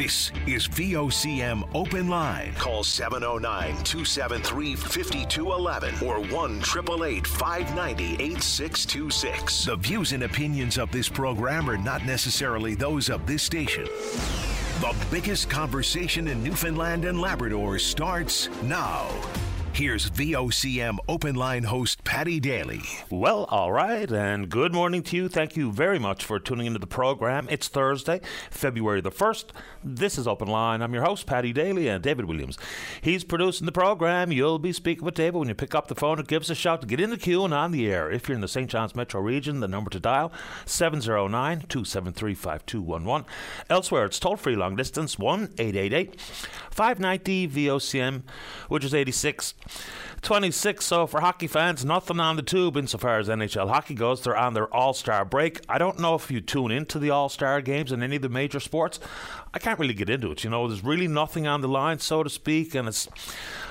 This is VOCM Open Line. Call 709 273 5211 or 1 888 590 8626. The views and opinions of this program are not necessarily those of this station. The biggest conversation in Newfoundland and Labrador starts now. Here's VOCM Open Line host Patty Daly. Well, all right, and good morning to you. Thank you very much for tuning into the program. It's Thursday, February the 1st. This is Open Line. I'm your host, Patty Daly, and David Williams. He's producing the program. You'll be speaking with David when you pick up the phone and give us a shout to get in the queue and on the air. If you're in the St. John's metro region, the number to dial 709 273 5211. Elsewhere, it's toll free long distance 1 888 590 VOCM, which is 86. 26. So for hockey fans, nothing on the tube insofar as NHL hockey goes. They're on their All Star break. I don't know if you tune into the All Star games in any of the major sports. I can't really get into it. You know, there's really nothing on the line, so to speak, and it's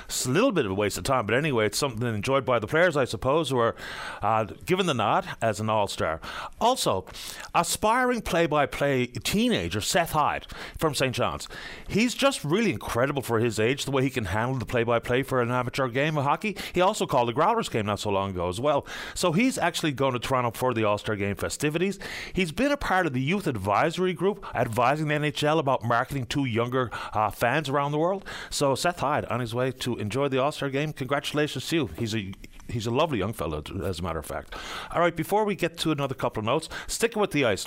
it's a little bit of a waste of time, but anyway, it's something enjoyed by the players, I suppose, who are uh, given the nod as an all star. Also, aspiring play by play teenager, Seth Hyde from St. John's. He's just really incredible for his age, the way he can handle the play by play for an amateur game of hockey. He also called the Growlers game not so long ago as well. So he's actually going to Toronto for the All Star game festivities. He's been a part of the youth advisory group advising the NHL about marketing to younger uh, fans around the world. So Seth Hyde on his way to enjoy the All Star game. Congratulations to you. He's a he's a lovely young fellow, as a matter of fact. All right, before we get to another couple of notes, sticking with the ice.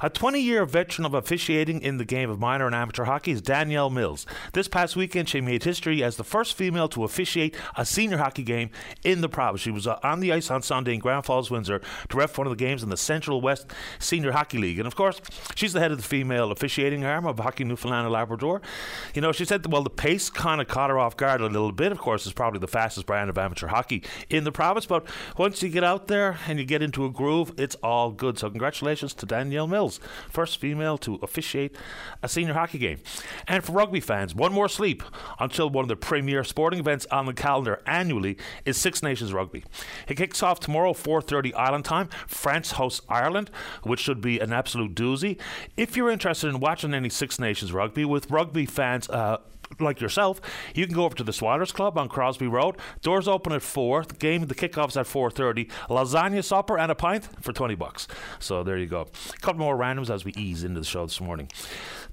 A 20 year veteran of officiating in the game of minor and amateur hockey is Danielle Mills. This past weekend, she made history as the first female to officiate a senior hockey game in the province. She was uh, on the ice on Sunday in Grand Falls, Windsor, to ref one of the games in the Central West Senior Hockey League. And of course, she's the head of the female officiating arm of Hockey Newfoundland and Labrador. You know, she said, well, the pace kind of caught her off guard a little bit. Of course, it's probably the fastest brand of amateur hockey in the province. But once you get out there and you get into a groove, it's all good. So congratulations to Danielle Mills, first female to officiate a senior hockey game. And for rugby fans, one more sleep until one of the premier sporting events on the calendar annually is Six Nations Rugby. It kicks off tomorrow, 4:30 Island time. France hosts Ireland, which should be an absolute doozy. If you're interested in watching any Six Nations Rugby with rugby fans. Uh, like yourself, you can go over to the Swilers Club on Crosbie Road. Doors open at four. The game, the kickoff's at four thirty. Lasagna supper and a pint for twenty bucks. So there you go. A couple more randoms as we ease into the show this morning.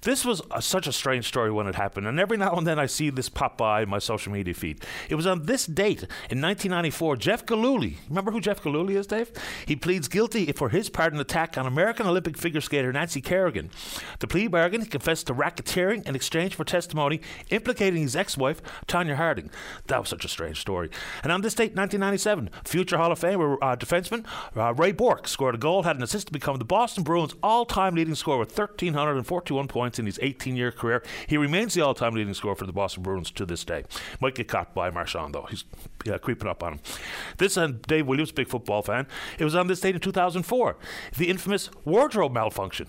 This was a, such a strange story when it happened, and every now and then I see this pop by my social media feed. It was on this date in 1994. Jeff Gillooly, remember who Jeff Gillooly is, Dave? He pleads guilty for his part in attack on American Olympic figure skater Nancy Kerrigan. The plea bargain, he confessed to racketeering in exchange for testimony implicating his ex-wife Tonya Harding. That was such a strange story. And on this date, 1997, future Hall of Famer uh, defenseman uh, Ray Bourque scored a goal, had an assist to become the Boston Bruins' all-time leading scorer with 1,341 points points in his 18 year career. He remains the all time leading scorer for the Boston Bruins to this day. Might get caught by Marchand, though. He's yeah, creeping up on him. This and Dave Williams, big football fan. It was on this date in 2004. The infamous wardrobe malfunction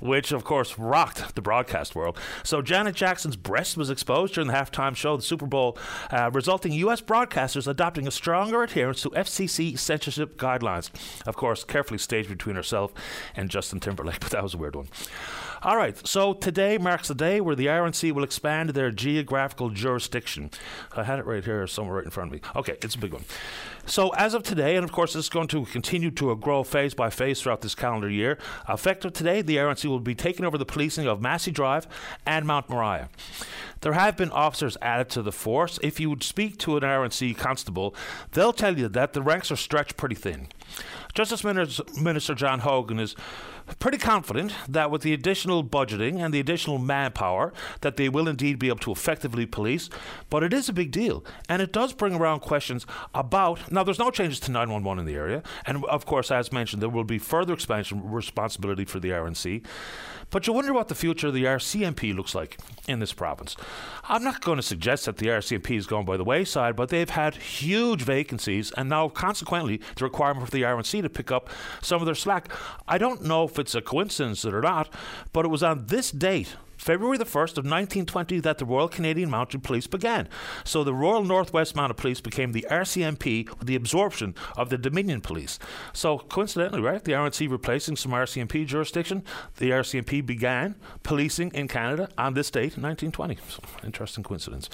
which of course rocked the broadcast world. So Janet Jackson's breast was exposed during the halftime show of the Super Bowl, uh, resulting in U.S. broadcasters adopting a stronger adherence to FCC censorship guidelines. Of course, carefully staged between herself and Justin Timberlake, but that was a weird one. All right, so today marks the day where the RNC will expand their geographical jurisdiction. I had it right here, somewhere right in front of me. Okay, it's a big one. So, as of today, and of course, it's going to continue to grow phase by phase throughout this calendar year, effective today, the RNC will be taking over the policing of Massey Drive and Mount Moriah. There have been officers added to the force. If you would speak to an RNC constable, they'll tell you that the ranks are stretched pretty thin. Justice Minister John Hogan is pretty confident that with the additional budgeting and the additional manpower that they will indeed be able to effectively police but it is a big deal and it does bring around questions about now there's no changes to 911 in the area and of course as mentioned there will be further expansion responsibility for the RNC but you wonder what the future of the RCMP looks like in this province. I'm not going to suggest that the RCMP is going by the wayside, but they've had huge vacancies, and now, consequently, the requirement for the RNC to pick up some of their slack. I don't know if it's a coincidence or not, but it was on this date February the 1st of 1920 that the Royal Canadian Mounted Police began. So the Royal Northwest Mounted Police became the RCMP with the absorption of the Dominion Police. So coincidentally, right, the RNC replacing some RCMP jurisdiction, the RCMP began policing in Canada on this date in 1920. So, interesting coincidence.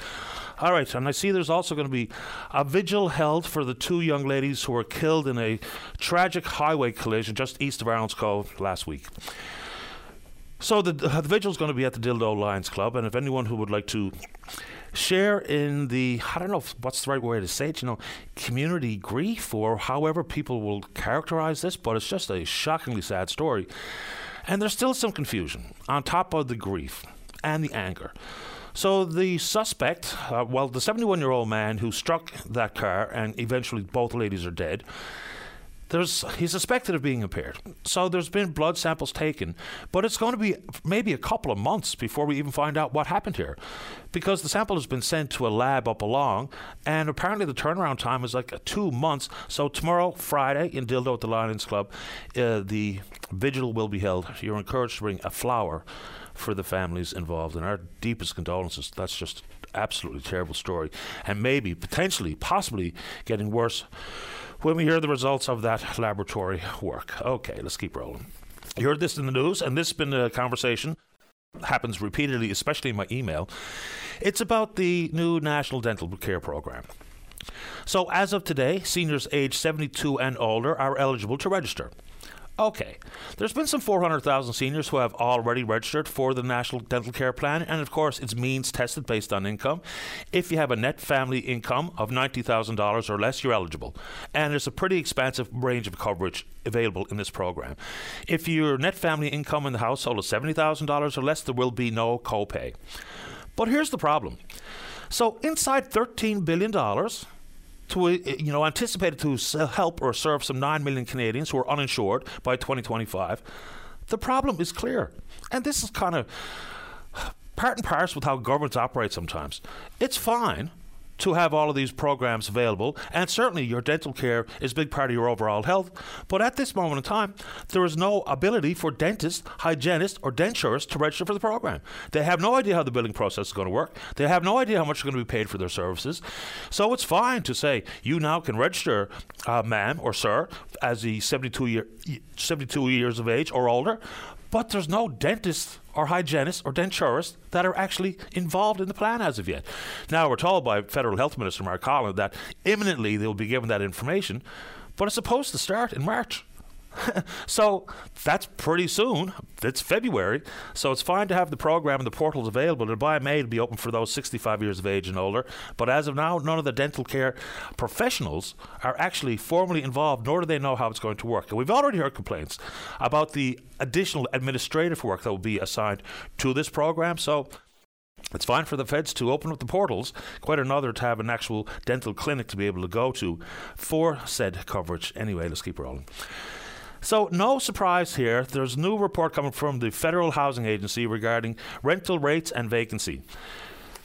All right, and I see there's also going to be a vigil held for the two young ladies who were killed in a tragic highway collision just east of Arnold's Cove last week. So the, the vigil is going to be at the Dildo Lions Club, and if anyone who would like to share in the I don't know if, what's the right way to say it, you know, community grief or however people will characterize this, but it's just a shockingly sad story. And there's still some confusion on top of the grief and the anger. So the suspect, uh, well, the 71 year old man who struck that car and eventually both ladies are dead. There's, he's suspected of being impaired. So there's been blood samples taken, but it's going to be maybe a couple of months before we even find out what happened here. Because the sample has been sent to a lab up along, and apparently the turnaround time is like two months. So tomorrow, Friday, in Dildo at the Lions Club, uh, the vigil will be held. You're encouraged to bring a flower for the families involved, and our deepest condolences. That's just absolutely terrible story, and maybe potentially, possibly getting worse when we hear the results of that laboratory work. Okay, let's keep rolling. You heard this in the news, and this has been a conversation happens repeatedly, especially in my email. It's about the new National Dental Care Program. So, as of today, seniors aged 72 and older are eligible to register. Okay, there's been some 400,000 seniors who have already registered for the National Dental Care Plan, and of course, it's means tested based on income. If you have a net family income of $90,000 or less, you're eligible. And there's a pretty expansive range of coverage available in this program. If your net family income in the household is $70,000 or less, there will be no copay. But here's the problem. So, inside $13 billion, to uh, you know anticipated to help or serve some 9 million Canadians who are uninsured by 2025 the problem is clear. And this is kind of part and parcel with how governments operate sometimes. It's fine to have all of these programs available. And certainly your dental care is a big part of your overall health. But at this moment in time, there is no ability for dentists, hygienists, or denturists to register for the program. They have no idea how the billing process is going to work. They have no idea how much they're going to be paid for their services. So it's fine to say you now can register, uh, ma'am or sir, as the 72 year 72 years of age or older, but there's no dentist or hygienists or denturists that are actually involved in the plan as of yet. Now, we're told by Federal Health Minister Mark Collins that imminently they'll be given that information, but it's supposed to start in March. so that's pretty soon. It's February, so it's fine to have the program and the portals available. And by May, it'll be open for those 65 years of age and older. But as of now, none of the dental care professionals are actually formally involved, nor do they know how it's going to work. And we've already heard complaints about the additional administrative work that will be assigned to this program. So it's fine for the feds to open up the portals, quite another to have an actual dental clinic to be able to go to for said coverage. Anyway, let's keep rolling. So, no surprise here, there's a new report coming from the Federal Housing Agency regarding rental rates and vacancy.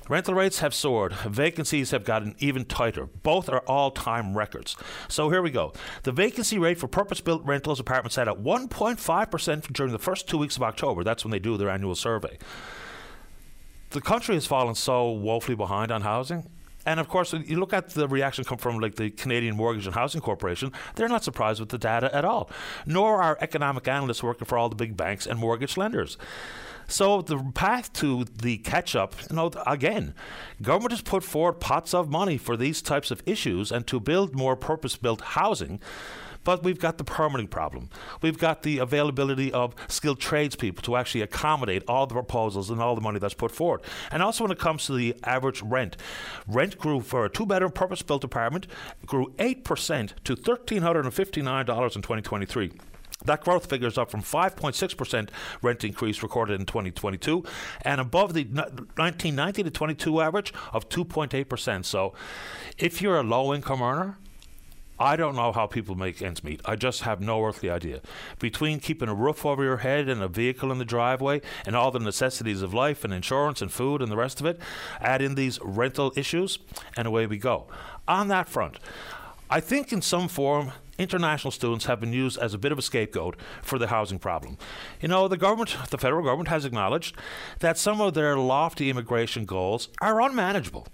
Rental rates have soared. Vacancies have gotten even tighter. Both are all time records. So here we go. The vacancy rate for purpose built rentals apartments sat at 1.5% during the first two weeks of October. That's when they do their annual survey. The country has fallen so woefully behind on housing. And of course, you look at the reaction come from like the Canadian Mortgage and Housing Corporation. They're not surprised with the data at all. Nor are economic analysts working for all the big banks and mortgage lenders. So the path to the catch up, you know, again, government has put forward pots of money for these types of issues and to build more purpose built housing. But we've got the permitting problem. We've got the availability of skilled tradespeople to actually accommodate all the proposals and all the money that's put forward. And also when it comes to the average rent, rent grew for a two bedroom purpose built apartment, grew 8% to $1,359 in 2023. That growth figure is up from 5.6% rent increase recorded in 2022 and above the 1990 to 22 average of 2.8%. So if you're a low income earner, I don't know how people make ends meet. I just have no earthly idea. Between keeping a roof over your head and a vehicle in the driveway and all the necessities of life and insurance and food and the rest of it, add in these rental issues, and away we go. On that front, I think in some form international students have been used as a bit of a scapegoat for the housing problem. You know, the government, the federal government, has acknowledged that some of their lofty immigration goals are unmanageable.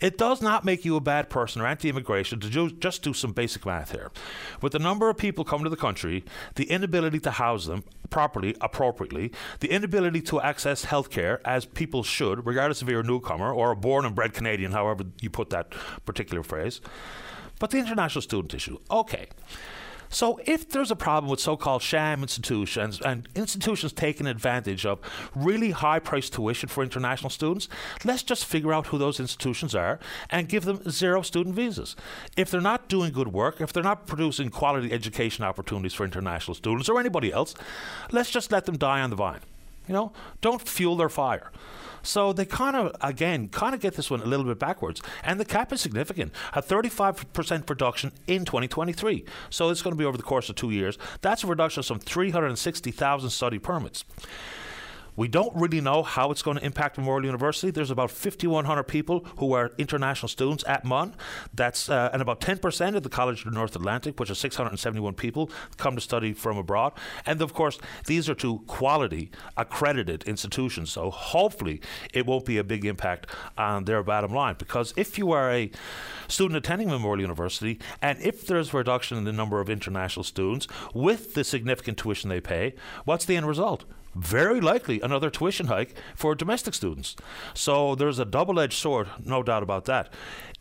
It does not make you a bad person or anti immigration to do, just do some basic math here. With the number of people coming to the country, the inability to house them properly, appropriately, the inability to access health care as people should, regardless if you're a newcomer or a born and bred Canadian, however you put that particular phrase. But the international student issue, okay. So, if there's a problem with so called sham institutions and institutions taking advantage of really high priced tuition for international students, let's just figure out who those institutions are and give them zero student visas. If they're not doing good work, if they're not producing quality education opportunities for international students or anybody else, let's just let them die on the vine. You know, don't fuel their fire. So they kind of, again, kind of get this one a little bit backwards. And the cap is significant a 35% reduction in 2023. So it's going to be over the course of two years. That's a reduction of some 360,000 study permits. We don't really know how it's going to impact Memorial University. There's about 5,100 people who are international students at MUN. That's uh, and about 10% of the College of the North Atlantic, which is 671 people, come to study from abroad. And of course, these are two quality accredited institutions. So hopefully, it won't be a big impact on their bottom line. Because if you are a student attending Memorial University, and if there's a reduction in the number of international students with the significant tuition they pay, what's the end result? Very likely another tuition hike for domestic students. So there's a double edged sword, no doubt about that.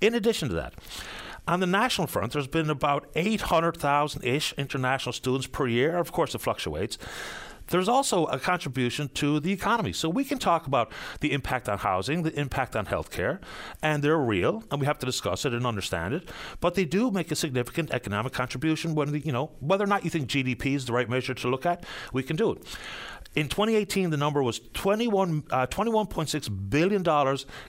In addition to that, on the national front, there's been about 800,000 ish international students per year. Of course, it fluctuates there's also a contribution to the economy. So we can talk about the impact on housing, the impact on healthcare, and they're real, and we have to discuss it and understand it. But they do make a significant economic contribution. When the, you know whether or not you think GDP is the right measure to look at, we can do it. In 2018, the number was 21, uh, $21.6 billion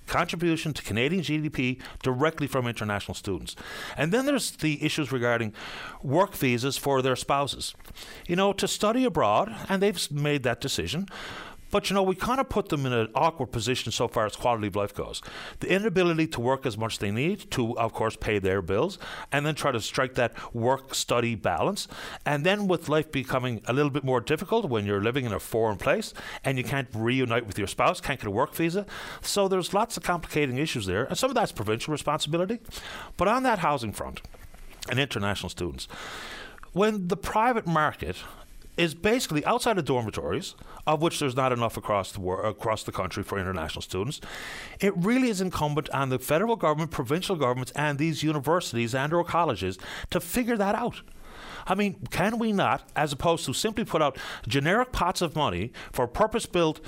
contribution to Canadian GDP directly from international students. And then there's the issues regarding work visas for their spouses. You know, to study abroad, and they've made that decision. But you know, we kind of put them in an awkward position so far as quality of life goes. The inability to work as much as they need to, of course, pay their bills, and then try to strike that work study balance. And then with life becoming a little bit more difficult when you're living in a foreign place and you can't reunite with your spouse, can't get a work visa. So there's lots of complicating issues there. And some of that's provincial responsibility. But on that housing front, and international students, when the private market is basically outside of dormitories, of which there's not enough across the wor- across the country for international students. It really is incumbent on the federal government, provincial governments, and these universities and/or colleges to figure that out. I mean, can we not, as opposed to simply put out generic pots of money for purpose built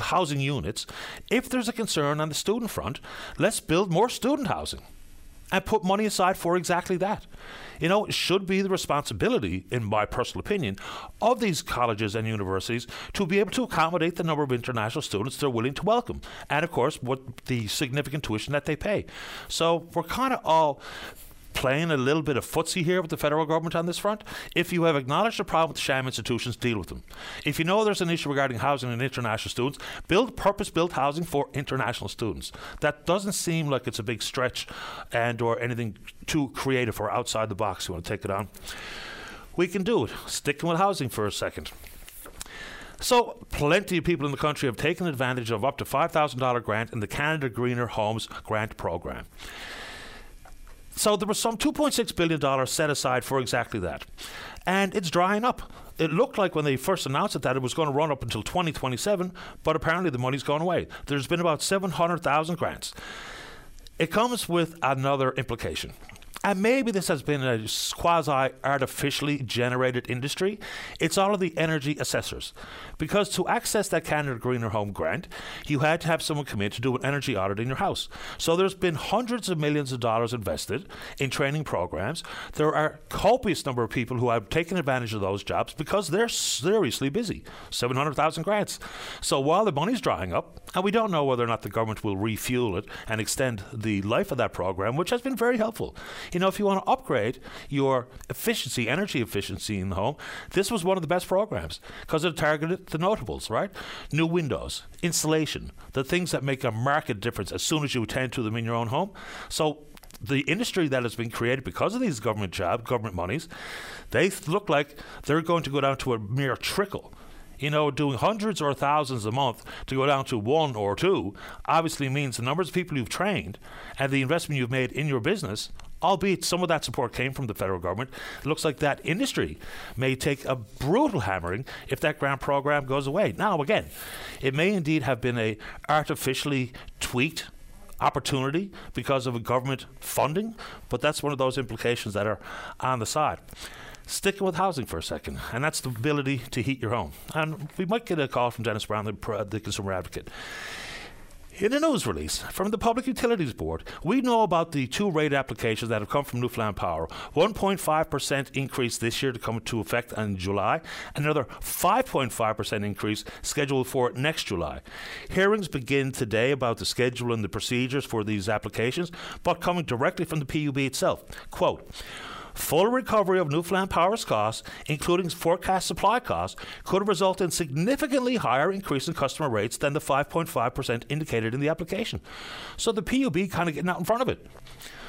housing units, if there's a concern on the student front, let's build more student housing and put money aside for exactly that. You know, it should be the responsibility, in my personal opinion, of these colleges and universities to be able to accommodate the number of international students they're willing to welcome. And of course, what the significant tuition that they pay. So we're kind of all playing a little bit of footsie here with the federal government on this front. If you have acknowledged the problem with sham institutions, deal with them. If you know there's an issue regarding housing and international students, build purpose-built housing for international students. That doesn't seem like it's a big stretch and or anything too creative or outside the box. You want to take it on? We can do it. Sticking with housing for a second. So, plenty of people in the country have taken advantage of up to $5,000 grant in the Canada Greener Homes Grant Program. So there was some $2.6 billion set aside for exactly that. And it's drying up. It looked like when they first announced it that it was going to run up until 2027, but apparently the money's gone away. There's been about 700,000 grants. It comes with another implication. And maybe this has been a quasi artificially generated industry. It's all of the energy assessors. Because to access that Canada Greener Home grant, you had to have someone come in to do an energy audit in your house. So there's been hundreds of millions of dollars invested in training programs. There are copious number of people who have taken advantage of those jobs because they're seriously busy. 700,000 grants. So while the money's drying up, and we don't know whether or not the government will refuel it and extend the life of that program, which has been very helpful. You know, if you want to upgrade your efficiency, energy efficiency in the home, this was one of the best programs because it targeted the notables, right? New windows, insulation, the things that make a market difference as soon as you attend to them in your own home. So the industry that has been created because of these government jobs, government monies, they look like they're going to go down to a mere trickle you know, doing hundreds or thousands a month to go down to one or two obviously means the numbers of people you've trained and the investment you've made in your business albeit some of that support came from the federal government, it looks like that industry may take a brutal hammering if that grant program goes away. Now, again, it may indeed have been a artificially tweaked opportunity because of government funding, but that's one of those implications that are on the side. Sticking with housing for a second, and that's the ability to heat your home. And we might get a call from Dennis Brown, the, the consumer advocate. In a news release from the Public Utilities Board, we know about the two rate applications that have come from Newfoundland Power. 1.5% increase this year to come into effect in July, another 5.5% increase scheduled for next July. Hearings begin today about the schedule and the procedures for these applications, but coming directly from the PUB itself. Quote, Full recovery of Newfoundland Power's costs, including forecast supply costs, could result in significantly higher increase in customer rates than the 5.5% indicated in the application. So the PUB kind of getting out in front of it.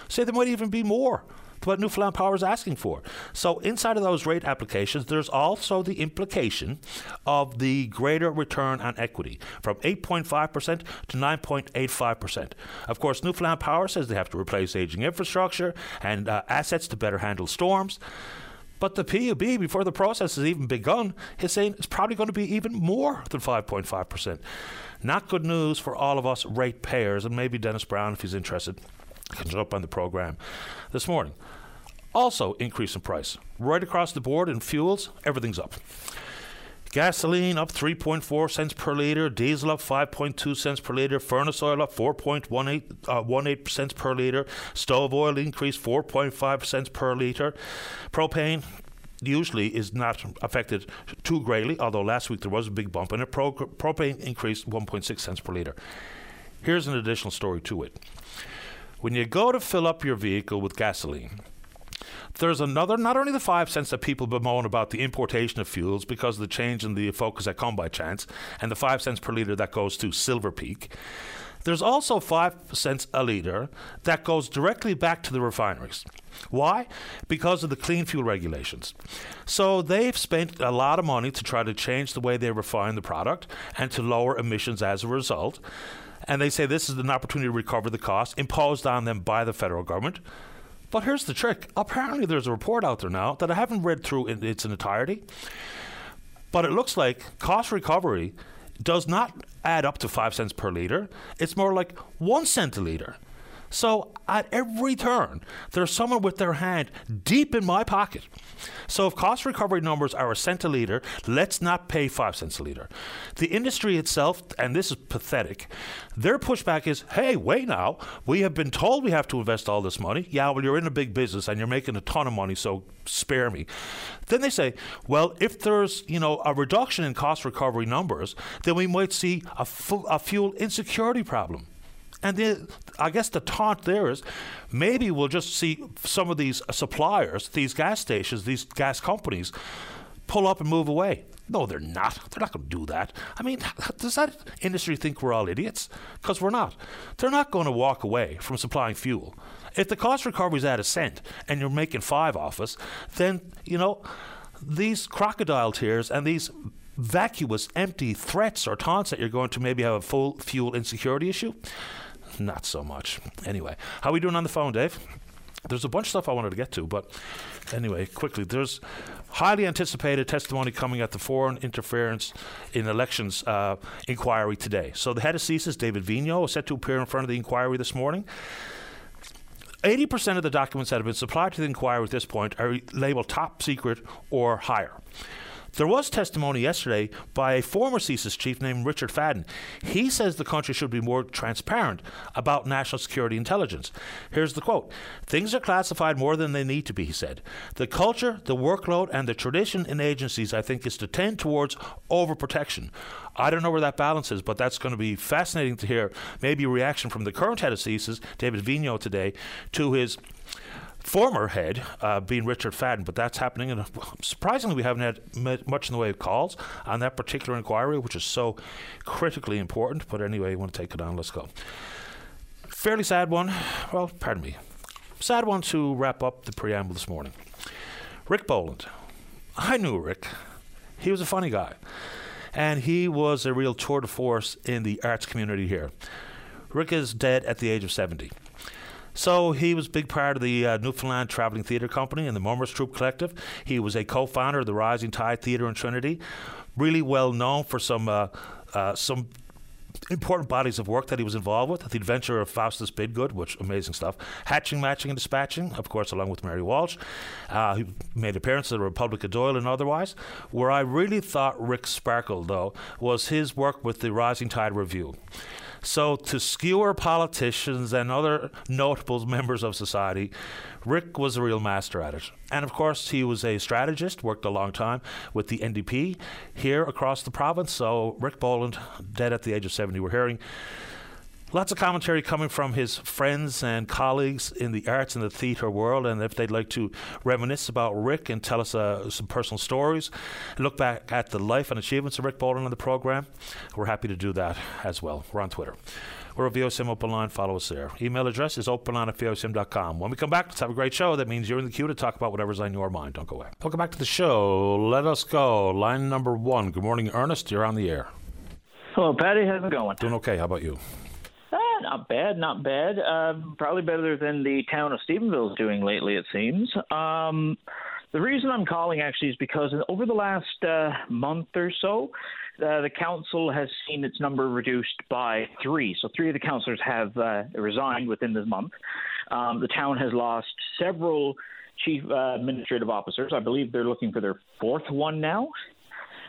Say there might even be more what Newfoundland Power is asking for. So inside of those rate applications, there's also the implication of the greater return on equity from 8.5% to 9.85%. Of course, Newfoundland Power says they have to replace aging infrastructure and uh, assets to better handle storms. But the PUB, before the process has even begun, is saying it's probably going to be even more than 5.5%. Not good news for all of us ratepayers, and maybe Dennis Brown, if he's interested, can jump on the program this morning. Also, increase in price. Right across the board in fuels, everything's up. Gasoline up 3.4 cents per litre, diesel up 5.2 cents per litre, furnace oil up 4.18 uh, cents per litre, stove oil increased 4.5 cents per litre, propane usually is not affected too greatly, although last week there was a big bump in it. Pro- propane increased 1.6 cents per litre. Here's an additional story to it. When you go to fill up your vehicle with gasoline, there's another, not only the five cents that people bemoan about the importation of fuels because of the change in the focus at Come By Chance and the five cents per litre that goes to Silver Peak. There's also five cents a litre that goes directly back to the refineries. Why? Because of the clean fuel regulations. So they've spent a lot of money to try to change the way they refine the product and to lower emissions as a result. And they say this is an opportunity to recover the cost imposed on them by the federal government. But here's the trick. Apparently, there's a report out there now that I haven't read through in its entirety, but it looks like cost recovery does not add up to five cents per liter. It's more like one cent a liter. So at every turn, there's someone with their hand deep in my pocket. So if cost recovery numbers are a cent a litre, let's not pay five cents a litre. The industry itself, and this is pathetic, their pushback is hey, wait now, we have been told we have to invest all this money. Yeah, well, you're in a big business and you're making a ton of money, so spare me. Then they say, well, if there's you know a reduction in cost recovery numbers, then we might see a, fu- a fuel insecurity problem. And the, I guess the taunt there is maybe we'll just see some of these suppliers, these gas stations, these gas companies pull up and move away. No, they're not. They're not going to do that. I mean, does that industry think we're all idiots? Because we're not. They're not going to walk away from supplying fuel. If the cost recovery is at a cent and you're making five off us, then, you know, these crocodile tears and these vacuous, empty threats or taunts that you're going to maybe have a full fuel insecurity issue, not so much. Anyway, how are we doing on the phone, Dave? There's a bunch of stuff I wanted to get to, but anyway, quickly. There's highly anticipated testimony coming at the foreign interference in elections uh, inquiry today. So the head of CSIS, David Vigneault, is set to appear in front of the inquiry this morning. 80% of the documents that have been supplied to the inquiry at this point are labeled top secret or higher. There was testimony yesterday by a former CSIS chief named Richard Fadden. He says the country should be more transparent about national security intelligence. Here's the quote Things are classified more than they need to be, he said. The culture, the workload, and the tradition in agencies, I think, is to tend towards overprotection. I don't know where that balance is, but that's going to be fascinating to hear maybe a reaction from the current head of CSIS, David Vigneault, today, to his former head uh, being Richard Fadden, but that's happening. And surprisingly, we haven't had much in the way of calls on that particular inquiry, which is so critically important. But anyway, you want to take it on? Let's go. Fairly sad one. Well, pardon me. sad one to wrap up the preamble this morning. Rick Boland. I knew Rick. He was a funny guy. And he was a real tour de force in the arts community here. Rick is dead at the age of 70. So he was a big part of the uh, Newfoundland Travelling Theatre Company and the Mummers Troupe Collective. He was a co-founder of the Rising Tide Theatre in Trinity. Really well known for some uh, uh, some important bodies of work that he was involved with. The Adventure of Faustus Bidgood, which amazing stuff. Hatching, Matching, and Dispatching, of course, along with Mary Walsh. Uh, he made appearances at the Republic of Doyle and otherwise. Where I really thought Rick sparkled, though, was his work with the Rising Tide Revue. So, to skewer politicians and other notable members of society, Rick was a real master at it. And of course, he was a strategist, worked a long time with the NDP here across the province. So, Rick Boland, dead at the age of 70, we're hearing Lots of commentary coming from his friends and colleagues in the arts and the theatre world. And if they'd like to reminisce about Rick and tell us uh, some personal stories, look back at the life and achievements of Rick Boland on the programme, we're happy to do that as well. We're on Twitter. We're at VOCM Open Line. Follow us there. Email address is openline at VOCM.com. When we come back, let's have a great show. That means you're in the queue to talk about whatever's on your mind. Don't go away. Welcome back to the show. Let us go. Line number one. Good morning, Ernest. You're on the air. Hello, Patty. How's it going? Doing okay. How about you? Not bad, not bad. Uh, probably better than the town of Stephenville is doing lately, it seems. Um, the reason I'm calling actually is because over the last uh, month or so, uh, the council has seen its number reduced by three. So three of the councillors have uh, resigned within this month. Um, the town has lost several chief uh, administrative officers. I believe they're looking for their fourth one now.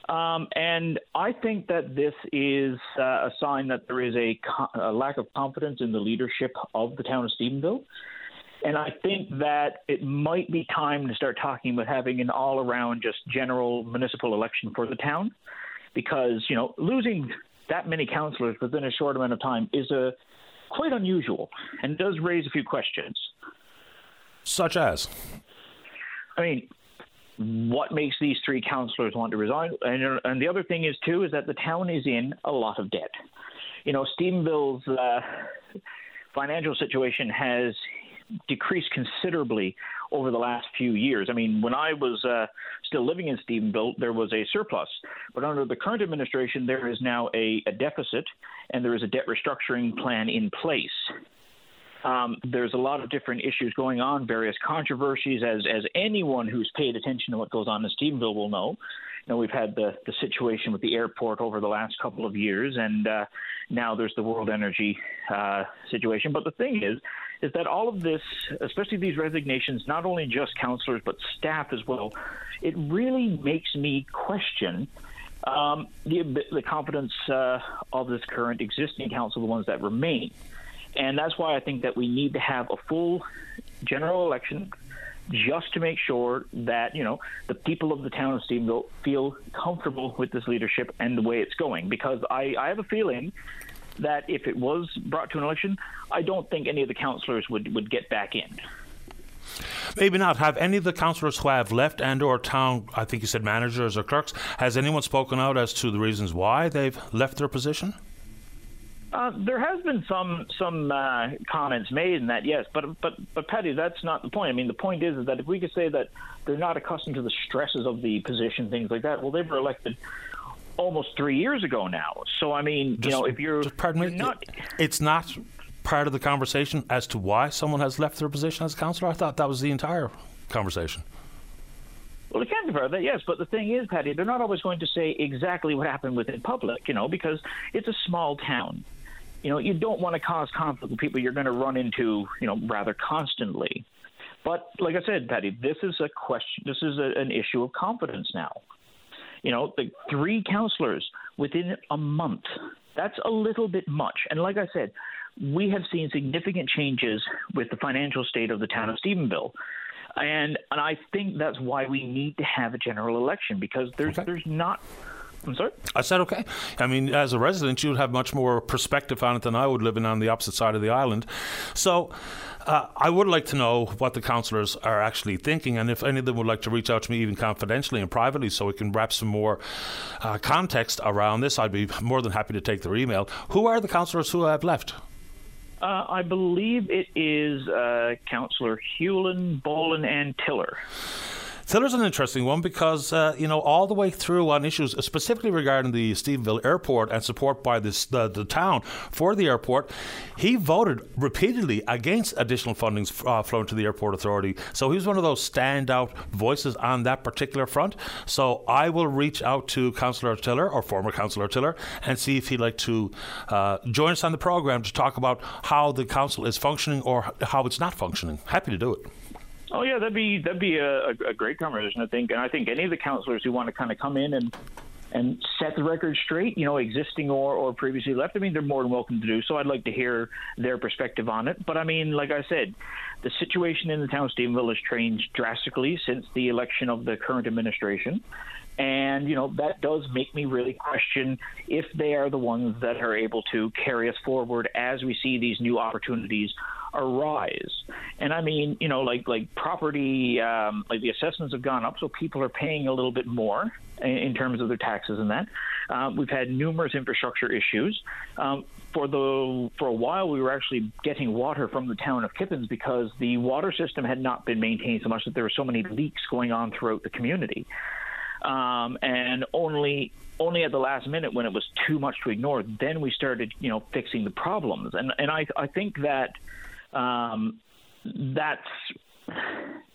Um, and I think that this is uh, a sign that there is a, co- a, lack of confidence in the leadership of the town of Stephenville. And I think that it might be time to start talking about having an all around, just general municipal election for the town. Because, you know, losing that many councillors within a short amount of time is a, quite unusual and does raise a few questions. Such as? I mean, what makes these three councillors want to resign? And, and the other thing is too is that the town is in a lot of debt. You know, Stephenville's uh, financial situation has decreased considerably over the last few years. I mean, when I was uh, still living in Stephenville, there was a surplus, but under the current administration, there is now a, a deficit, and there is a debt restructuring plan in place. Um, there's a lot of different issues going on, various controversies, as as anyone who's paid attention to what goes on in Stephenville will know. You know, we've had the the situation with the airport over the last couple of years, and uh, now there's the world energy uh, situation. But the thing is, is that all of this, especially these resignations, not only just councillors but staff as well, it really makes me question. Um, the, the confidence uh, of this current existing council, the ones that remain. And that's why I think that we need to have a full general election just to make sure that, you know, the people of the town of Stephenville feel comfortable with this leadership and the way it's going. Because I, I have a feeling that if it was brought to an election, I don't think any of the councillors would, would get back in. Maybe not. Have any of the councillors who have left and or town, I think you said managers or clerks, has anyone spoken out as to the reasons why they've left their position? Uh, there has been some some uh, comments made in that, yes, but but but Patty, that's not the point. I mean, the point is, is that if we could say that they're not accustomed to the stresses of the position, things like that, well, they were elected almost three years ago now. So I mean, just, you know, if you're, pardon me, not, it's not part of the conversation as to why someone has left their position as councillor. I thought that was the entire conversation. Well, it can be part of that, yes. But the thing is, Patty, they're not always going to say exactly what happened within public, you know, because it's a small town you know, you don't want to cause conflict with people you're going to run into, you know, rather constantly. But like I said, Patty, this is a question. This is a, an issue of confidence now. You know, the three councillors within a month. That's a little bit much. And like I said, we have seen significant changes with the financial state of the town of Stephenville. And and I think that's why we need to have a general election because there's okay. there's not I'm sorry? I said okay. I mean, as a resident, you'd have much more perspective on it than I would living on the opposite side of the island. So, uh, I would like to know what the councillors are actually thinking, and if any of them would like to reach out to me, even confidentially and privately, so we can wrap some more uh, context around this, I'd be more than happy to take their email. Who are the councillors who have left? Uh, I believe it is uh, Councillor Hewlin, Bolin, and Tiller. Tiller's an interesting one because, uh, you know, all the way through on issues specifically regarding the Stephenville airport and support by this, the, the town for the airport, he voted repeatedly against additional funding uh, flowing to the airport authority. So he was one of those standout voices on that particular front. So I will reach out to Councillor Tiller or former Councillor Tiller and see if he'd like to uh, join us on the program to talk about how the council is functioning or how it's not functioning. Happy to do it. Oh yeah, that'd be that'd be a, a great conversation. I think, and I think any of the counselors who want to kind of come in and and set the record straight, you know, existing or, or previously left, I mean, they're more than welcome to do so. I'd like to hear their perspective on it. But I mean, like I said, the situation in the town of Stephenville has changed drastically since the election of the current administration. And, you know, that does make me really question if they are the ones that are able to carry us forward as we see these new opportunities arise. And I mean, you know, like like property, um, like the assessments have gone up, so people are paying a little bit more in, in terms of their taxes and that. Um, we've had numerous infrastructure issues. Um, for the for a while, we were actually getting water from the town of Kippens because the water system had not been maintained so much that there were so many leaks going on throughout the community. Um, and only only at the last minute when it was too much to ignore, then we started, you know, fixing the problems. And and I I think that um, that's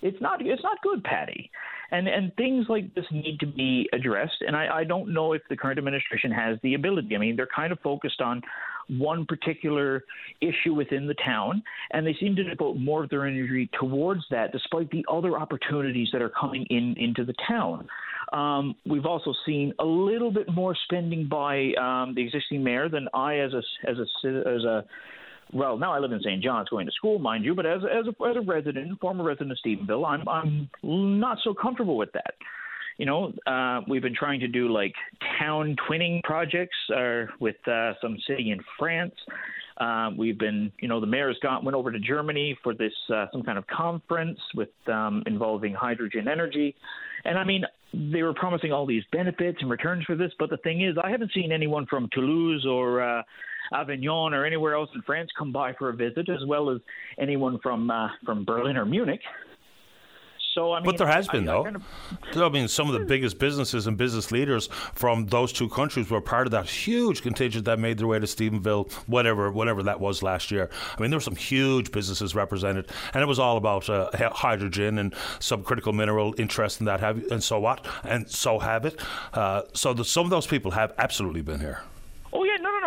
it's not it's not good, Patty. And and things like this need to be addressed. And I, I don't know if the current administration has the ability. I mean, they're kind of focused on one particular issue within the town, and they seem to devote more of their energy towards that, despite the other opportunities that are coming in into the town. Um, we've also seen a little bit more spending by um, the existing mayor than I, as a as a as a well, now I live in St. John's, going to school, mind you, but as as a, as a resident, former resident of Stephenville, I'm I'm not so comfortable with that. You know, uh, we've been trying to do like town twinning projects uh, with uh, some city in France. Uh, we've been, you know, the mayor's got went over to Germany for this uh, some kind of conference with um, involving hydrogen energy, and I mean, they were promising all these benefits and returns for this, but the thing is, I haven't seen anyone from Toulouse or uh, Avignon or anywhere else in France come by for a visit, as well as anyone from uh, from Berlin or Munich. So I mean, but there has been I, though. I, kind of, I mean, some of the biggest businesses and business leaders from those two countries were part of that huge contingent that made their way to Stephenville, whatever, whatever that was last year. I mean, there were some huge businesses represented, and it was all about uh, hydrogen and some critical mineral interest in that. Have and so what, and so have it. Uh, so the, some of those people have absolutely been here.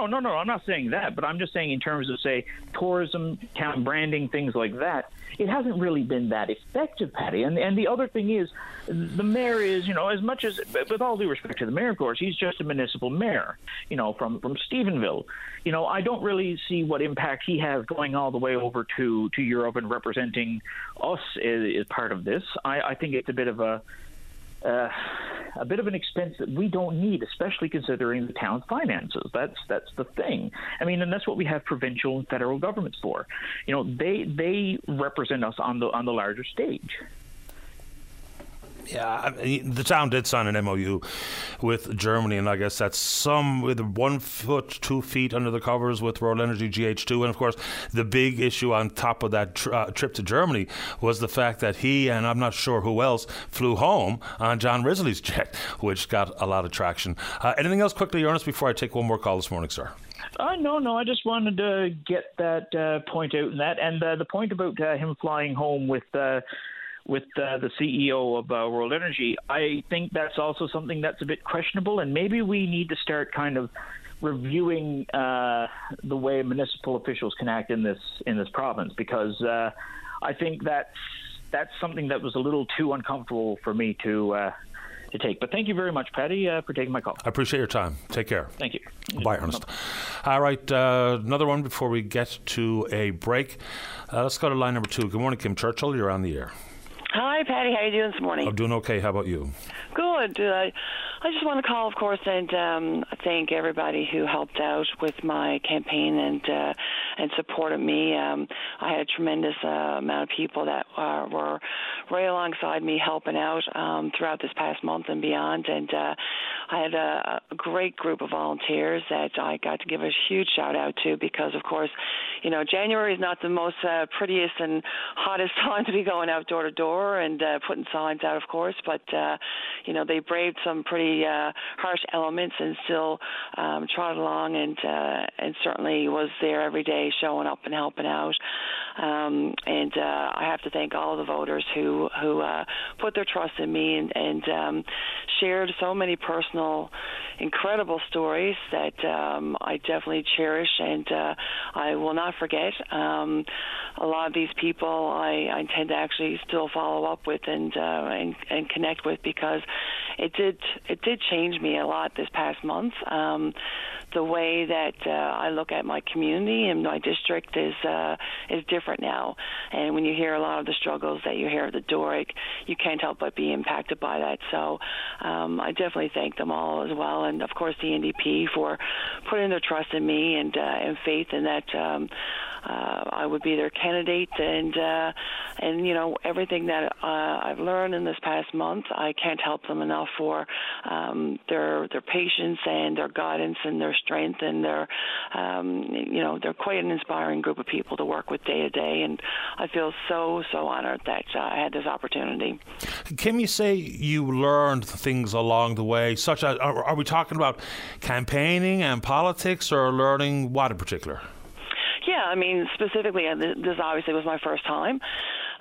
Yeah, no, no, no, no, no. I'm not saying that, but I'm just saying in terms of say tourism, town branding, things like that. It hasn't really been that effective, Patty. And and the other thing is, the mayor is, you know, as much as with all due respect to the mayor, of course, he's just a municipal mayor, you know, from from Stephenville. You know, I don't really see what impact he has going all the way over to to Europe and representing us as, as part of this. I, I think it's a bit of a uh, a bit of an expense that we don't need, especially considering the town's finances. That's that's the thing. I mean, and that's what we have provincial and federal governments for. You know, they they represent us on the on the larger stage. Yeah, I mean, the town did sign an MOU with Germany, and I guess that's some with one foot, two feet under the covers with World Energy GH2. And of course, the big issue on top of that tr- uh, trip to Germany was the fact that he and I'm not sure who else flew home on John Risley's jet, which got a lot of traction. Uh, anything else quickly, Ernest, before I take one more call this morning, sir? Uh, no, no. I just wanted to get that uh, point out, and that, and uh, the point about uh, him flying home with uh, with uh, the CEO of uh, World Energy, I think that's also something that's a bit questionable, and maybe we need to start kind of reviewing uh, the way municipal officials can act in this in this province because uh, I think that's that's something that was a little too uncomfortable for me to uh, to take. But thank you very much, Patty, uh, for taking my call. I appreciate your time. Take care. Thank you. Bye, Ernest. All right, uh, another one before we get to a break. Uh, let's go to line number two. Good morning, Kim Churchill. You're on the air. Hi, Patty. How are you doing this morning? I'm doing okay. How about you? Good. Uh, I just want to call, of course, and um, thank everybody who helped out with my campaign and uh, and supported me. Um, I had a tremendous uh, amount of people that uh, were right alongside me, helping out um, throughout this past month and beyond. And uh, I had a, a great group of volunteers that I got to give a huge shout out to because, of course, you know, January is not the most uh, prettiest and hottest time to be going out door to door and uh, putting signs out, of course. But uh, you know, they braved some pretty uh, harsh elements and still um, trotted along and uh, and certainly was there every day, showing up and helping out. Um, and uh, I have to thank all the voters who who uh, put their trust in me and, and um, shared so many personal, incredible stories that um, I definitely cherish and uh, I will not forget. Um, a lot of these people I, I intend to actually still follow up with and, uh, and and connect with because it did it did change me a lot this past month. Um, the way that uh, I look at my community and my district is uh, is different now. And when you hear a lot of the struggles that you hear at the Doric, you can't help but be impacted by that. So um, I definitely thank them all as well, and of course the NDP for putting their trust in me and uh, and faith in that. Um, uh, I would be their candidate, and uh, and you know everything that uh, I've learned in this past month, I can't help them enough for um, their their patience and their guidance and their strength and their um, you know they're quite an inspiring group of people to work with day to day, and I feel so so honored that I had this opportunity. Can you say you learned things along the way, such as are, are we talking about campaigning and politics, or learning what in particular? Yeah, I mean, specifically, uh, this obviously was my first time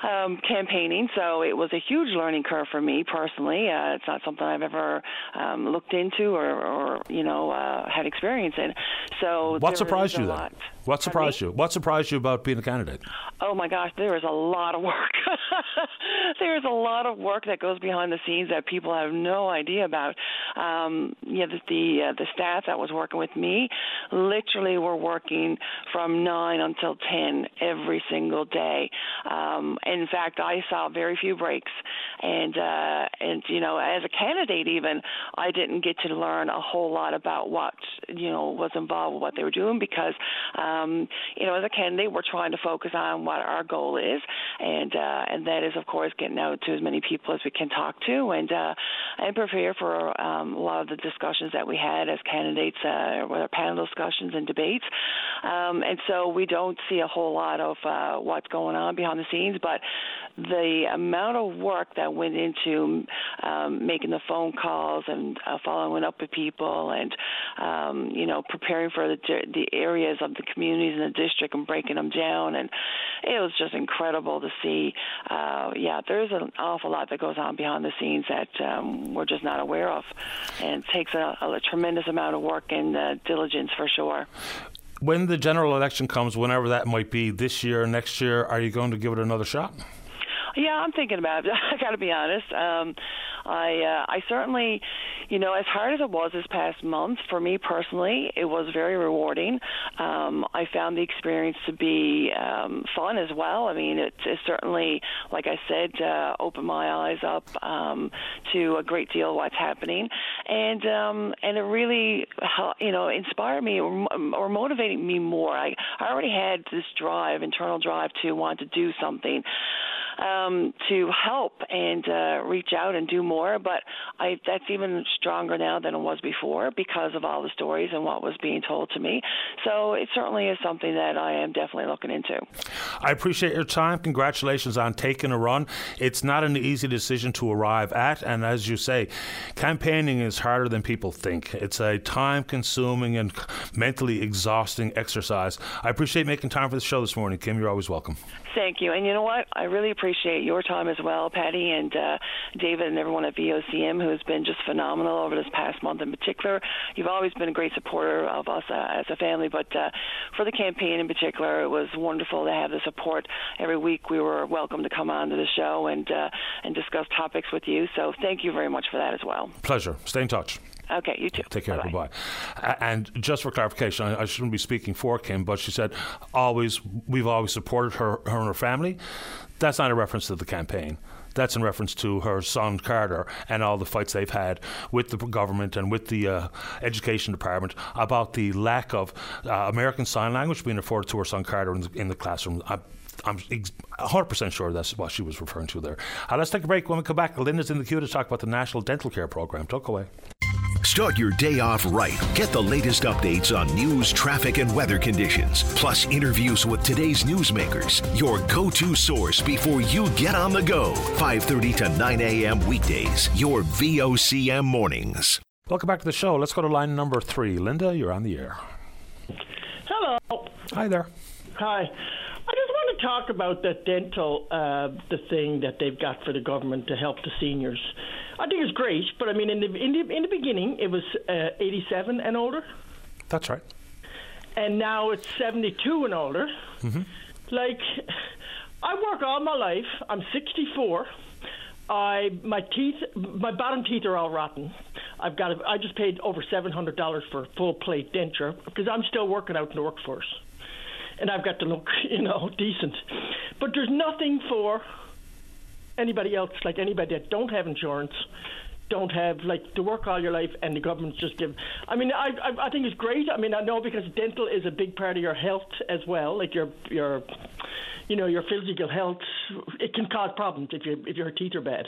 um, campaigning, so it was a huge learning curve for me personally. Uh, it's not something I've ever um, looked into or, or you know, uh, had experience in. So what surprised you then? What surprised you? What surprised you about being a candidate? Oh my gosh, there is a lot of work. there is a lot of work that goes behind the scenes that people have no idea about. Um, yeah, the the, uh, the staff that was working with me literally were working from nine until ten every single day. Um, in fact, I saw very few breaks, and uh, and you know, as a candidate, even I didn't get to learn a whole lot about what you know was involved with what they were doing because um, you know, as a candidate, we're trying to focus on what our goal is, and uh, and that is, of course, getting out to as many people as we can talk to, and uh, and prepare for um, a lot of the discussions that we had as candidates, uh, with our panel discussions and debates. Um, and so we don't see a whole lot of uh, what's going on behind the scenes, but the amount of work that went into um, making the phone calls and uh, following up with people and um, you know preparing for the the areas of the communities in the district and breaking them down. And it was just incredible to see uh, yeah there's an awful lot that goes on behind the scenes that um, we're just not aware of and takes a, a tremendous amount of work and uh, diligence for sure when the general election comes, whenever that might be, this year, next year, are you going to give it another shot? Yeah, I'm thinking about it. I got to be honest. Um, I uh, I certainly, you know, as hard as it was this past month for me personally, it was very rewarding. Um, I found the experience to be um, fun as well. I mean, it, it certainly, like I said, uh, opened my eyes up um, to a great deal of what's happening, and um, and it really, you know, inspired me or, or motivated me more. I I already had this drive, internal drive to want to do something um, to help and uh, reach out and do more. But I, that's even stronger now than it was before because of all the stories and what was being told to me. So it certainly is something that I am definitely looking into. I appreciate your time. Congratulations on taking a run. It's not an easy decision to arrive at, and as you say, campaigning is harder than people think. It's a time-consuming and mentally exhausting exercise. I appreciate making time for the show this morning, Kim. You're always welcome. Thank you. And you know what? I really appreciate your time as well, Patty and uh, David and everyone at VOCM who has been just phenomenal over this past month in particular. You've always been a great supporter of us uh, as a family, but uh, for the campaign in particular, it was wonderful to have the support. Every week we were welcome to come on to the show and, uh, and discuss topics with you. So thank you very much for that as well. Pleasure. Stay in touch. Okay, you too. Take care. Bye-bye. Goodbye. And just for clarification, I, I, shouldn't be speaking for Kim, but she said always we've always supported her, her and her family. That's not a reference to the campaign. That's in reference to her son Carter and all the fights they've had with the government and with the uh, education department about the lack of uh, American Sign Language being afforded to her son Carter in the, in the classroom. I, I'm 100% sure that's what she was referring to there. Uh, let's take a break. When we come back, Linda's in the queue to talk about the National Dental Care Program. Talk away. Start your day off right. Get the latest updates on news, traffic, and weather conditions, plus interviews with today's newsmakers. Your go-to source before you get on the go. 5:30 to 9 a.m. weekdays. Your VOCM mornings. Welcome back to the show. Let's go to line number three. Linda, you're on the air. Hello. Hi there. Hi. I just want to talk about the dental, uh, the thing that they've got for the government to help the seniors. I think it's great, but I mean, in the in the, in the beginning, it was uh, 87 and older. That's right. And now it's 72 and older. Mm-hmm. Like, I work all my life. I'm 64. I my teeth, my bottom teeth are all rotten. I've got. A, I just paid over seven hundred dollars for a full plate denture because I'm still working out in the workforce, and I've got to look, you know, decent. But there's nothing for anybody else, like anybody that don't have insurance, don't have like to work all your life, and the government just give. I mean, I, I I think it's great. I mean, I know because dental is a big part of your health as well, like your your, you know, your physical health. It can cause problems if your if your teeth are bad.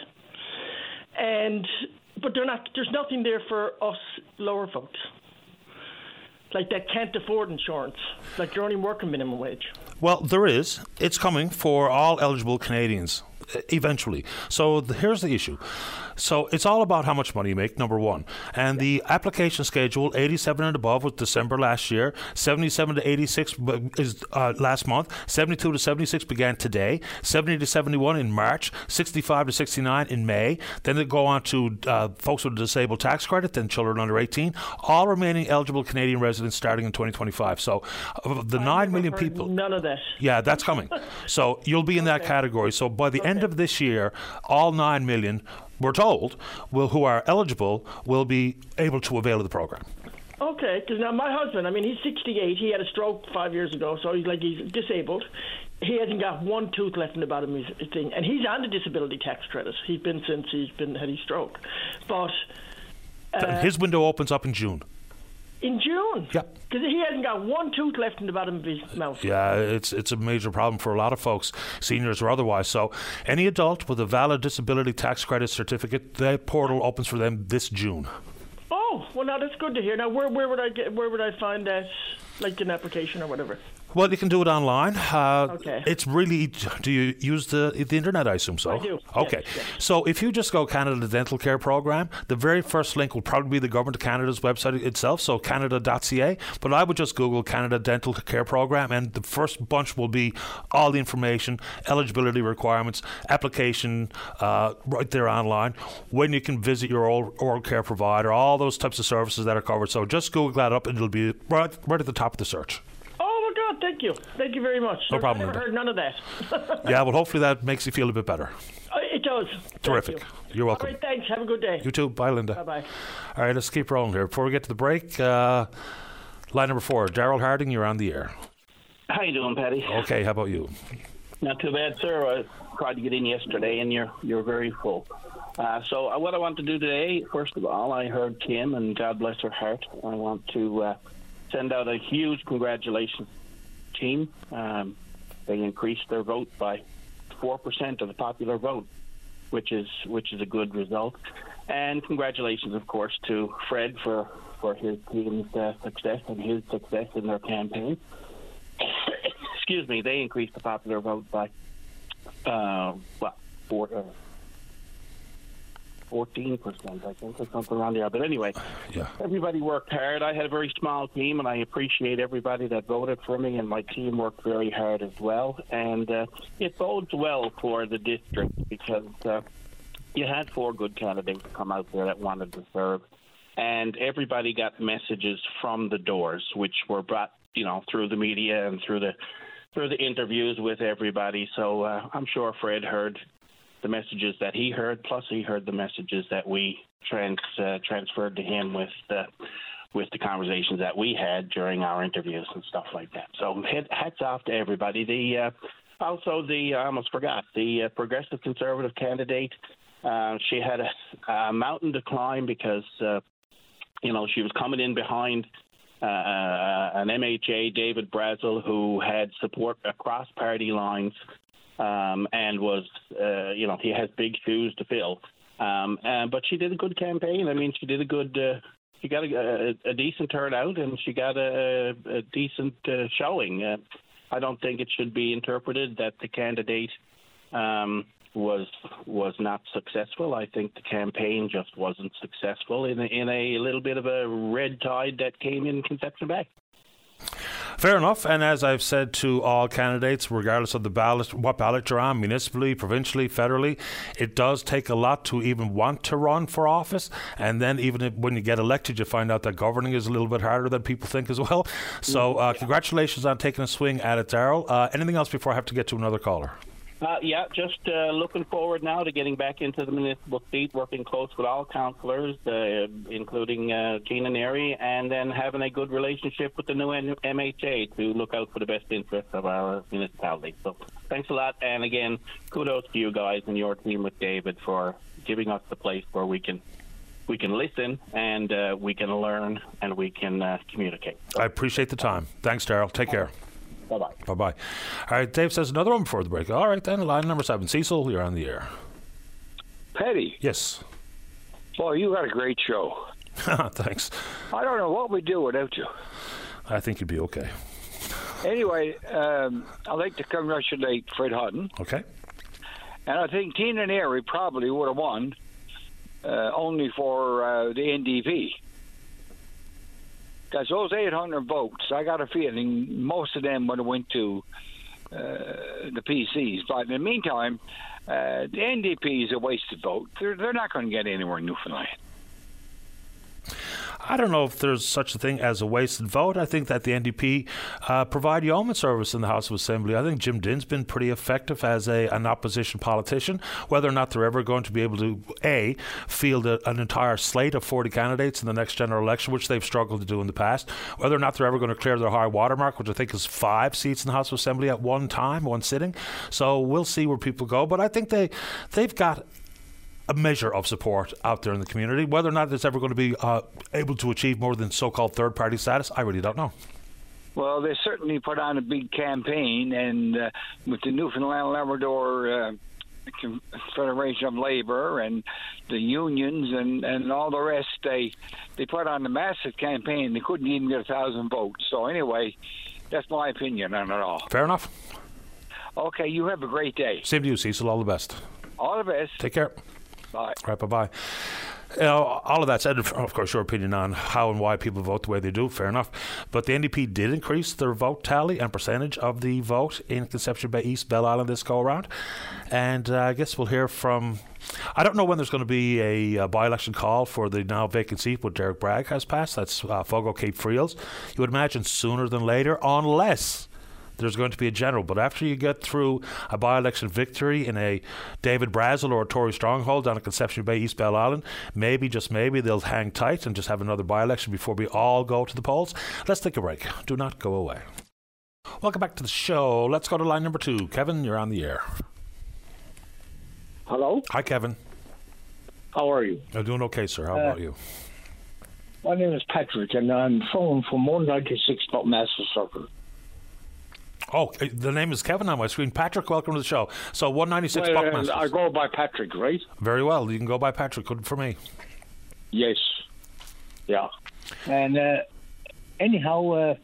And but they're not. There's nothing there for us lower folks. Like that can't afford insurance. Like they're only working minimum wage. Well, there is. It's coming for all eligible Canadians eventually. So the, here's the issue. So it's all about how much money you make, number one. And the application schedule, 87 and above, was December last year. 77 to 86 is uh, last month. 72 to 76 began today. 70 to 71 in March. 65 to 69 in May. Then they go on to uh, folks with a disabled tax credit, then children under 18. All remaining eligible Canadian residents starting in 2025. So uh, the I 9 million people. None of that. Yeah, that's coming. So you'll be in that category. So by the end Of this year, all 9 million, we're told, will, who are eligible will be able to avail of the program. Okay, because now my husband, I mean, he's 68. He had a stroke five years ago, so he's like he's disabled. He hasn't got one tooth left in the bottom of his thing, and he's on the disability tax credit. He's been since he's been had his stroke, but Uh, His window opens up in June. In June. Yep. Because he hasn't got one tooth left in the bottom of his mouth. Yeah, it's it's a major problem for a lot of folks, seniors or otherwise. So, any adult with a valid disability tax credit certificate, the portal opens for them this June. Oh, well, now that's good to hear. Now, where where would I get? Where would I find that? Like an application or whatever. Well, you can do it online. Uh, Okay. It's really. Do you use the the internet? I assume so. I do, Okay. yes, yes. So if you just go Canada Dental Care Program, the very first link will probably be the Government of Canada's website itself, so canada.ca. But I would just Google Canada Dental Care Program, and the first bunch will be all the information, eligibility requirements, application, uh, right there online. When you can visit your oral, oral care provider, all those types of services that are covered. So just Google that up, and it'll be right, right at the top of the search. Oh my God! Thank you. Thank you very much. No I've problem, Never Linda. heard none of that. Yeah, well, hopefully that makes you feel a bit better. Uh, it does. Thank Terrific. you. You're welcome. All right. Thanks. Have a good day. You too. Bye, Linda. Bye bye. All right, let's keep rolling here. Before we get to the break, uh, line number four, Daryl Harding, you're on the air. How you doing, Patty? Okay, how about you? Not too bad, sir. I tried to get in yesterday, and you're you're very full. Uh, so uh, what I want to do today, first of all, I heard Kim, and God bless her heart. I want to uh, send out a huge congratulations team. Um, they increased their vote by four percent of the popular vote, which is which is a good result. And congratulations, of course, to Fred for for his team's uh, success and his success in their campaign. excuse me, they increased the popular vote by uh, what four, uh, 14%, I think, or something around there. But anyway, Yeah. everybody worked hard. I had a very small team, and I appreciate everybody that voted for me, and my team worked very hard as well. And uh, it bodes well for the district because uh, you had four good candidates come out there that wanted to serve, and everybody got messages from the doors, which were brought, you know, through the media and through the through the interviews with everybody. So uh, I'm sure Fred heard the messages that he heard, plus he heard the messages that we trans uh, transferred to him with the with the conversations that we had during our interviews and stuff like that. So hats off to everybody. The uh, Also, the I almost forgot the uh, progressive conservative candidate. Uh, she had a, a, mountain to climb because uh, you know she was coming in behind uh, an MHA, David Brazil, who had support across party lines um, and was uh, you know he has big shoes to fill. Um, and, but she did a good campaign. I mean, she did a good. Uh, she got a, a, a decent turnout, and she got a, a decent uh, showing. Uh, I don't think it should be interpreted that the candidate um, was was not successful. I think the campaign just wasn't successful in a, in a little bit of a red tide that came in Conception Bay. Fair enough. And as I've said to all candidates, regardless of the ballot, what ballot you're on, municipally, provincially, federally, it does take a lot to even want to run for office. And then even if, when you get elected, you find out that governing is a little bit harder than people think as well. So uh, congratulations on taking a swing at it, Daryl. Uh, anything else before I have to get to another caller? Uh, yeah, just uh, looking forward now to getting back into the municipal seat, working close with all councillors, uh, including uh, Tina Neary, and then having a good relationship with the new MHA to look out for the best interests of our municipality. So thanks a lot, and again, kudos to you guys and your team with David for giving us the place where we can we can listen and uh, we can learn and we can uh, communicate. So, I appreciate the time. Thanks, Daryl. Take care. Bye bye. Bye bye. All right, Dave says another one before the break. All right, then, line number seven. Cecil, you're on the air. Petty. Yes. Boy, you got a great show. Thanks. I don't know what we'd do without you. I think you'd be okay. Anyway, um, I'd like to congratulate Fred Hutton. Okay. And I think Tina Neary probably would have won uh, only for uh, the NDP. Because those 800 votes, I got a feeling most of them would have went to uh, the PCs. But in the meantime, uh, the NDP is a wasted vote. They're, they're not going to get anywhere in Newfoundland. I don't know if there's such a thing as a wasted vote. I think that the NDP uh, provide yeoman service in the House of Assembly. I think Jim Dinn's been pretty effective as a an opposition politician. Whether or not they're ever going to be able to a field a, an entire slate of 40 candidates in the next general election, which they've struggled to do in the past. Whether or not they're ever going to clear their high watermark, which I think is five seats in the House of Assembly at one time, one sitting. So we'll see where people go. But I think they they've got a measure of support out there in the community. Whether or not it's ever going to be uh, able to achieve more than so called third party status, I really don't know. Well, they certainly put on a big campaign, and uh, with the Newfoundland Labrador uh, Federation of Labor and the unions and, and all the rest, they they put on a massive campaign. They couldn't even get a thousand votes. So anyway, that's my opinion on it all. Fair enough. Okay, you have a great day. Same to you, Cecil. All the best. All the best. Take care. Bye. Right, bye bye. You know, all of that said, of course, your opinion on how and why people vote the way they do, fair enough. But the NDP did increase their vote tally and percentage of the vote in Conception Bay East, Bell Island this go around. And uh, I guess we'll hear from. I don't know when there's going to be a, a by election call for the now vacant seat, but Derek Bragg has passed. That's uh, Fogo Cape Freels. You would imagine sooner than later, unless there's going to be a general. But after you get through a by election victory in a David Brazil or a Tory stronghold down at Conception Bay, East Bell Island, maybe, just maybe, they'll hang tight and just have another by election before we all go to the polls. Let's take a break. Do not go away. Welcome back to the show. Let's go to line number two. Kevin, you're on the air. Hello. Hi, Kevin. How are you? I'm doing okay, sir. How Uh, about you? My name is Patrick, and I'm phoning from 196 Buckmaster Circle. Oh, uh, the name is Kevin on my screen. Patrick, welcome to the show. So 196 Well, Buckmasters. I go by Patrick, right? Very well. You can go by Patrick. Good for me. Yes. Yeah. And uh, anyhow, uh,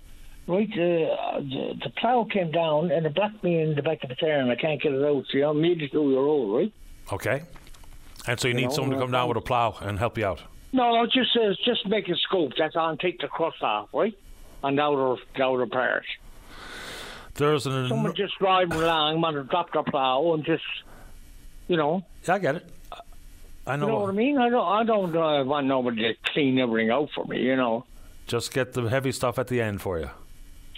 right, uh, the, the plough came down and it blocked me in the back of the tire, and I can't get it out. See, I'm 82 year old, right? Okay. And so you, You need know, someone to uh, come down with a plough and help you out. No, no, just uh, just make a scoop. That's on. Take the crust off, right? On the outer, the outer part. There's an. Someone just driving along, want to drop the plough and just, you know. Yeah, I get it. I know. You know what I mean? I don't. I don't uh, want nobody to clean everything out for me. You know. Just get the heavy stuff at the end for you.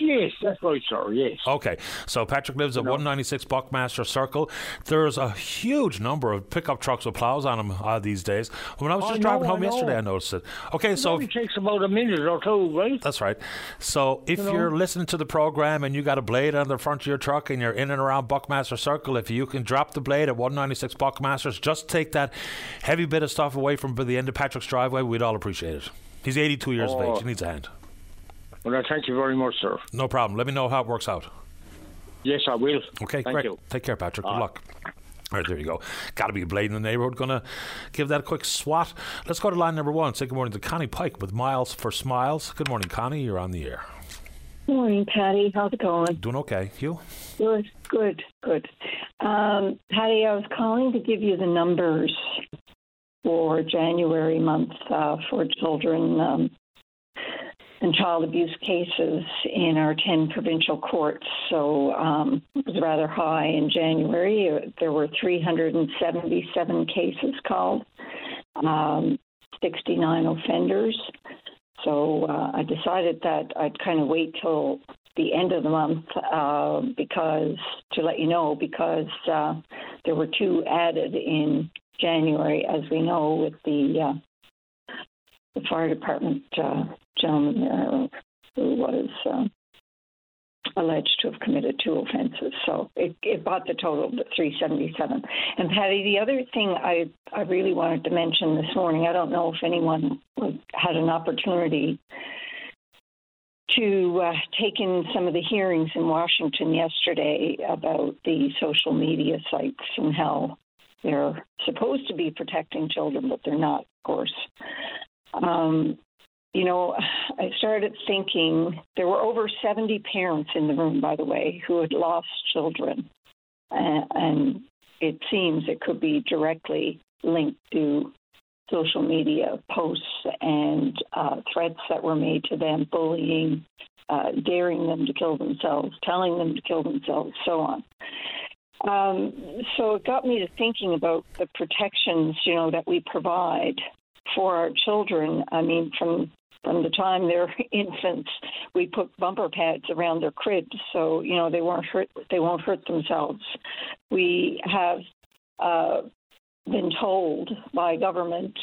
Yes, that's right, sir. Yes. Okay, so Patrick lives at 196 Buckmaster Circle. There's a huge number of pickup trucks with plows on them uh, these days. When I was just driving I home know. yesterday, I noticed it. Okay, It so only takes about a minute or two, right? That's right. So if You are listening to the program and you got a blade on the front of your truck and you're in and around Buckmaster Circle, if you can drop the blade at 196 Buckmasters, just take that heavy bit of stuff away from the end of Patrick's driveway, we'd all appreciate it. He's 82 years of Oh. age. He needs a hand. Well, I thank you very much, sir. No problem. Let me know how it works out. Yes, I will. Okay, Thank great. you. Take care, Patrick. Good luck. All right, there you go. Got to be a blade in the neighbourhood. Going to give that a quick swat. Let's go to line number one. Say good morning to Connie Pike with Miles for Smiles. Good morning, Connie. You're on the air. Morning, Patty. How's it going? Doing okay. You? Good, good, good. Um, Patty, I was calling to give you the numbers for January month uh, for children um, and child abuse cases in our 10 provincial courts. So um, it was rather high in January. There were 377 cases called, um, 69 offenders. So uh, I decided that I'd kind of wait till the end of the month uh, because to let you know because uh, there were two added in January, as we know, with the uh, the fire department uh, gentleman there who was uh, alleged to have committed two offenses. So it, it brought the total to 377. And Patty, the other thing I I really wanted to mention this morning, I don't know if anyone had an opportunity to uh, take in some of the hearings in Washington yesterday about the social media sites and how they're supposed to be protecting children, but they're not, of course. Um, you know, I started thinking there were over 70 parents in the room, by the way, who had lost children. And, it seems it could be directly linked to social media posts and uh, threats that were made to them, bullying, uh, daring them to kill themselves, telling them to kill themselves, so on. Um, so it got me to thinking about the protections, you know, that we provide for our children. I mean, from from the time they're infants, we put bumper pads around their cribs so you know they won't hurt they won't hurt themselves. We have uh, been told by government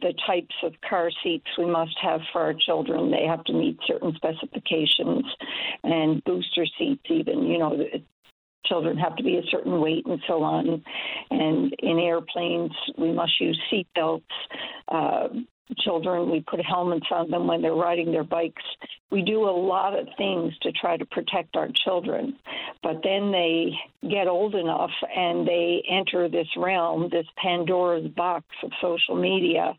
the types of car seats we must have for our children. They have to meet certain specifications, and booster seats even. You know, children have to be a certain weight and so on. And in airplanes, we must use seat belts. Uh, children, we put helmets on them when they're riding their bikes. We do a lot of things to try to protect our children. But then they get old enough and they enter this realm, this Pandora's box of social media,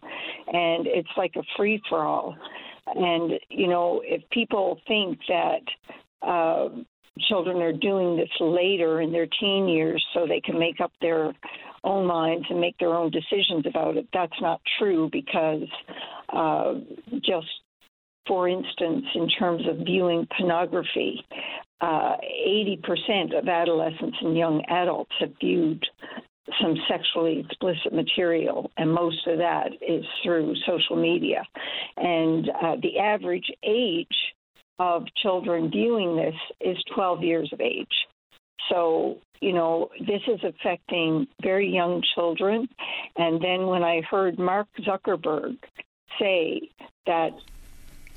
and it's like a free for all. And, you know, if people think that, uh, children are doing this later in their teen years so they can make up their own minds and make their own decisions about it. That's not true because uh, just for instance, in terms of viewing pornography, uh, 80% of adolescents and young adults have viewed some sexually explicit material, and most of that is through social media. And uh, the average age of children viewing this is 12 years of age. So, you know, this is affecting very young children. And then when I heard Mark Zuckerberg say that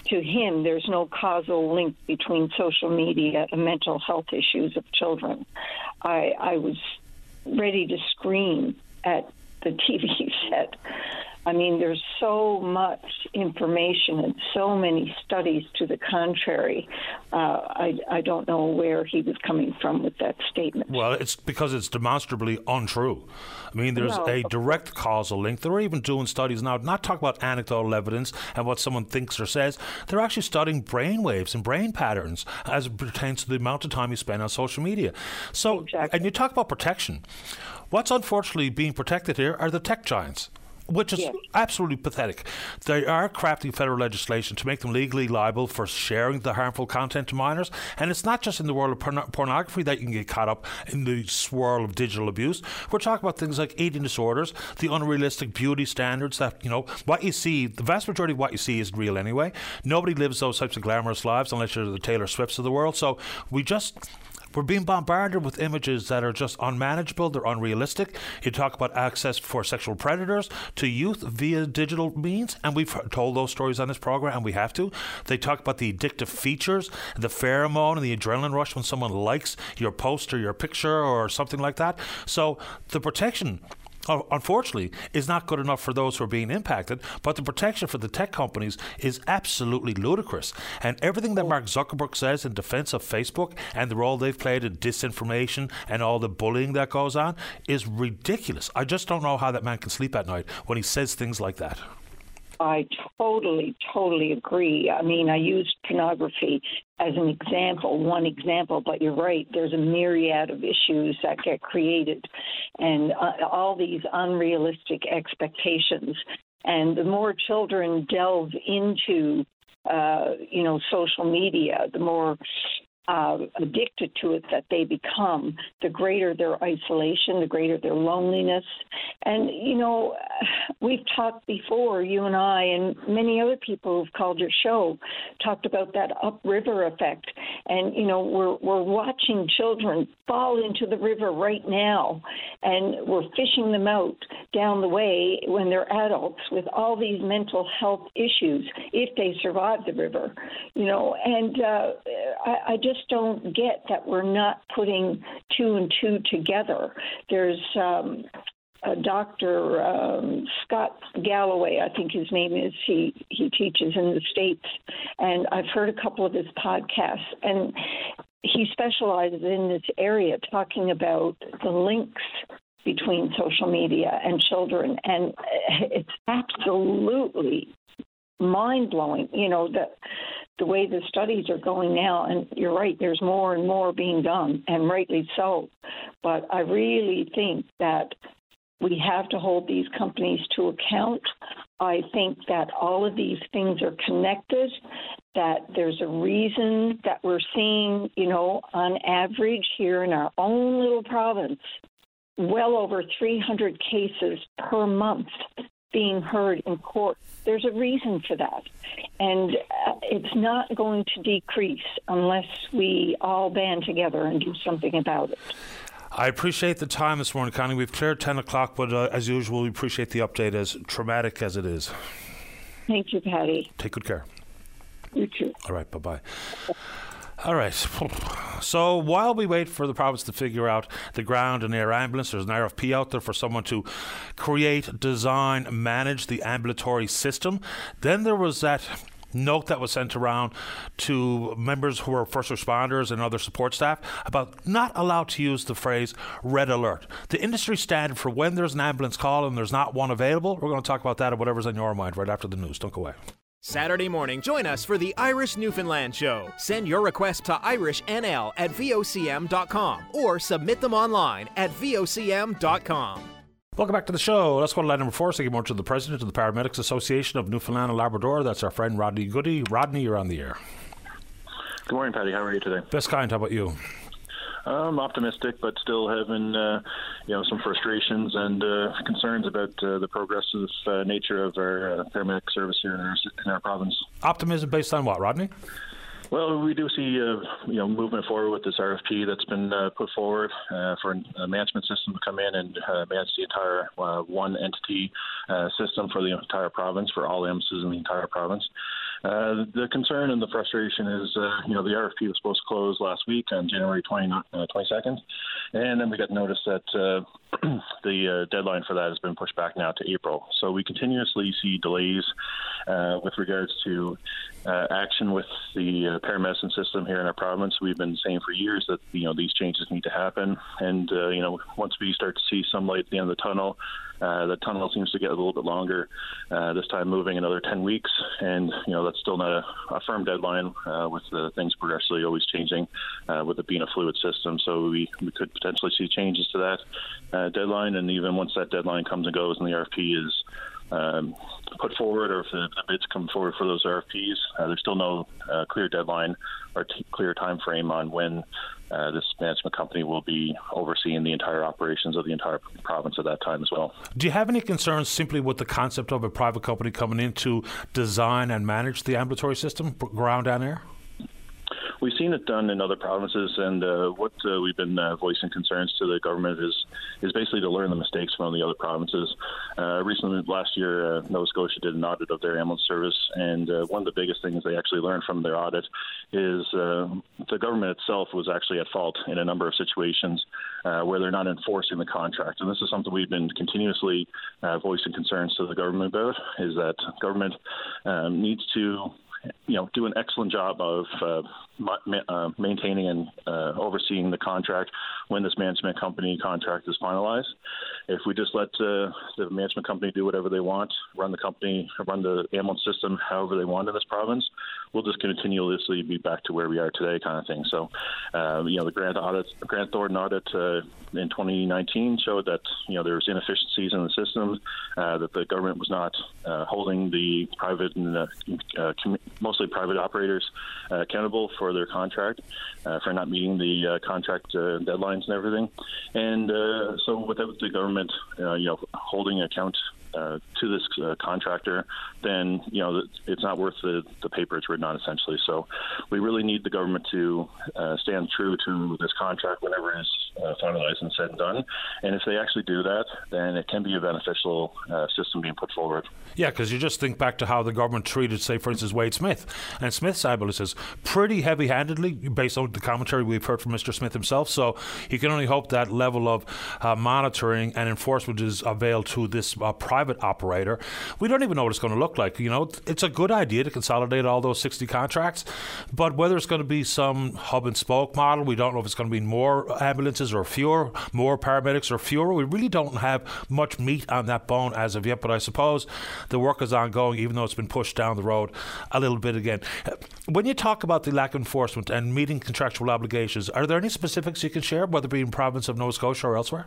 to him there's no causal link between social media and mental health issues of children, I, I was ready to scream at the TV set. I mean, there's so much information and so many studies to the contrary. Uh, I, I don't know where he was coming from with that statement. Well, it's because it's demonstrably untrue. I mean, there's No. a direct causal link. They're even doing studies now, not talk about anecdotal evidence and what someone thinks or says. They're actually studying brain waves and brain patterns as it pertains to the amount of time you spend on social media. So, and you talk about protection. What's unfortunately being protected here are the tech giants. Which is yes. absolutely pathetic. They are crafting federal legislation to make them legally liable for sharing the harmful content to minors. And it's not just in the world of porn- pornography that you can get caught up in the swirl of digital abuse. We're talking about things like eating disorders, the unrealistic beauty standards that, you know, what you see, the vast majority of what you see isn't real anyway. Nobody lives those types of glamorous lives unless you're the Taylor Swifts of the world. So we just we're being bombarded with images that are just unmanageable, they're unrealistic. You talk about access for sexual predators to youth via digital means, and we've told those stories on this program, and we have to. They talk about the addictive features, the pheromone and the adrenaline rush when someone likes your post or your picture or something like that. So the protection unfortunately, is not good enough for those who are being impacted. But the protection for the tech companies is absolutely ludicrous. And everything that oh. Mark Zuckerberg says in defense of Facebook and the role they've played in disinformation and all the bullying that goes on is ridiculous. I just don't know how that man can sleep at night when he says things like that. I totally, totally agree. I mean, I used pornography as an example, one example, but you're right. There's a myriad of issues that get created, and uh, all these unrealistic expectations. And the more children delve into, uh, you know, social media, the more uh, addicted to it that they become, the greater their isolation, the greater their loneliness. And, you know, we've talked before, you and I, and many other people who've called your show, talked about that upriver effect. And, you know, we're, we're watching children fall into the river right now, and we're fishing them out down the way when they're adults with all these mental health issues if they survive the river, you know. And uh, I, I just just don't get that we're not putting two and two together. There's um, a Dr. Um, Scott Galloway, I think his name is. He he teaches in the states, and I've heard a couple of his podcasts, and he specializes in this area, talking about the links between social media and children, and it's absolutely mind blowing. You know that the way the studies are going now, and you're right, there's more and more being done, and rightly so. But I really think that we have to hold these companies to account. I think that all of these things are connected, that there's a reason that we're seeing, you know, on average here in our own little province, well over 300 cases per month being heard in court. There's a reason for that. And uh, it's not going to decrease unless we all band together and do something about it. I appreciate the time this morning, Connie. We've cleared 10 o'clock, but uh, as usual, we appreciate the update, as traumatic as it is. Thank you, Patty. Take good care. You too. All right, bye bye. All right. So while we wait for the province to figure out the ground and air ambulance, there's an RFP out there for someone to create, design, manage the ambulatory system. Then there was that note that was sent around to members who are first responders and other support staff about not allowed to use the phrase red alert. The industry standard for when there's an ambulance call and there's not one available. We're going to talk about that or whatever's on your mind right after the news. Don't go away. Saturday morning, join us for the Irish Newfoundland Show. Send your request to IrishNL at VOCM.com or submit them online at VOCM.com. Welcome back to the show. Let's go to line number four. Say good morning to the president of the Paramedics Association of Newfoundland and Labrador. That's our friend Rodney Goody. Rodney, you're on the air. Good morning, Patty. How are you today? Best kind. How about you? I'm optimistic, but still having uh, you know some frustrations and uh, concerns about uh, the progressive uh, nature of our uh, paramedic service here in our, in our province. Optimism based on what, Rodney? Well, we do see uh, you know movement forward with this RFP that's been uh, put forward uh, for a management system to come in and uh, manage the entire uh, one entity uh, system for the entire province for all AMSs in the entire province. Uh, the concern and the frustration is, uh, you know, the RFP was supposed to close last week on January 20, uh, 22nd, and then we got notice that uh, the uh, deadline for that has been pushed back now to April. So we continuously see delays with regards to action with the paramedicine system here in our province. We've been saying for years that you know these changes need to happen, and you know once we start to see some light at the end of the tunnel. Uh, the tunnel seems to get a little bit longer uh, this time, moving another 10 weeks, and you know that's still not a, a firm deadline uh, with the things progressively always changing uh, with it being a fluid system. So we, we could potentially see changes to that uh, deadline, and even once that deadline comes and goes and the RFP is um, put forward or if the, the, bids come forward for those RFPs. Uh, there's still no uh, clear deadline or t- clear time frame on when uh, this management company will be overseeing the entire operations of the entire province at that time as well. Do you have any concerns simply with the concept of a private company coming in to design and manage the ambulatory system, ground and air? We've seen it done in other provinces, and uh, what uh, we've been uh, voicing concerns to the government is is basically to learn the mistakes from the other provinces. Uh, recently, last year, uh, Nova Scotia did an audit of their ambulance service, and one of the biggest things they actually learned from their audit is the government itself was actually at fault in a number of situations where they're not enforcing the contract. And this is something we've been continuously voicing concerns to the government about: is that government um, needs to you know, do an excellent job of uh, ma- uh, maintaining and uh, overseeing the contract when this management company contract is finalized. If we just let uh, the management company do whatever they want, run the company, run the ambulance system however they want in this province, we'll just continuously be back to where we are today, kind of thing. So, uh, you know, the Grant audit, Grant Thornton audit uh, in 2019 showed that you know there was inefficiencies in the system, that the government was not holding the private and com- mostly private operators accountable for their contract uh, for not meeting the uh, contract uh, deadlines and everything. And so without the government, you know, holding account uh, to this uh, contractor, then you know it's not worth the, the paper it's written on essentially. So we really need the government to uh, stand true to this contract whenever it's uh, finalized and said and done. And if they actually do that, then it can be a beneficial uh, system being put forward. Yeah, because you just think back to how the government treated, say, for instance, Wade Smith, and Smith's ambulance is pretty heavy-handedly based on the commentary we've heard from Mr. Smith himself. So you can only hope that level of uh, monitoring and enforcement is availed to this private private operator, we don't even know what it's going to look like. You know, it's a good idea to consolidate all those 60 contracts, but whether it's going to be some hub and spoke model, we don't know if it's going to be more ambulances or fewer, more paramedics or fewer. We really don't have much meat on that bone as of yet, but I suppose the work is ongoing, even though it's been pushed down the road a little bit again. When you talk about the lack of enforcement and meeting contractual obligations, are there any specifics you can share, whether it be in province of Nova Scotia or elsewhere?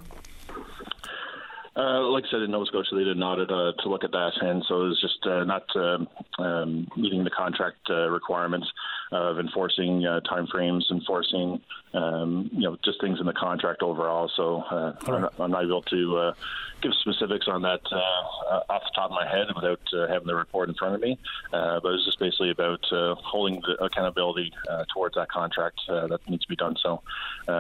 Uh, like I said, in Nova Scotia, they did audit uh, to look at that, and so it was just uh, not um, um meeting the contract uh, requirements of enforcing uh, timeframes, enforcing um, you know just things in the contract overall. So uh, I'm, not, I'm, not, able to give specifics on that off the top of my head without having the report in front of me. but it's just basically about holding the accountability towards that contract that needs to be done. So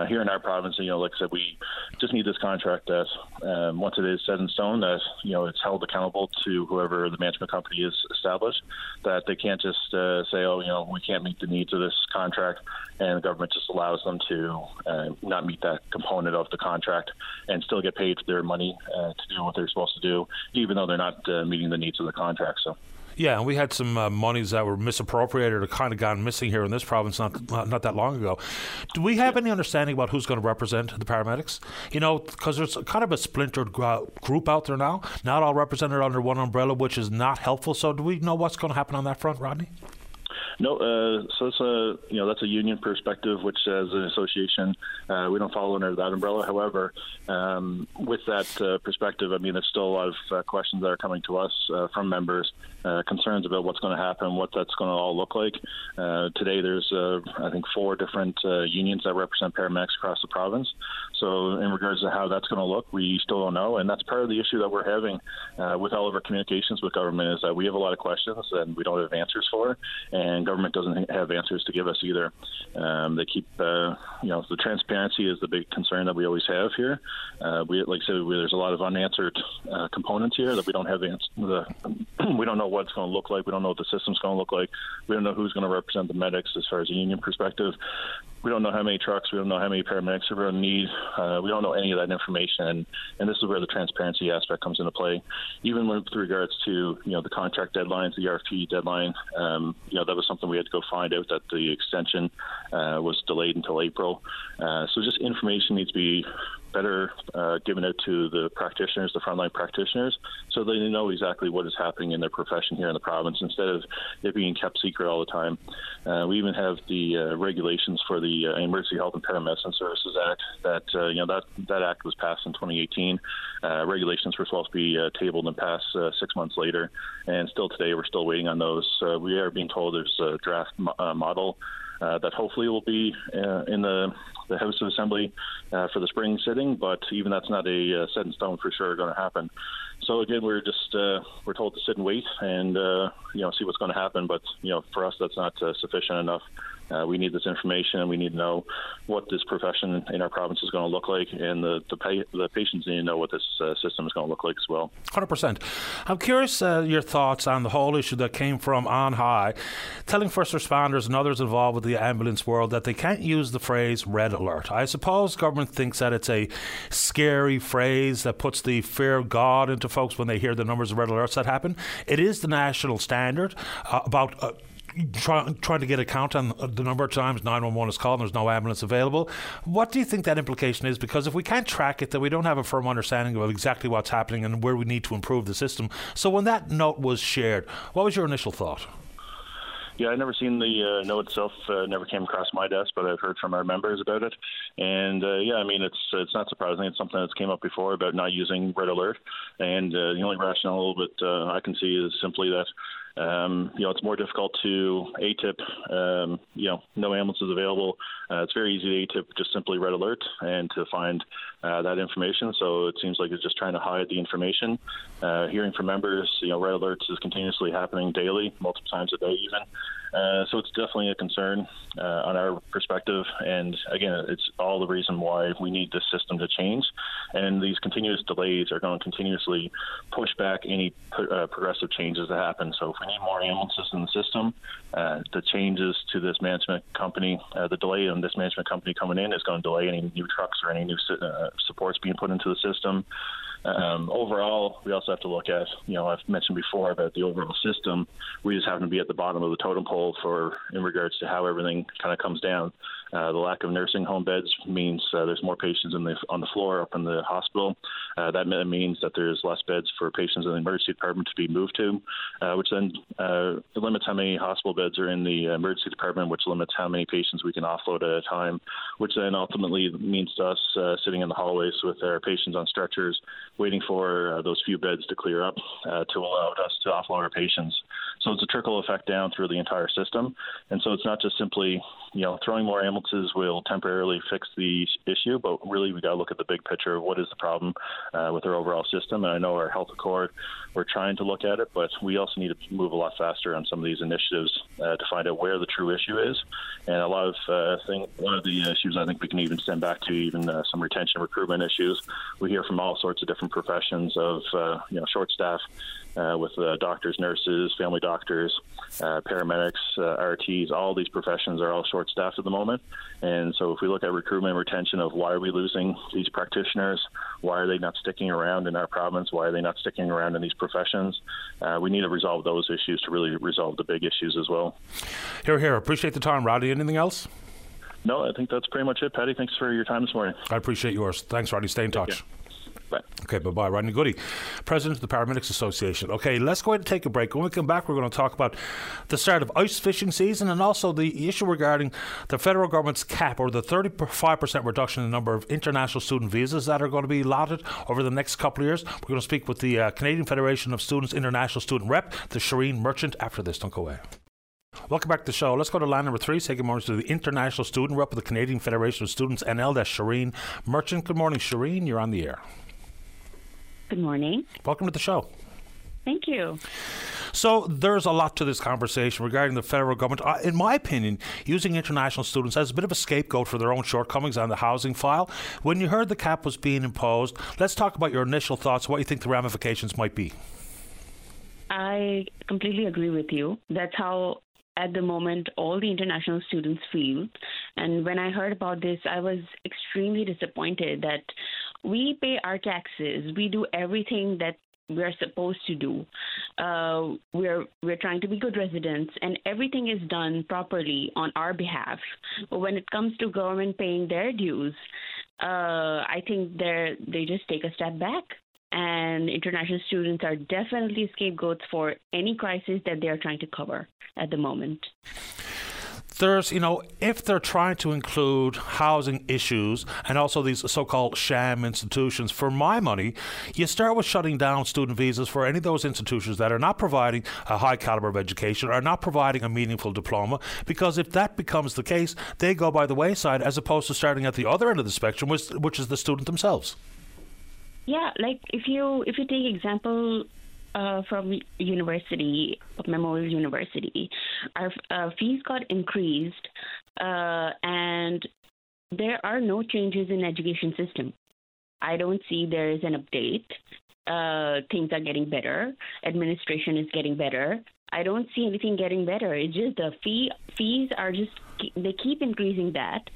here in our province, you know, like I said, we just need this contract that um, once it is set in stone that you know it's held accountable to whoever the management company is established. That they can't just uh, say, oh, you know, we can't meet the needs of this contract, and the government just allows them to uh, not meet that component of the contract and still get paid their money uh, to do what they're supposed to do, even though they're not uh, meeting the needs of the contract. So. Yeah, and we had some uh, monies that were misappropriated or kind of gone missing here in this province not, not, not that long ago. Do we have any understanding about who's going to represent the paramedics? You know, because there's kind of a splintered group out there now, not all represented under one umbrella, which is not helpful. So, do we know what's going to happen on that front, Rodney? No, uh, so it's a you know that's a union perspective, which as an association uh, we don't follow under that umbrella. However, um, with that uh, perspective, I mean there's still a lot of uh, questions that are coming to us uh, from members, uh, concerns about what's going to happen, what that's going to all look like. today, there's I think four different unions that represent paramedics across the province. So in regards to how that's going to look, we still don't know, and that's part of the issue that we're having with all of our communications with government is that we have a lot of questions and we don't have answers for, and government doesn't have answers to give us either. Um, they keep, uh, you know, the transparency is the big concern that we always have here. Uh, we, like I said, we, there's a lot of unanswered uh, components here that we don't have ans- the, we don't know what it's going to look like. We don't know what the system's going to look like. We don't know who's going to represent the medics as far as a union perspective we don't know how many trucks, we don't know how many paramedics we're going to need. Uh, we don't know any of that information, and, and this is where the transparency aspect comes into play. Even with regards to you know the contract deadlines, the RFP deadline, um, you know that was something we had to go find out that the extension uh, was delayed until April. Uh, so just information needs to be better uh, given it to the practitioners, the frontline practitioners, so they know exactly what is happening in their profession here in the province instead of it being kept secret all the time. Uh, we even have the uh, regulations for the uh, Emergency Health and Paramedicine Services Act. That uh, you know that that act was passed in 2018. Uh, regulations were supposed to be tabled and passed six months later, and still today we're still waiting on those. We are being told there's a draft mo- model uh, that hopefully will be uh, in the, the House of Assembly uh, for the spring sitting, but even that's not a uh, set in stone for sure going to happen. So again, we're just uh, we're told to sit and wait and you know see what's going to happen. But you know, for us, that's not sufficient enough. Uh, we need this information, and we need to know what this profession in our province is going to look like, and the the, pay, the patients need to know what this uh, system is going to look like as well. Hundred percent. I'm curious uh, your thoughts on the whole issue that came from on high, telling first responders and others involved with the ambulance world that they can't use the phrase "red alert." I suppose government thinks that it's a scary phrase that puts the fear of God into folks when they hear the numbers of red alerts that happen. It is the national standard uh, about uh, try, trying to get a count on the number of times 911 is called and there's no ambulance available. What do you think that implication is? Because if we can't track it, then we don't have a firm understanding of exactly what's happening and where we need to improve the system. So when that note was shared, what was your initial thought? Yeah, I never seen the uh, note itself. Uh, never came across my desk, but I've heard from our members about it. And uh, yeah, I mean, it's it's not surprising. It's something that's came up before about not using red alert. And uh, the only rationale that uh, I can see is simply that um, you know, it's more difficult to ATIP. Um, you know, no ambulances available. Uh, it's very easy to ATIP just simply red alert and to find uh, that information. So it seems like it's just trying to hide the information. Uh, hearing from members, you know, red alerts is continuously happening daily, multiple times a day even. Uh, so it's definitely a concern uh, on our perspective. And again, it's all the reason why we need this system to change. And these continuous delays are going to continuously push back any uh, progressive changes that happen. So if we need more ambulances in the system, uh, the changes to this management company, uh, the delay in this management company coming in is going to delay any new trucks or any new supports being put into the system. Um, overall, we also have to look at, you know, I've mentioned before about the overall system. We just happen to be at the bottom of the totem pole for in regards to how everything kind of comes down. Uh, the lack of nursing home beds means uh, there's more patients the, on the floor up in the hospital. Uh, that means that there's less beds for patients in the emergency department to be moved to, uh, which then uh, limits how many hospital beds are in the emergency department, which limits how many patients we can offload at a time, which then ultimately means to us uh, sitting in the hallways with our patients on stretchers, waiting for those few beds to clear up to allow us to offload our patients. So it's a trickle effect down through the entire system, and so it's not just simply you know throwing more ambulances ambulances will temporarily fix the issue, but really we got to look at the big picture of what is the problem uh, with our overall system. And I know our health accord, we're trying to look at it, but we also need to move a lot faster on some of these initiatives uh, to find out where the true issue is. And a lot of uh, thing, one of the issues I think we can even send back to even uh, some retention recruitment issues. We hear from all sorts of different professions of uh, you know short staff uh, with uh, doctors, nurses, family doctors, uh, paramedics, uh, RTs. All these professions are all short staffed at the moment. And so, if we look at recruitment and retention of why are we losing these practitioners, why are they not sticking around in our province, why are they not sticking around in these professions, uh, we need to resolve those issues to really resolve the big issues as well. Here, here. Appreciate the time, Roddy. Anything else? No, I think that's pretty much it, Paddy. Thanks for your time this morning. I appreciate yours. Thanks, Roddy. Stay in touch. Okay, bye bye. Rodney Goody, President of the Paramedics Association. Okay, let's go ahead and take a break. When we come back, we're going to talk about the start of ice fishing season and also the issue regarding the federal government's cap or the 35% reduction in the number of international student visas that are going to be allotted over the next couple of years. We're going to speak with the uh, Canadian Federation of Students International Student Rep, the Shireen Merchant, after this. Don't go away. Welcome back to the show. Let's go to line number three. Say good morning to the International Student Rep of the Canadian Federation of Students NL. That's Shireen Merchant. Good morning, Shireen. You're on the air. Good morning. Welcome to the show. Thank you. So there's a lot to this conversation regarding the federal government. Uh, in my opinion, using international students as a bit of a scapegoat for their own shortcomings on the housing file. When you heard the cap was being imposed, let's talk about your initial thoughts. What you think the ramifications might be. I completely agree with you. That's how at the moment all the international students feel. And when I heard about this, I was extremely disappointed that we pay our taxes. We do everything that we're supposed to do. Uh, we're we're trying to be good residents, and everything is done properly on our behalf. But when it comes to government paying their dues, uh, I think they they just take a step back. And international students are definitely scapegoats for any crisis that they are trying to cover at the moment. There's, you know, if they're trying to include housing issues and also these so called sham institutions, for my money, you start with shutting down student visas for any of those institutions that are not providing a high caliber of education, are not providing a meaningful diploma, because if that becomes the case, they go by the wayside as opposed to starting at the other end of the spectrum, which, which is the student themselves. Yeah, like if you if you take example uh, from university, Memorial University, our uh, fees got increased, uh, and there are no changes in education system. I don't see there is an update. Uh, things are getting better. Administration is getting better. I don't see anything getting better. It's just the fee fees are just they keep increasing that.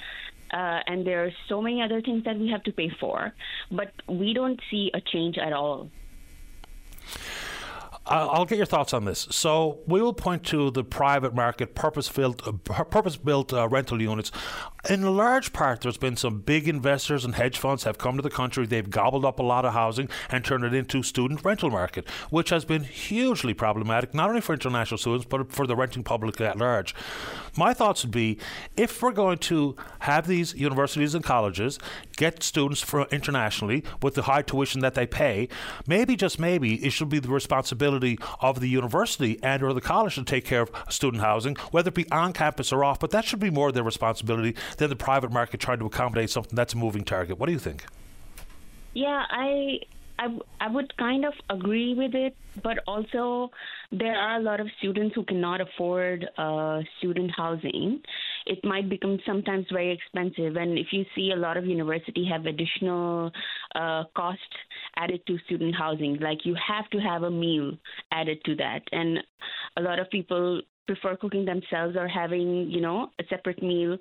Uh, and there are so many other things that we have to pay for, but we don't see a change at all. I'll get your thoughts on this. So we will point to the private market, purpose-built, purpose-built uh, rental units. In large part, there's been some big investors and hedge funds have come to the country. They've gobbled up a lot of housing and turned it into student rental market, which has been hugely problematic, not only for international students but for the renting public at large. My thoughts would be, if we're going to have these universities and colleges get students for internationally with the high tuition that they pay, maybe just maybe it should be the responsibility of the university and or the college to take care of student housing, whether it be on campus or off. But that should be more their responsibility than the private market trying to accommodate something that's a moving target. What do you think? Yeah, I I, I would kind of agree with it, but also there are a lot of students who cannot afford uh, student housing. It might become sometimes very expensive, and if you see a lot of university have additional uh, cost added to student housing, like you have to have a meal added to that, and a lot of people prefer cooking themselves or having you know a separate meal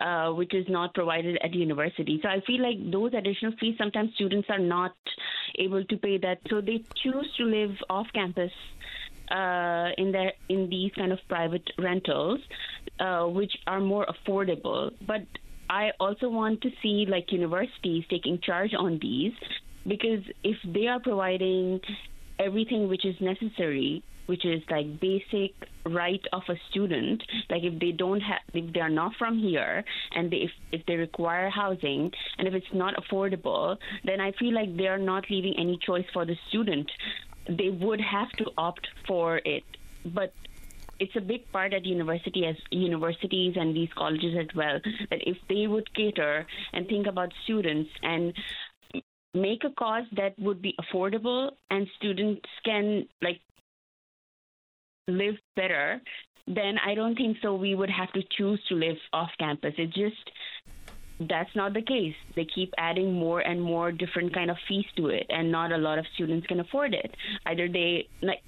uh, which is not provided at university. So I feel like those additional fees sometimes students are not able to pay that, so they choose to live off campus. Uh, in their in these kind of private rentals, uh, which are more affordable. But I also want to see like universities taking charge on these because if they are providing everything which is necessary which is like basic right of a student. Like if they don't have if they are not from here and they, if if they require housing and if it's not affordable then i feel like they are not leaving any choice for the student. They would have to opt for it. But it's a big part at university as universities and these colleges as well that if they would cater and think about students and make a cost that would be affordable and students can like live better, then I don't think so. We would have to choose to live off campus. It just that's not the case. They keep adding more and more different kind of fees to it, and not a lot of students can afford it. Either they like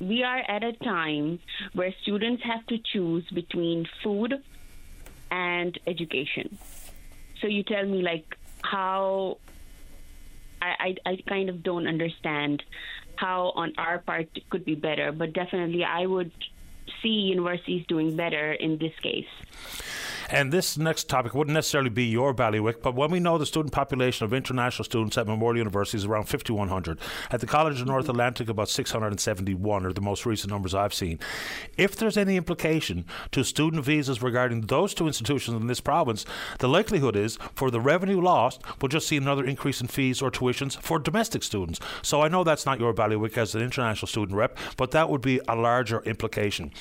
we are at a time where students have to choose between food and education. So you tell me like how I, I, I kind of don't understand how on our part could be better, but definitely I would see universities doing better in this case. And this next topic wouldn't necessarily be your bailiwick, but when we know the student population of international students at Memorial University is around 5,100, at the College of North. Atlantic about 671 are the most recent numbers I've seen. If there's any implication to student visas regarding those two institutions in this province, the likelihood is for the revenue lost, we'll just see another increase in fees or tuitions for domestic students. So I know that's not your bailiwick as an international student rep, but that would be a larger implication.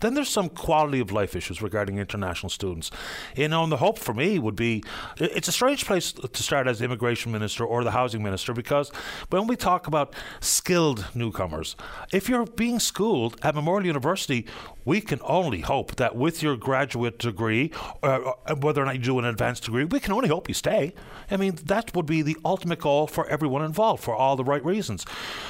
Then there's some quality of life issues regarding international students. You know, and the hope for me would be it's a strange place to start as the immigration minister or the housing minister because when we talk about skilled newcomers, if you're being schooled at Memorial University, we can only hope that with your graduate degree, uh, uh whether or not you do an advanced degree, we can only hope you stay. I mean, that would be the ultimate goal for everyone involved for all the right reasons.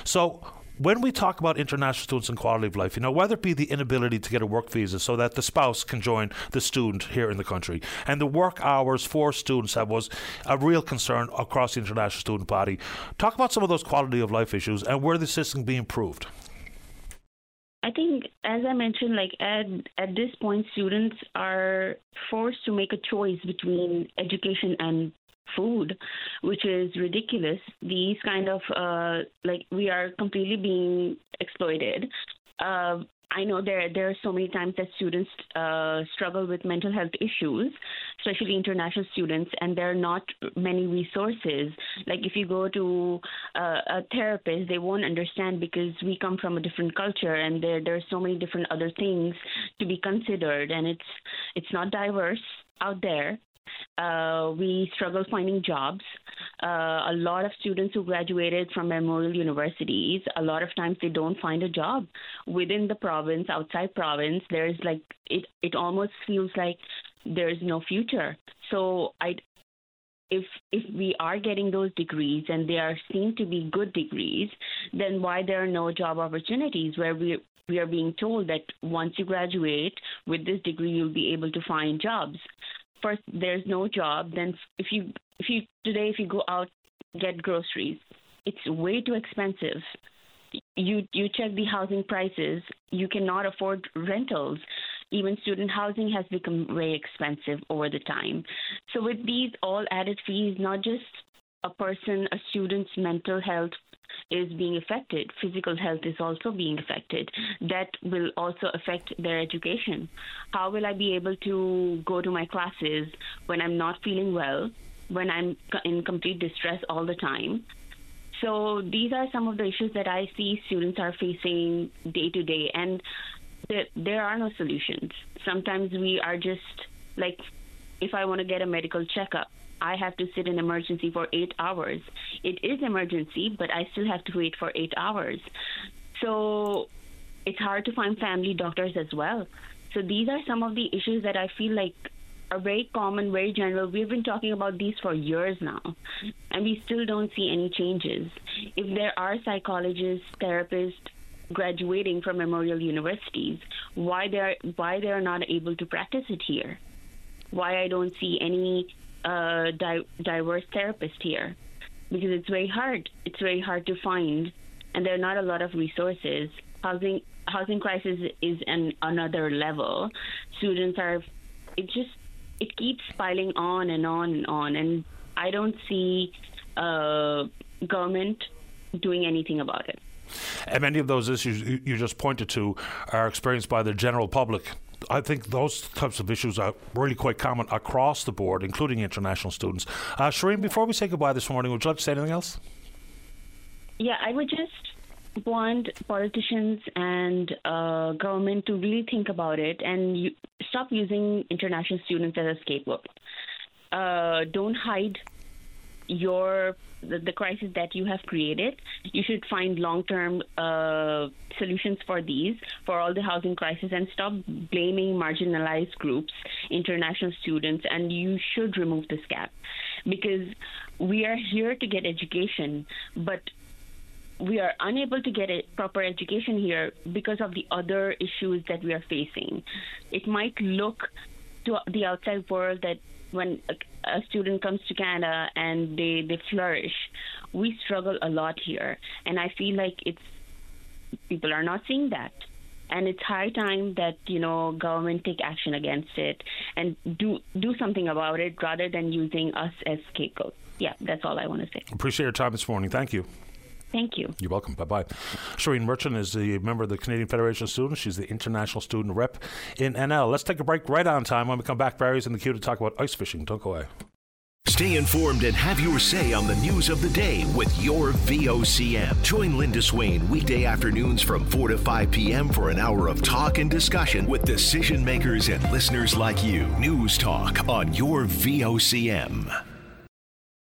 So when we talk about international students and quality of life, you know, whether it be the inability to get a work visa so that the spouse can join the student here in the country, and the work hours for students that was a real concern across the international student body, talk about some of those quality of life issues and where the system can be improved. I think, as I mentioned, like at at this point, students are forced to make a choice between education and food, which is ridiculous. These kind of uh, like we are completely being exploited. Uh, I know there there are so many times that students uh, struggle with mental health issues, especially international students, and there are not many resources. Like if you go to uh, a therapist, they won't understand because we come from a different culture, and there there are so many different other things to be considered, and it's it's not diverse out there. Uh, we struggle finding jobs. Uh, a lot of students who graduated from memorial universities, a lot of times they don't find a job within the province, outside province. There's like it. It almost feels like there's no future. So I, if if we are getting those degrees and they are seen to be good degrees, then why there are no job opportunities where we we are being told that once you graduate with this degree you'll be able to find jobs first there's no job then if you if you today if you go out get groceries it's way too expensive. You you check the housing prices you cannot afford rentals. Even student housing has become very expensive over the time. So with these all added fees not just a person a student's mental health is being affected. Physical health is also being affected. That will also affect their education. How will I be able to go to my classes when I'm not feeling well, when I'm in complete distress all the time? So these are some of the issues that I see students are facing day to day, and there, there are no solutions. Sometimes we are just like, if I want to get a medical checkup, I have to sit in emergency for eight hours. It is emergency, but I still have to wait for eight hours. So it's hard to find family doctors as well. So these are some of the issues that I feel like are very common, very general. We've been talking about these for years now, and we still don't see any changes. If there are psychologists, therapists graduating from memorial universities, why they're why they're not able to practice it here? Why I don't see any a di- diverse therapist here because it's very hard. It's very hard to find, and there are not a lot of resources. Housing housing crisis is an another level. Students are it just it keeps piling on and on and on, and I don't see uh, government doing anything about it. And many of those issues you just pointed to are experienced by the general public I think those types of issues are really quite common across the board, including international students. Uh, Shireen, before we say goodbye this morning, would you like to say anything else? Yeah, I would just want politicians and uh, government to really think about it and you, stop using international students as a scapegoat. Uh, don't hide your the, crisis that you have created. You should find long-term uh, solutions for these, for all the housing crisis, and stop blaming marginalized groups, international students, and you should remove this gap because we are here to get education, but we are unable to get a proper education here because of the other issues that we are facing. It might look to the outside world that when a, a student comes to Canada and they, they flourish, we struggle a lot here. And I feel like it's people are not seeing that. And it's high time that you know government take action against it and do do something about it rather than using us as scapegoats. Yeah, that's all I want to say. Appreciate your time this morning. Thank you. Thank you. You're welcome. Bye bye. Shireen Merchant is the member of the Canadian Federation of Students. She's the international student rep in NL. Let's take a break right on time. When we come back, Barry's in the queue to talk about ice fishing. Don't go away. Stay informed and have your say on the news of the day with your VOCM. Join Linda Swain weekday afternoons from 4 to 5 p.m. for an hour of talk and discussion with decision makers and listeners like you. News Talk on your VOCM.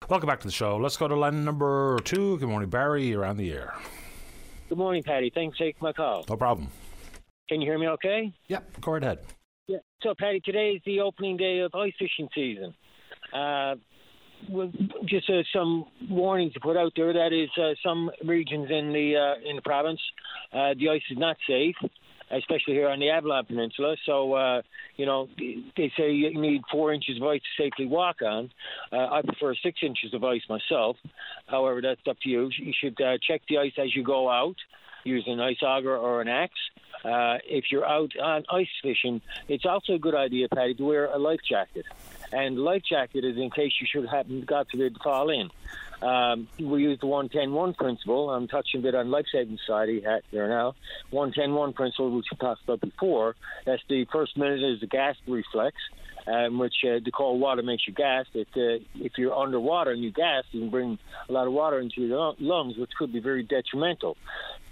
Welcome back to the show. Let's go to line number two. Good morning, Barry. You're on the air. Good morning, Paddy. Thanks for taking my call. No problem. Can you hear me okay? Yep, go right ahead. Yeah. So, Paddy, today is the opening day of ice fishing season. Uh, well, just uh, some warnings to put out there. That is, uh, some regions in the uh, in the province, uh, the ice is not safe especially here on the Avalon Peninsula. So, uh, you know, they say you need four inches of ice to safely walk on. Uh, I prefer six inches of ice myself. However, that's up to you. You should uh, check the ice as you go out. using an ice auger or an axe. Uh, if you're out on ice fishing, it's also a good idea, Paddy, to wear a life jacket. And life jacket is in case you should happen, forbid, to fall in. Um, we use the 110-1 principle. I'm touching a bit on Life Saving Society hat here now. 110-1 principle, which we talked about before. That's the first minute is the gas reflex, um, which uh, the cold water makes you gas. It, uh, if you're underwater and you gas, you can bring a lot of water into your lungs, which could be very detrimental.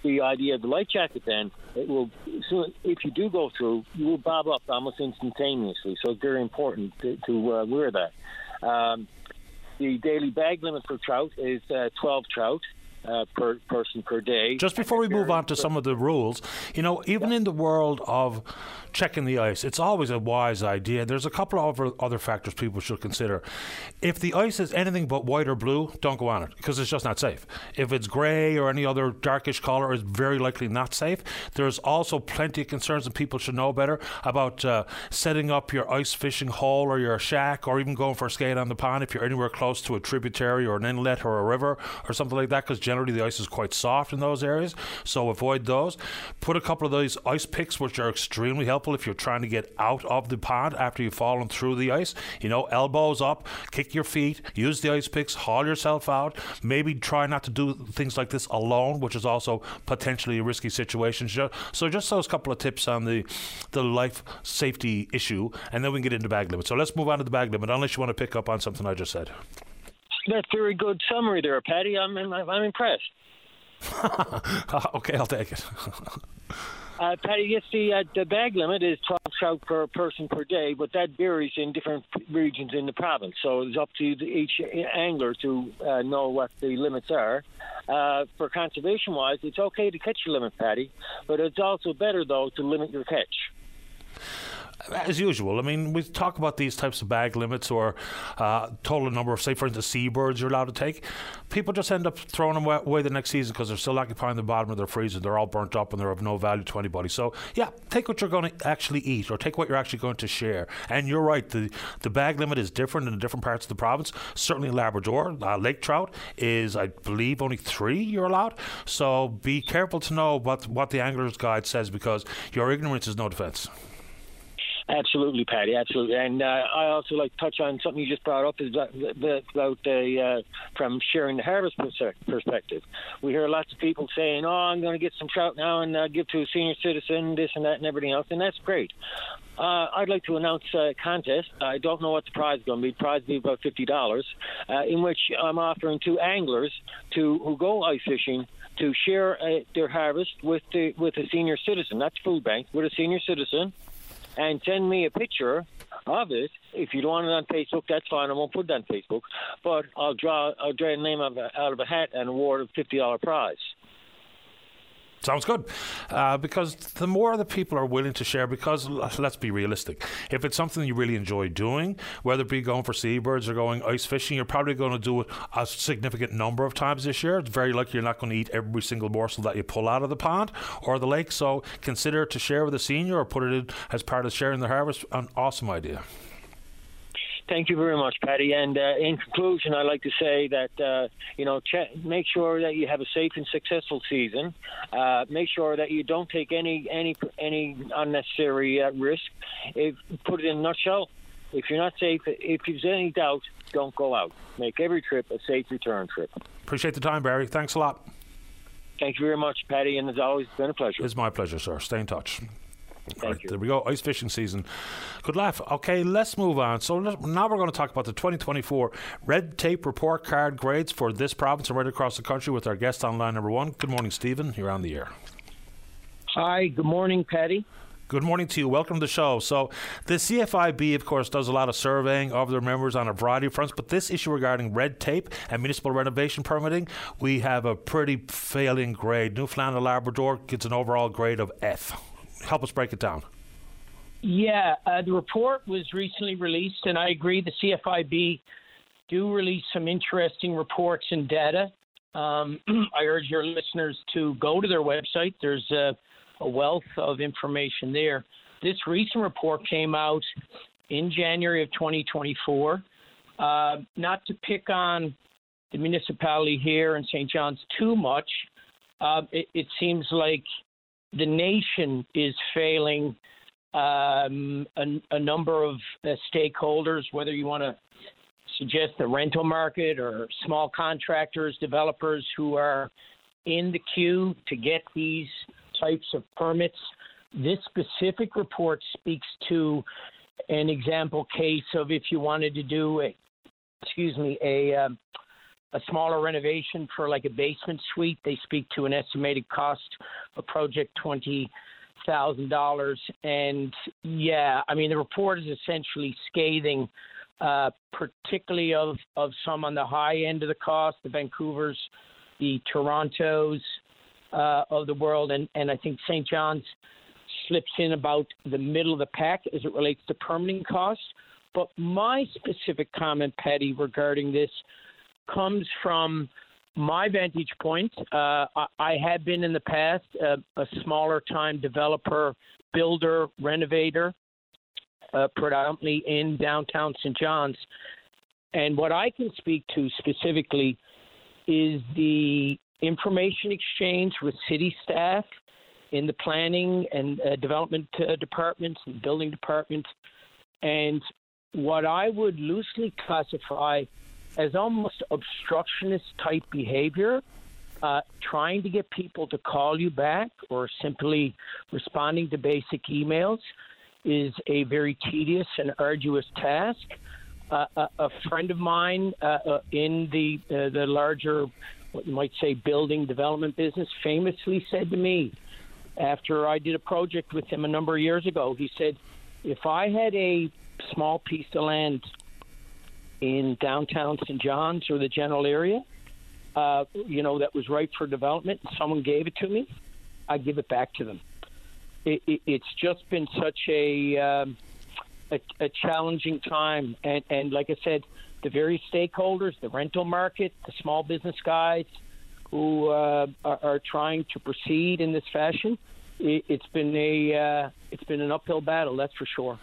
The idea of the life jacket, then, it will. So if you do go through, you will bob up almost instantaneously. So it's very important to, to uh, wear that. Um, the daily bag limit for trout is uh, 12 trout. Uh, per person per day. Just before we move on to some of the rules, you know, even in the world of checking the ice, it's always a wise idea. There's a couple of other, factors people should consider. If the ice is anything but white or blue, don't go on it because it's just not safe. If it's grey or any other darkish colour, it's very likely not safe. There's also plenty of concerns that people should know better about uh, setting up your ice fishing hole or your shack or even going for a skate on the pond if you're anywhere close to a tributary or an inlet or a river or something like that because generally the ice is quite soft in those areas. So avoid those. Put a couple of those ice picks, which are extremely helpful if you're trying to get out of the pond after you've fallen through the ice. You know, elbows up, kick your feet, use the ice picks, haul yourself out. Maybe try not to do things like this alone, which is also potentially a risky situation. So just those couple of tips on the the life safety issue, and then we can get into bag limit. So let's move on to the bag limit, unless you want to pick up on something I just said. That's very good summary there, Paddy. I'm I'm impressed. okay, I'll take it. uh, Paddy, yes, the uh, the bag limit is 12 trout per person per day, but that varies in different regions in the province. So it's up to each angler to uh, know what the limits are. Uh, for conservation wise, it's okay to catch your limit, Paddy, but it's also better though to limit your catch as usual, I mean, we talk about these types of bag limits or uh, total number of, say, for instance, seabirds you're allowed to take. People just end up throwing them away the next season because they're still occupying the bottom of their freezer. They're all burnt up and they're of no value to anybody. So, yeah, take what you're going to actually eat or take what you're actually going to share. And you're right, the, the bag limit is different in different parts of the province. Certainly in Labrador, uh, lake trout is, I believe, only three you're allowed. So be careful to know what, what the angler's guide says because your ignorance is no defense. Absolutely, Paddy. Absolutely, and uh, I also like to touch on something you just brought up is about, about the uh, from sharing the harvest perspective. We hear lots of people saying, "Oh, I'm going to get some trout now and uh, give to a senior citizen, this and that, and everything else," and that's great. Uh, I'd like to announce a contest. I don't know what the prize is going to be. The prize will be about fifty dollars, uh, in which I'm offering two anglers to who go ice fishing to share uh, their harvest with the with a senior citizen, not the food bank, with a senior citizen and send me a picture of it. If you don't want it on Facebook, that's fine. I won't put it on Facebook. But I'll draw I'll draw a name of, out of a hat and award a fifty dollar prize. Sounds good. Uh, because the more the people are willing to share, because let's be realistic, if it's something you really enjoy doing, whether it be going for seabirds or going ice fishing, you're probably going to do it a significant number of times this year. It's very likely you're not going to eat every single morsel that you pull out of the pond or the lake. So consider to share with a senior or put it in as part of sharing the harvest. An awesome idea. Thank you very much, Paddy. And uh, in conclusion, I'd like to say that uh, you know make sure that you have a safe and successful season. Uh, make sure that you don't take any any any unnecessary uh, risk. If put it in a nutshell, if you're not safe, if there's any doubt, don't go out. Make every trip a safe return trip. Appreciate the time, Barry. Thanks a lot. Thank you very much, Paddy, and it's always been a pleasure. It's my pleasure, sir. Stay in touch. Thank right, you. There we go. Ice fishing season. Good laugh. Okay, let's move on. So now we're going to talk about the 2024 red tape report card grades for this province and right across the country with our guest on line number one. Good morning, Stephen. You're on the air. Hi. Good morning, Paddy. Good morning to you. Welcome to the show. So, the CFIB, of course, does a lot of surveying of their members on a variety of fronts, but this issue regarding red tape and municipal renovation permitting, we have a pretty failing grade. Newfoundland and Labrador gets an overall grade of F help us break it down. Yeah, uh, the report was recently released, and I agree the CFIB do release some interesting reports and data. Um, I urge your listeners to go to their website. There's a, a wealth of information there. This recent report came out in January of 2024. Uh, not to pick on the municipality here in St. John's too much, uh, it, it seems like the nation is failing um, a, a, number of uh, stakeholders, whether you want to suggest the rental market or small contractors, developers who are in the queue to get these types of permits. This specific report speaks to an example case of if you wanted to do a, excuse me, a um, a smaller renovation for like a basement suite. They speak to an estimated cost of project twenty thousand dollars. And yeah, I mean the report is essentially scathing, uh, particularly of of some on the high end of the cost, the Vancouver's, the Toronto's uh, of the world, and and I think St. John's slips in about the middle of the pack as it relates to permitting costs. But my specific comment, Paddy, regarding this comes from my vantage point. Uh, I, I have been in the past uh, a smaller time developer, builder, renovator, uh, predominantly in downtown St. John's. And what I can speak to specifically is the information exchange with city staff in the planning and uh, development uh, departments and building departments, and what I would loosely classify as almost obstructionist type behavior, uh, trying to get people to call you back or simply responding to basic emails is a very tedious and arduous task. Uh, a, a, friend of mine uh, uh in the uh, the larger, what you might say, building development business, famously said to me, after I did a project with him a number of years ago, he said, "If I had a small piece of land in downtown St. John's or the general area, uh, you know, that was ripe for development, and someone gave it to me, I give it back to them. It, it, it's just been such a, um, a, a challenging time, and, and like I said, the various stakeholders, the rental market, the small business guys who uh, are, are trying to proceed in this fashion it, has been a uh, it's been an uphill battle, that's for sure.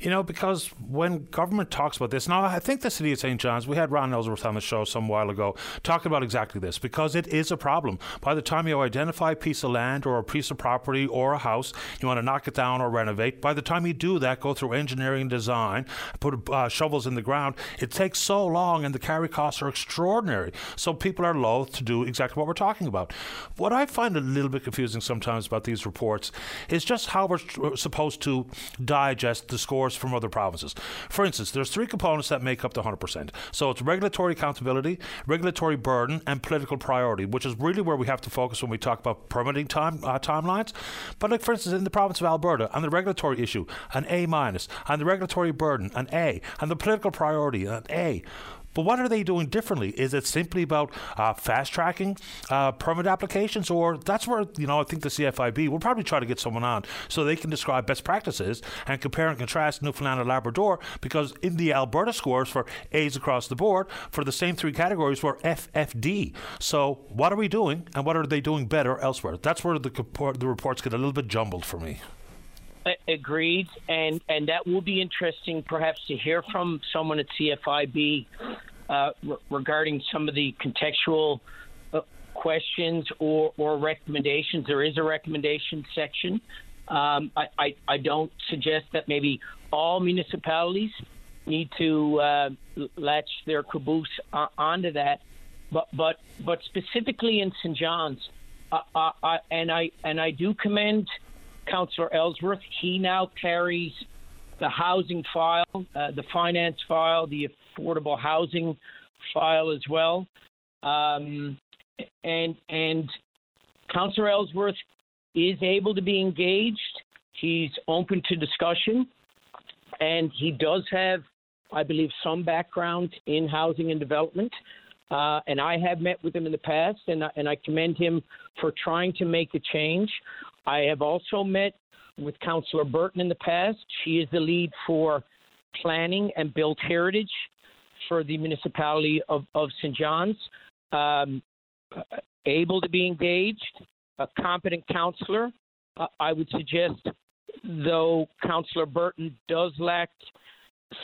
You know, because when government talks about this, now I think the city of St. John's, we had Ron Ellsworth on the show some while ago talking about exactly this because it is a problem. By the time you identify a piece of land or a piece of property or a house, you want to knock it down or renovate. By the time you do that, go through engineering design, put uh, shovels in the ground, it takes so long and the carry costs are extraordinary. So people are loath to do exactly what we're talking about. What I find a little bit confusing sometimes about these reports is just how supposed to digest the scores from other provinces. For instance, there's three components that make up the 100%. So it's regulatory accountability, regulatory burden, and political priority, which is really where we have to focus when we talk about permitting time uh, timelines. But like for instance, in the province of Alberta, on the regulatory issue, an A minus, on the regulatory burden, an A, and the political priority, an A. But what are they doing differently? Is it simply about uh, fast tracking uh, permit applications, or that's where you know I think the CFIB will probably try to get someone on so they can describe best practices and compare and contrast Newfoundland and Labrador because in the Alberta scores for A's across the board for the same three categories were FFD. So what are we doing, and what are they doing better elsewhere? That's where the the reports get a little bit jumbled for me. Agreed, and and that will be interesting, perhaps, to hear from someone at CFIB uh, re- regarding some of the contextual uh, questions or or recommendations. There is a recommendation section. Um, I, I, I don't suggest that maybe all municipalities need to uh, latch their caboose uh, onto that, but but but specifically in St. John's, uh, uh, and I and I do commend Councillor Ellsworth. He now carries the housing file, uh, the finance file, the affordable housing file as well. Um, and and Councillor Ellsworth is able to be engaged. He's open to discussion, and he does have, I believe, some background in housing and development. Uh, and I have met with him in the past, and and I commend him for trying to make a change. I have also met with Councillor Burton in the past. She is the lead for planning and built heritage for the municipality of, of St. John's. Um, able to be engaged, a competent counselor. Uh, I would suggest, though Councillor Burton does lack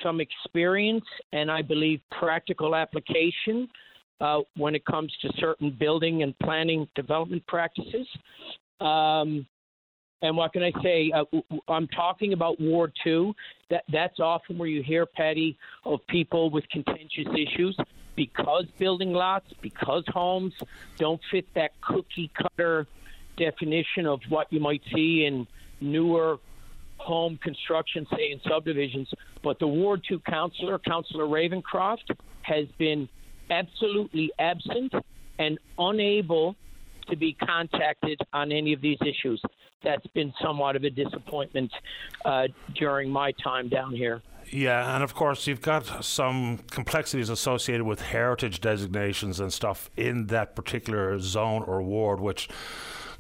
some experience and I believe practical application, uh, when it comes to certain building and planning development practices. Um, and what can I say? Uh, I'm talking about Ward Two. That that's often where you hear, Paddy, of people with contentious issues because building lots, because homes don't fit that cookie cutter definition of what you might see in newer home construction, say in subdivisions. But the Ward Two councillor, Councillor Ravencroft, has been absolutely absent and unable to be contacted on any of these issues. That's been somewhat of a disappointment uh, during my time down here. Yeah, and of course, you've got some complexities associated with heritage designations and stuff in that particular zone or ward, which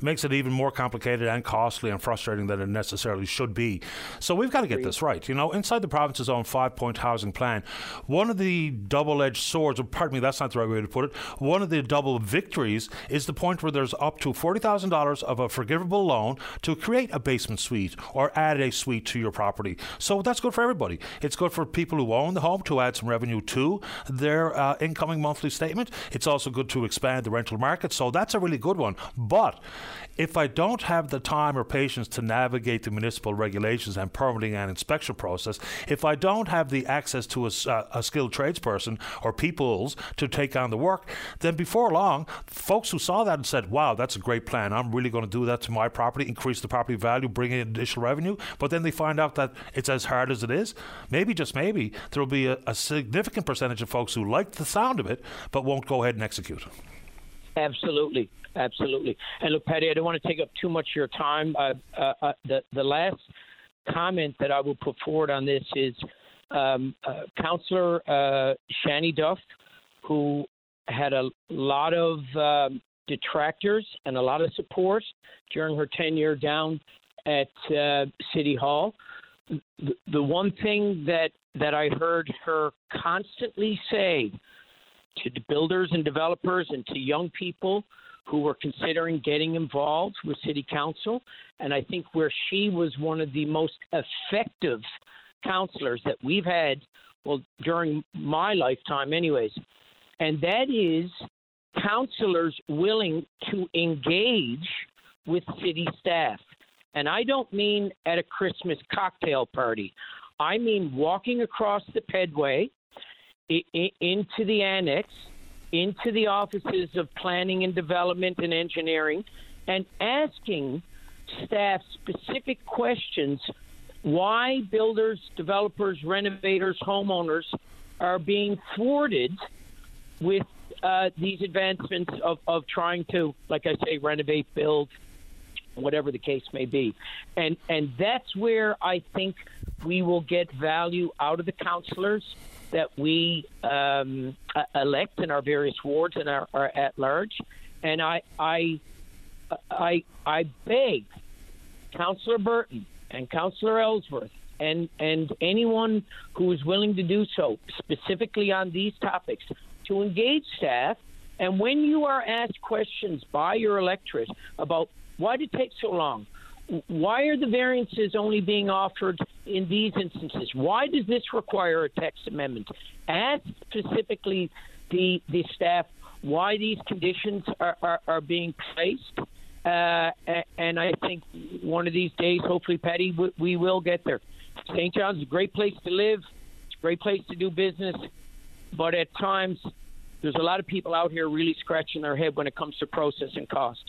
makes it even more complicated and costly and frustrating than it necessarily should be. So we've got to get this right. You know, inside the province's own five point housing plan, one of the double edged swords, or pardon me, that's not the right way to put it, one of the double victories is the point where there's up to $40,000 of a forgivable loan to create a basement suite or add a suite to your property. So that's good for everybody. It's good for people who own the home to add some revenue to their uh, incoming monthly statement. It's also good to expand the rental market. So that's a really good one. But if I don't have the time or patience to navigate the municipal regulations and permitting and inspection process, if I don't have the access to a, uh, a skilled tradesperson or peoples to take on the work, then before long, folks who saw that and said, wow, that's a great plan. I'm really going to do that to my property, increase the property value, bring in additional revenue. But then they find out that it's as hard as it is. Maybe, just maybe, there will be a, a significant percentage of folks who like the sound of it but won't go ahead and execute. Absolutely, absolutely. And look, Paddy, I don't want to take up too much of your time. Uh, uh, uh, the the last comment that I will put forward on this is um, uh, Councillor uh, Shannie Duff, who had a lot of um, detractors and a lot of support during her tenure down at uh, City Hall. The, the one thing that that I heard her constantly say to builders and developers and to young people who were considering getting involved with city council. And I think where she was one of the most effective counselors that we've had, well, during my lifetime, anyways. And that is counselors willing to engage with city staff. And I don't mean at a Christmas cocktail party. I mean walking across the pedway into the annex, into the offices of planning and development and engineering, and asking staff specific questions why builders, developers, renovators, homeowners are being thwarted with uh, these advancements of, of trying to, like I say, renovate, build, whatever the case may be. And, and that's where I think we will get value out of the counselors that we um, elect in our various wards and are, are at large. And I, I, I, I beg Councillor Burton and Councillor Ellsworth and, and anyone who is willing to do so, specifically on these topics, to engage staff. And when you are asked questions by your electorate about why did it take so long, why are the variances only being offered in these instances? Why does this require a text amendment? Ask specifically the the staff why these conditions are, are, are being placed. Uh, and I think one of these days, hopefully, Paddy, we, we will get there. St. John's is a great place to live. It's a great place to do business. But at times, there's a lot of people out here really scratching their head when it comes to process and cost.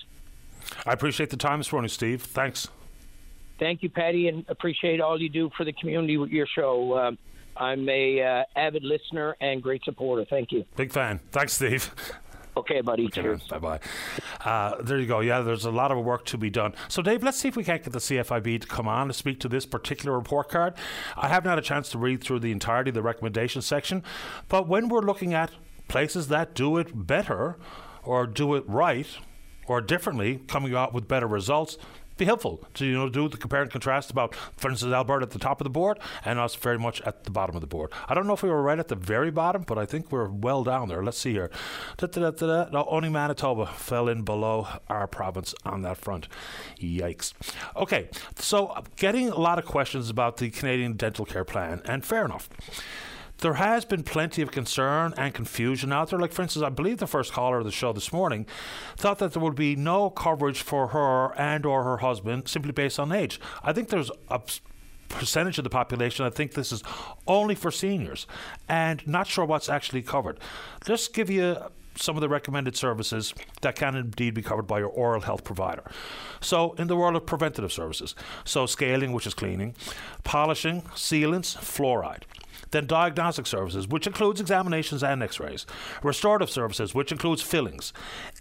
I appreciate the time this morning, Steve. Thanks. Thank you, Paddy, and appreciate all you do for the community with your show. Um, I'm a uh, avid listener and great supporter. Thank you. Big fan. Thanks, Steve. Okay, buddy. Okay, Cheers. Bye bye. Uh, there you go. Yeah, there's a lot of work to be done. So, Dave, let's see if we can't get the CFIB to come on to speak to this particular report card. I haven't had a chance to read through the entirety of the recommendation section, but when we're looking at places that do it better or do it right, or differently, coming out with better results, be helpful to you know do the compare and contrast about, for instance, Alberta at the top of the board and us very much at the bottom of the board. I don't know if we were right at the very bottom, but I think we're well down there. Let's see here. Da-da-da-da-da. No, only Manitoba fell in below our province on that front. Yikes. Okay, so getting a lot of questions about the Canadian Dental Care Plan, and fair enough. There has been plenty of concern and confusion out there. Like, for instance, I believe the first caller of the show this morning thought that there would be no coverage for her and or her husband simply based on age. I think there's a percentage of the population I think this is only for seniors and not sure what's actually covered. Just give you some of the recommended services that can indeed be covered by your oral health provider. So, in the world of preventative services, so scaling, which is cleaning, polishing, sealants, fluoride. Then diagnostic services, which includes examinations and x-rays. Restorative services, which includes fillings.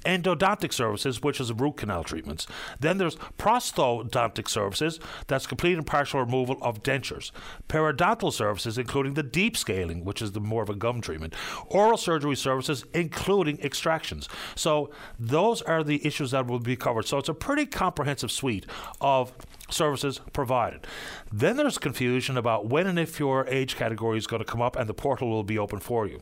Endodontic services, which is root canal treatments. Then there's prosthodontic services, that's complete and partial removal of dentures. Periodontal services, including the deep scaling, which is the more of a gum treatment. Oral surgery services, including extractions. So those are the issues that will be covered. So it's a pretty comprehensive suite of services provided. Then there's confusion about when and if your age category is going to come up and the portal will be open for you.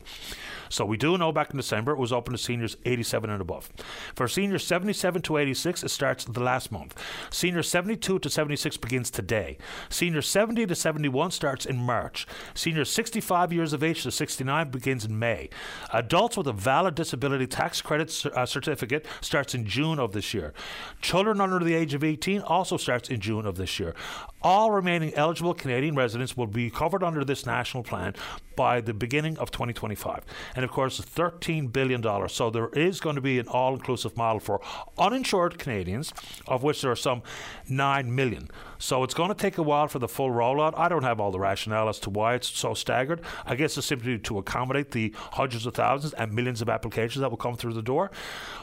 So we do know back in December it was open to seniors 87 and above. For seniors 77 to 86, it starts the last month. Seniors 72 to 76 begins today. Seniors 70 to 71 starts in March. Seniors 65 years of age to 69 begins in May. Adults with a valid disability tax credit uh, certificate starts in June of this year. Children under the age of 18 also starts in June of this year. All remaining eligible Canadian residents will be covered under this national plan by the beginning of 2025. And of course, $13 billion. So there is going to be an all inclusive model for uninsured Canadians, of which there are some 9 million. So it's going to take a while for the full rollout. I don't have all the rationale as to why it's so staggered. I guess it's simply to accommodate the hundreds of thousands and millions of applications that will come through the door.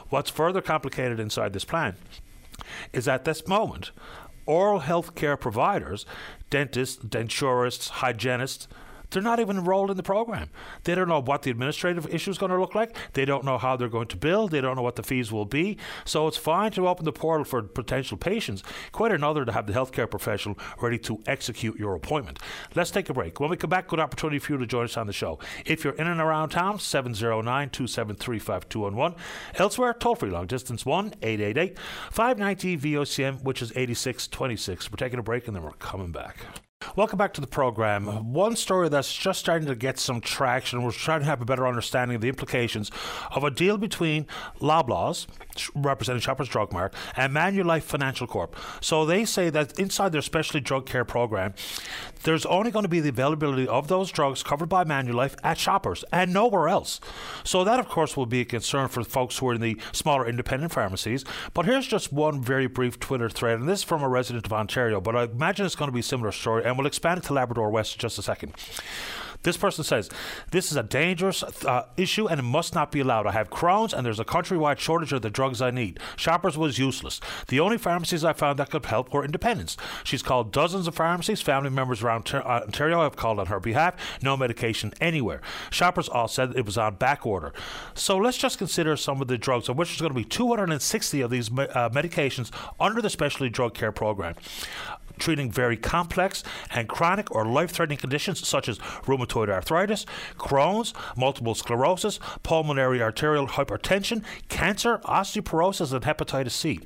What's further complicated inside this plan is at this moment, oral health care providers, dentists, denturists, hygienists, they're not even enrolled in the program. They don't know what the administrative issue is going to look like. They don't know how they're going to bill. They don't know what the fees will be. So it's fine to open the portal for potential patients. Quite another to have the healthcare professional ready to execute your appointment. Let's take a break. When we come back, good opportunity for you to join us on the show. If you're in and around town, 709 273 5211. Elsewhere, toll free long distance 1 888 590 VOCM, which is 8626. We're taking a break and then we're coming back. Welcome back to the program. One story that's just starting to get some traction. We're trying to have a better understanding of the implications of a deal between Loblaws, representing Shoppers Drug Mart, and Manulife Financial Corp. So they say that inside their specialty drug care program, there's only going to be the availability of those drugs covered by Manulife at Shoppers and nowhere else. So that, of course, will be a concern for folks who are in the smaller independent pharmacies. But here's just one very brief Twitter thread, and this is from a resident of Ontario. But I imagine it's going to be a similar story, and we'll expand it to Labrador West in just a second. This person says, This is a dangerous uh, issue and it must not be allowed. I have Crohn's and there's a countrywide shortage of the drugs I need. Shoppers was useless. The only pharmacies I found that could help were independents. She's called dozens of pharmacies. Family members around uh, Ontario have called on her behalf. No medication anywhere. Shoppers all said it was on back order. So let's just consider some of the drugs, of which there's going to be 260 of these uh, medications under the specialty drug care program treating very complex and chronic or life threatening conditions such as rheumatoid arthritis, Crohn's, multiple sclerosis, pulmonary arterial hypertension, cancer, osteoporosis, and hepatitis C.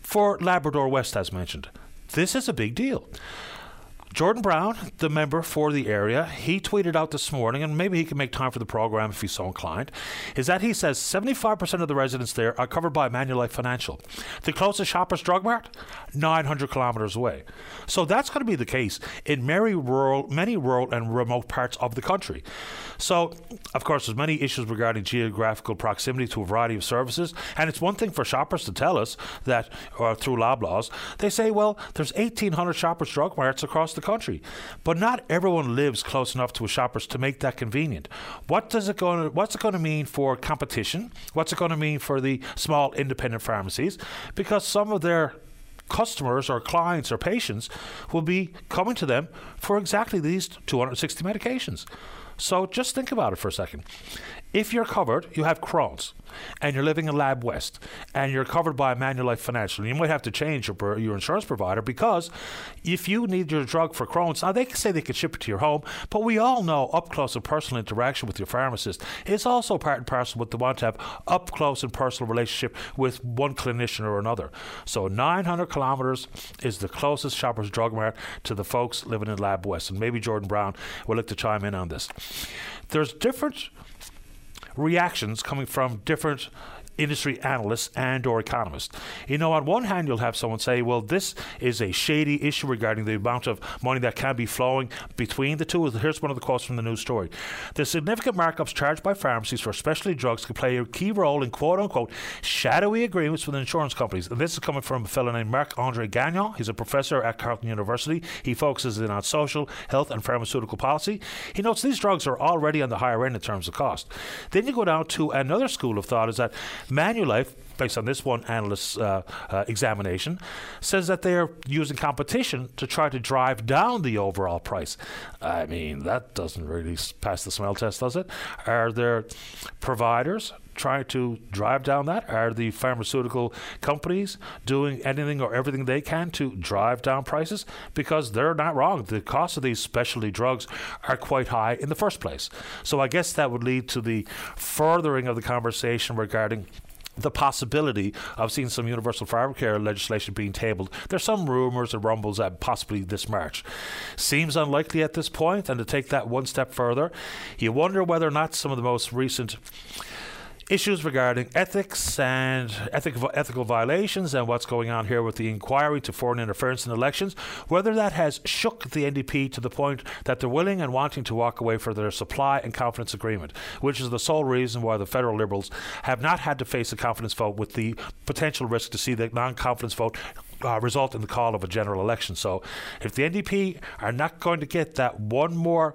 For Labrador West, as mentioned, this is a big deal. Jordan Brown, the member for the area, he tweeted out this morning, and maybe he can make time for the program if he's so inclined, is that he says 75% of the residents there are covered by Manulife Financial. The closest Shoppers Drug Mart, 900 kilometres away. So that's going to be the case in many rural, many rural and remote parts of the country. So, of course, there's many issues regarding geographical proximity to a variety of services, and it's one thing for shoppers to tell us that, or through Loblaws, they say, well, there's 1,800 Shoppers Drug Marts across the country. But not everyone lives close enough to a Shoppers to make that convenient. What does it going to, what's it going to mean for competition? What's it going to mean for the small independent pharmacies? Because some of their customers or clients or patients will be coming to them for exactly these 260 medications. So just think about it for a second. if you're covered, you have Crohn's, and you're living in Lab West, and you're covered by Manulife Financial, you might have to change your your insurance provider because if you need your drug for Crohn's, now they can say they can ship it to your home, but we all know up close and personal interaction with your pharmacist is also part and parcel with the want to have up close and personal relationship with one clinician or another. So 900 kilometres is the closest Shoppers Drug Mart to the folks living in Lab West, and maybe Jordan Brown will like to chime in on this. There's different reactions coming from different industry analysts and or economists. You know, on one hand, you'll have someone say, well, this is a shady issue regarding the amount of money that can be flowing between the two. Here's one of the quotes from the news story. The significant markups charged by pharmacies for specialty drugs can play a key role in quote unquote shadowy agreements with insurance companies. And this is coming from a fellow named Marc Andre Gagnon. He's a professor at Carleton University. He focuses in on social, health, and pharmaceutical policy. He notes these drugs are already on the higher end in terms of cost. Then you go down to another school of thought is that Manulife, based on this one analyst's uh, uh, examination, says that they're using competition to try to drive down the overall price. I mean, that doesn't really pass the smell test, does it? Are there providers trying to drive down that? Are the pharmaceutical companies doing anything or everything they can to drive down prices? Because they're not wrong. The cost of these specialty drugs are quite high in the first place. So I guess that would lead to the furthering of the conversation regarding the possibility of seeing some universal pharmacare legislation being tabled. There's some rumours and rumbles that possibly this March. Seems unlikely at this point, and to take that one step further, you wonder whether or not some of the most recent issues regarding ethics and ethical, ethical violations and what's going on here with the inquiry to foreign interference in elections, whether that has shook the NDP to the point that they're willing and wanting to walk away for their supply and confidence agreement, which is the sole reason why the federal Liberals have not had to face a confidence vote with the potential risk to see the non confidence vote uh, result in the call of a general election. So, if the NDP are not going to get that one more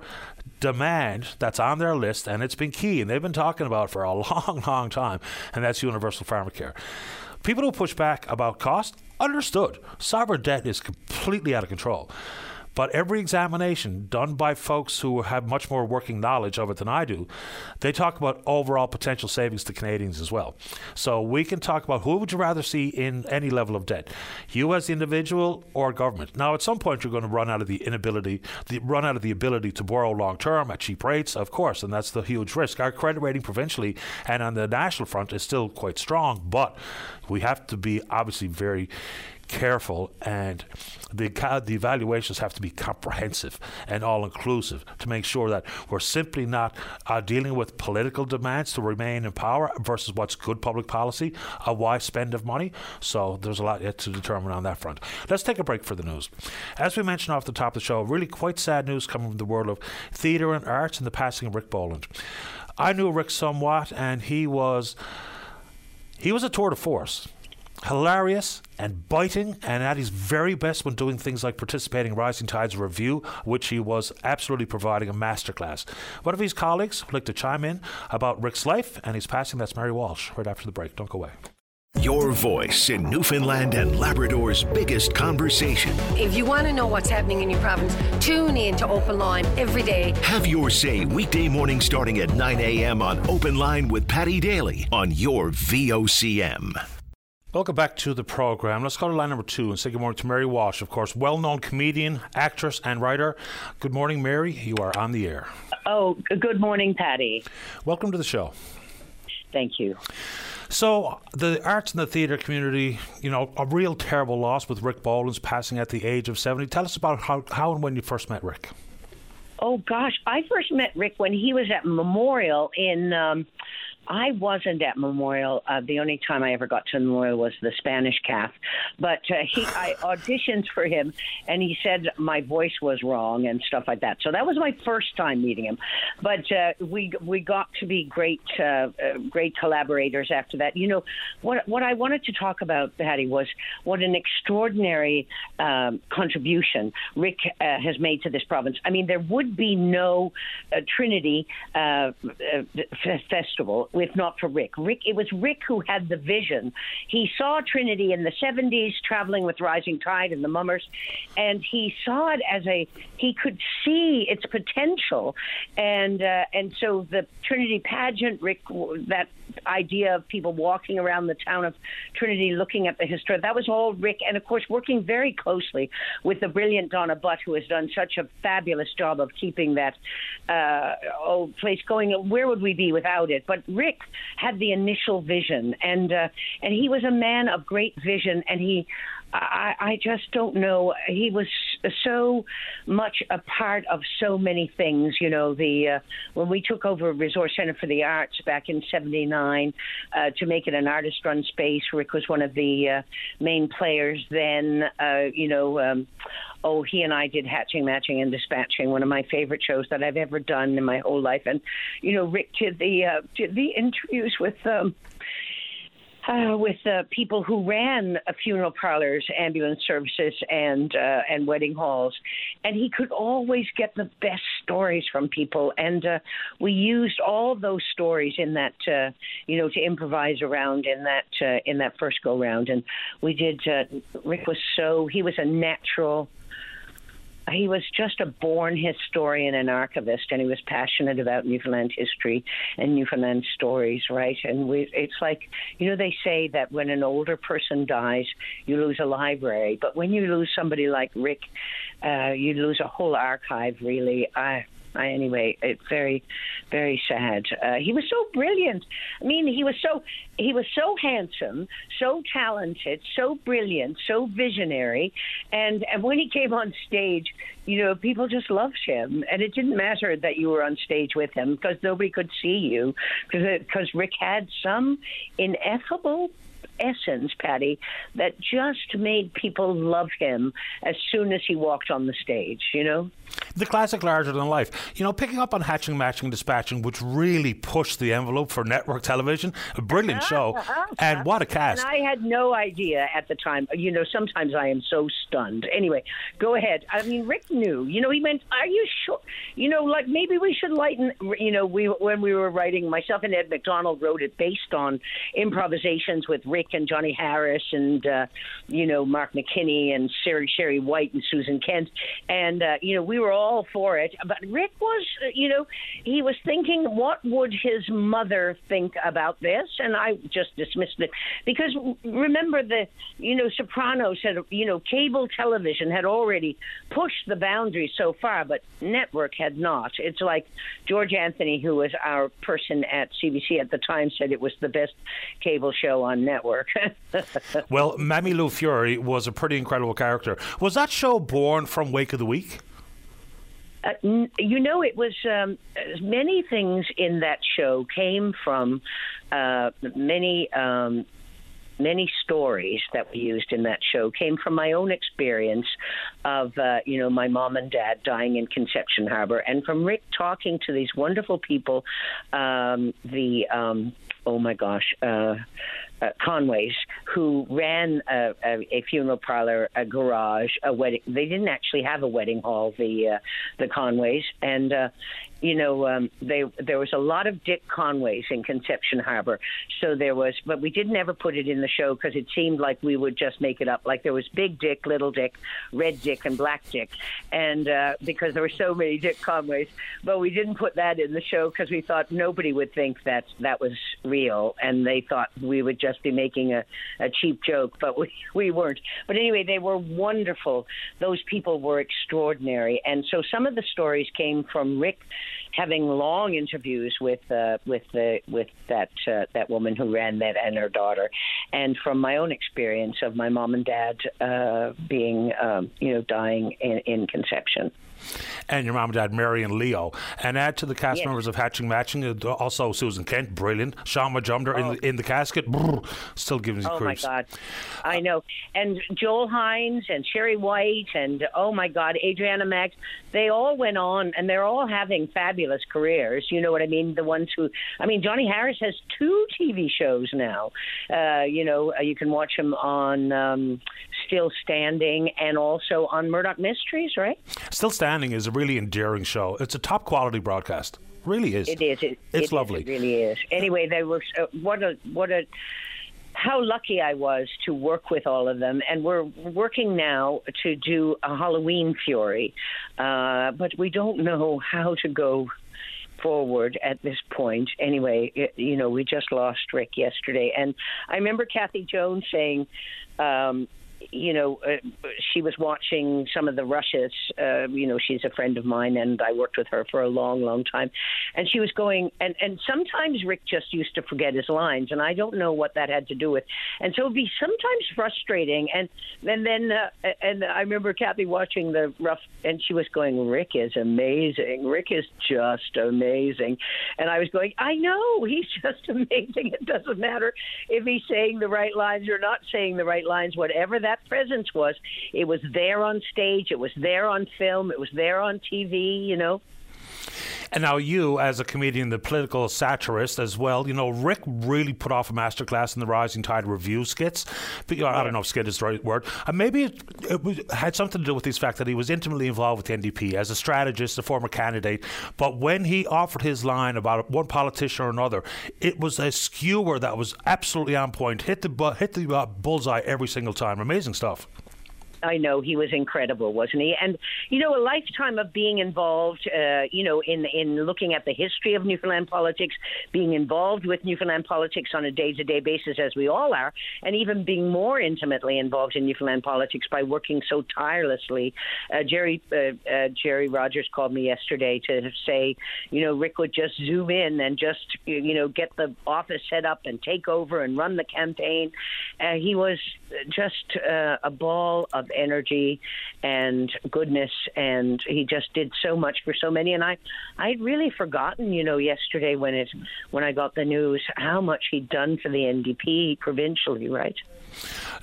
demand that's on their list, and it's been key, and they've been talking about for a long, long time, and that's universal pharmacare. People who push back about cost, understood. Sovereign debt is completely out of control. But every examination done by folks who have much more working knowledge of it than I do, they talk about overall potential savings to Canadians as well. So we can talk about who would you rather see in any level of debt, you as the individual or government. Now, at some point, you're going to run out of the inability, the, run out of the ability to borrow long term at cheap rates, of course, and that's the huge risk. Our credit rating provincially and on the national front is still quite strong, but we have to be obviously very careful and the, the evaluations have to be comprehensive and all inclusive to make sure that we're simply not uh, dealing with political demands to remain in power versus what's good public policy, a wise spend of money. So there's a lot yet to determine on that front. Let's take a break for the news. As we mentioned off the top of the show, really quite sad news coming from the world of theatre and arts and the passing of Rick Boland. I knew Rick somewhat, and he was he was a tour de force hilarious and biting and at his very best when doing things like participating in Rising Tides Revue, which he was absolutely providing a masterclass. One of his colleagues would like to chime in about Rick's life and his passing. That's Mary Walsh, right after the break. Don't go away. Your voice in Newfoundland and Labrador's biggest conversation. If you want to know what's happening in your province, tune in to Open Line every day. Have your say weekday morning starting at 9 a.m. on Open Line with Paddy Daly on your VOCM. Welcome back to the program. Let's go to line number two and say good morning to Mary Walsh, of course, well known comedian, actress, and writer. Good morning, Mary. You are on the air. Oh, good morning, Paddy. Welcome to the show. Thank you. So, the arts and the theatre community, you know, a real terrible loss with Rick Boland's passing at the age of 70. Tell us about how, how and when you first met Rick. Oh, gosh. I first met Rick when he was at Memorial in. Um, I wasn't at Memorial. Uh, the only time I ever got to Memorial was the Spanish calf. But uh, he, I auditioned for him, and he said my voice was wrong and stuff like that. So that was my first time meeting him. But uh, we we got to be great uh, uh, great collaborators after that. You know what what I wanted to talk about, Paddy, was what an extraordinary um, contribution Rick uh, has made to this province. I mean, there would be no Trinity Festival if not for Rick. Rick, it was Rick who had the vision. He saw Trinity in the 70s traveling with Rising Tide and the Mummers, and he saw it as a he could see its potential, and uh, and so the Trinity pageant, Rick, that idea of people walking around the town of Trinity looking at the history, that was all Rick, and of course working very closely with the brilliant Donna Butt, who has done such a fabulous job of keeping that uh, old place going. Where would we be without it? But Rick had the initial vision, and uh, and he was a man of great vision, and he I, I just don't know. He was so much a part of so many things. You know, the uh, when we took over Resource Center for the Arts back in '79 uh, to make it an artist-run space, Rick was one of the uh, main players. Then, uh, you know. Um, oh, he and I did Hatching, Matching, and Dispatching, one of my favorite shows that I've ever done in my whole life. And you know, Rick did the uh, did the interviews with um, uh, with uh, people who ran uh, funeral parlors, ambulance services, and uh, and wedding halls, and he could always get the best stories from people. And uh, we used all those stories in that, uh, you know, to improvise around in that in that first go round. And we did. Rick was so he was a natural he was just a born historian and archivist, and he was passionate about Newfoundland history and Newfoundland stories, right? And we, it's like, you know, they say that when an older person dies, you lose a library, but when you lose somebody like Rick, uh, you lose a whole archive, really. I, anyway, it's very, very sad. Uh, he was so brilliant. I mean, he was so he was so handsome, so talented, so brilliant, so visionary, and and when he came on stage, you know, people just loved him, and it didn't matter that you were on stage with him because nobody could see you because because Rick had some ineffable essence, Paddy, that just made people love him as soon as he walked on the stage, you know? The classic larger than life. You know, picking up on Hatching, Matching, Dispatching, which really pushed the envelope for network television. A brilliant show. and what a cast. And I had no idea at the time. You know, sometimes I am so stunned. Anyway, go ahead. I mean, Rick knew. You know, he went, Are you sure? You know, like maybe we should lighten. You know, we when we were writing, myself and Ed McDonald wrote it based on improvisations with Rick and Johnny Harris and, uh, you know, Mark McKinney and Sherry, Sherry White and Susan Kent. And, uh, you know, we were all for it. But Rick was, uh, you know, he was thinking, what would his mother think about this? And I just dismissed it because remember the, you know, Sopranos had, you know, cable television had already pushed the boundaries so far, but network had not. It's like George Anthony, who was our person at CBC at the time, said it was the best cable show on network. well, Mammy Lou Fury was a pretty incredible character. Was that show born from Wake of the Week? Uh, you know, it was um, many things in that show came from uh, many um, many stories that we used in that show came from my own experience of uh, you know my mom and dad dying in Conception Harbor, and from Rick talking to these wonderful people, um, the um, oh my gosh. Uh, uh, Conways, who ran a, a, a, funeral parlor, a garage, a wedding. They didn't actually have a wedding hall, the uh, the Conways, and uh, you know, um, they, there was a lot of Dick Conways in Conception Harbor. So there was, but we didn't ever put it in the show because it seemed like we would just make it up. Like there was Big Dick, Little Dick, Red Dick, and Black Dick, and uh, because there were so many Dick Conways, but we didn't put that in the show because we thought nobody would think that that was real, and they thought we would just be making a, a cheap joke, but we we weren't. But anyway, they were wonderful. Those people were extraordinary, and so some of the stories came from Rick having long interviews with uh, with the with that uh, that woman who ran that and her daughter, and from my own experience of my mom and dad uh, being um, you know dying in, in conception and your mom and dad, Mary and Leo, and add to the cast yes. members of Hatching Matching, also Susan Kent, brilliant, Shaun Majumder oh. in, the, in the casket, brrr, still giving you oh creeps. Oh my God, I know, and Joel Hynes and Sherry White and oh my God, Adriana Maggs, they all went on and they're all having fabulous careers. You know what I mean? The ones who, I mean, Johnny Harris has two TV shows now. Uh, you know, uh, you can watch him on um, Still Standing and also on Murdoch Mysteries, right? Still Standing is a really endearing show. It's a top quality broadcast. really is. It is. It, it's it lovely. Is, it really is. Anyway, they were uh, what a what a how lucky I was to work with all of them, and we're working now to do a Halloween Fury, uh, but we don't know how to go forward at this point. Anyway, it, you know, we just lost Rick yesterday, and I remember Cathy Jones saying. Um, you know, uh, she was watching some of the rushes. Uh, you know, she's a friend of mine, and I worked with her for a long, long time. And she was going, and and sometimes Rick just used to forget his lines, and I don't know what that had to do with. And so it'd be sometimes frustrating. And and then uh, and I remember Kathy watching the rough, and she was going, Rick is amazing. Rick is just amazing. And I was going, I know he's just amazing. It doesn't matter if he's saying the right lines or not saying the right lines, whatever that presence was. It was there on stage, it was there on film, it was there on TV, you know. And now you, as a comedian, the political satirist as well, you know, Rick really put off a masterclass in the Rising Tide Revue skits. But, you know, I don't know if skit is the right word. And maybe it, it was, had something to do with this fact that he was intimately involved with the NDP as a strategist, a former candidate. But when he offered his line about one politician or another, it was a skewer that was absolutely on point, hit the, hit the uh, bullseye every single time. Amazing stuff. I know he was incredible, wasn't he? And you know, a lifetime of being involved, uh, you know, in in looking at the history of Newfoundland politics, being involved with Newfoundland politics on a day-to-day basis, as we all are, and even being more intimately involved in Newfoundland politics by working so tirelessly. Uh, Jerry uh, uh Gerry Rogers called me yesterday to say, you know, Rick would just zoom in and just you know get the office set up and take over and run the campaign. Uh, he was just uh, a ball of energy and goodness, and he just did so much for so many. And I, I'd really forgotten, you know, yesterday when it when I got the news how much he'd done for the NDP provincially, right?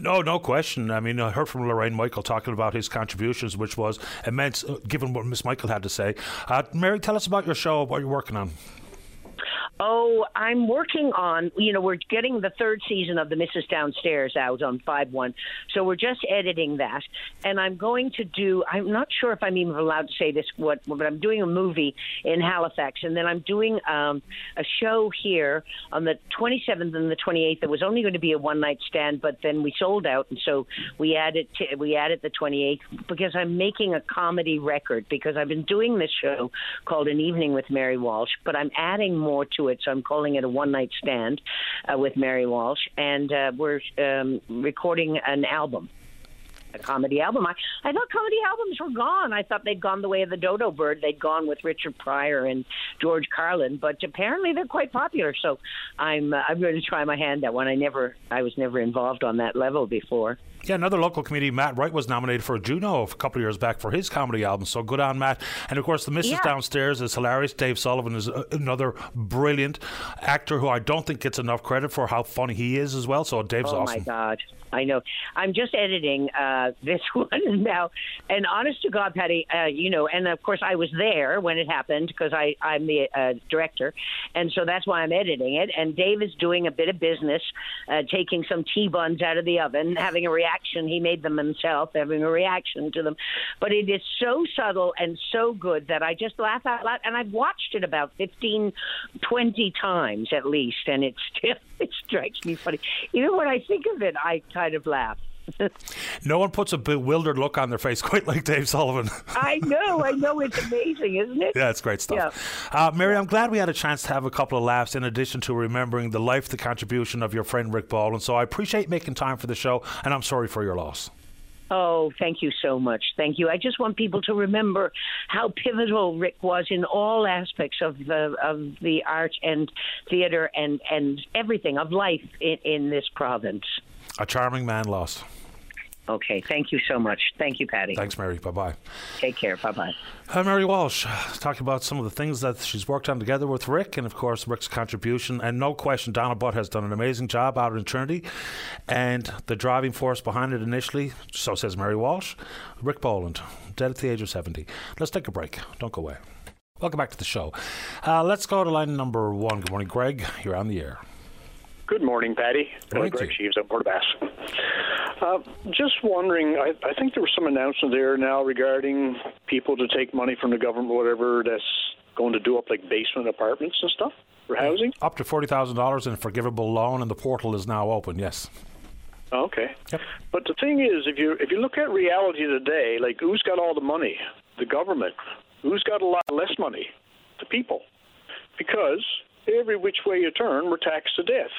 No, no question. I mean, I heard from Lorraine Michael talking about his contributions, which was immense, uh, given what Miss Michael had to say. Uh, Mary, tell us about your show, what you're working on. Oh, I'm working on, you know, we're getting the third season of The Mrs. Downstairs out on 5 1. So we're just editing that. And I'm going to do, I'm not sure if I'm even allowed to say this, what, but I'm doing a movie in Halifax. And then I'm doing um, a show here on the 27th and the 28th. It was only going to be a one night stand, but then we sold out. And so we added, to, we added the 28th because I'm making a comedy record because I've been doing this show called An Evening with Mary Walsh, but I'm adding more to it. So I'm calling it a one night stand uh, with Mary Walsh, and uh, we're um, recording an album. A comedy album. I, I thought comedy albums were gone. I thought they'd gone the way of the dodo bird. They'd gone with Richard Pryor and George Carlin, but apparently they're quite popular. So I'm uh, I'm going to try my hand at one. I never I was never involved on that level before. Yeah, another local comedian, Matt Wright, was nominated for a Juno a couple of years back for his comedy album. So good on Matt. And of course, the Mrs. Yeah. Downstairs is hilarious. Dave Sullivan is another brilliant actor who I don't think gets enough credit for how funny he is as well. So Dave's oh awesome. Oh my God. I know. I'm just editing uh, this one now, and honest to God, Paddy, uh, you know, and of course I was there when it happened because I I'm the uh, director, and so that's why I'm editing it. And Dave is doing a bit of business, uh, taking some tea buns out of the oven, having a reaction. He made them himself, having a reaction to them, but it is so subtle and so good that I just laugh out loud. And I've watched it about 15, 20 times at least, and it still it strikes me funny. Even when I think of it, I kind of laugh. no one puts a bewildered look on their face quite like Dave Sullivan. I know, I know. It's amazing, isn't it? Yeah, it's great stuff. Yeah. Uh, Mary, I'm glad we had a chance to have a couple of laughs in addition to remembering the life, the contribution of your friend Rick Ball. And so I appreciate making time for the show, and I'm sorry for your loss. Oh, thank you so much. Thank you. I just want people to remember how pivotal Rick was in all aspects of the of the art and theater and and everything of life in, in this province. A charming man lost. Okay, thank you so much. Thank you, Paddy. Thanks, Mary. Bye bye. Take care. Bye bye. Hi, Mary Walsh, talking about some of the things that she's worked on together with Rick, and of course, Rick's contribution. And no question, Donna Butt has done an amazing job out in Trinity. And the driving force behind it initially, so says Mary Walsh, Rick Boland, dead at the age of 70. Let's take a break. Don't go away. Welcome back to the show. Uh, let's go to line number one. Good morning, Greg. You're on the air. Good morning, Paddy. Good morning, uh, Greg Sheaves at Port uh, just wondering, I, I, think there was some announcement there now regarding people to take money from the government, or whatever, that's going to do up like basement apartments and stuff for housing? Up to forty thousand dollars in a forgivable loan, and the portal is now open. Yes. Okay. Yep. But the thing is, if you if you look at reality today, like who's got all the money? The government. Who's got a lot less money? The people. Because every which way you turn, we're taxed to death.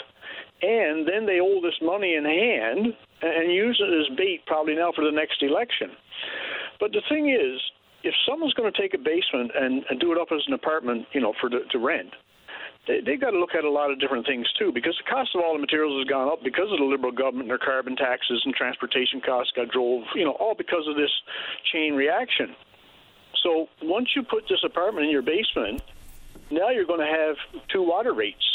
And then they hold this money in hand and use it as bait probably now for the next election. But the thing is, if someone's going to take a basement and, and do it up as an apartment, you know, for the, to rent, they, they've got to look at a lot of different things too, because the cost of all the materials has gone up because of the liberal government and their carbon taxes and transportation costs got drove, you know, all because of this chain reaction. So once you put this apartment in your basement, now you're going to have two water rates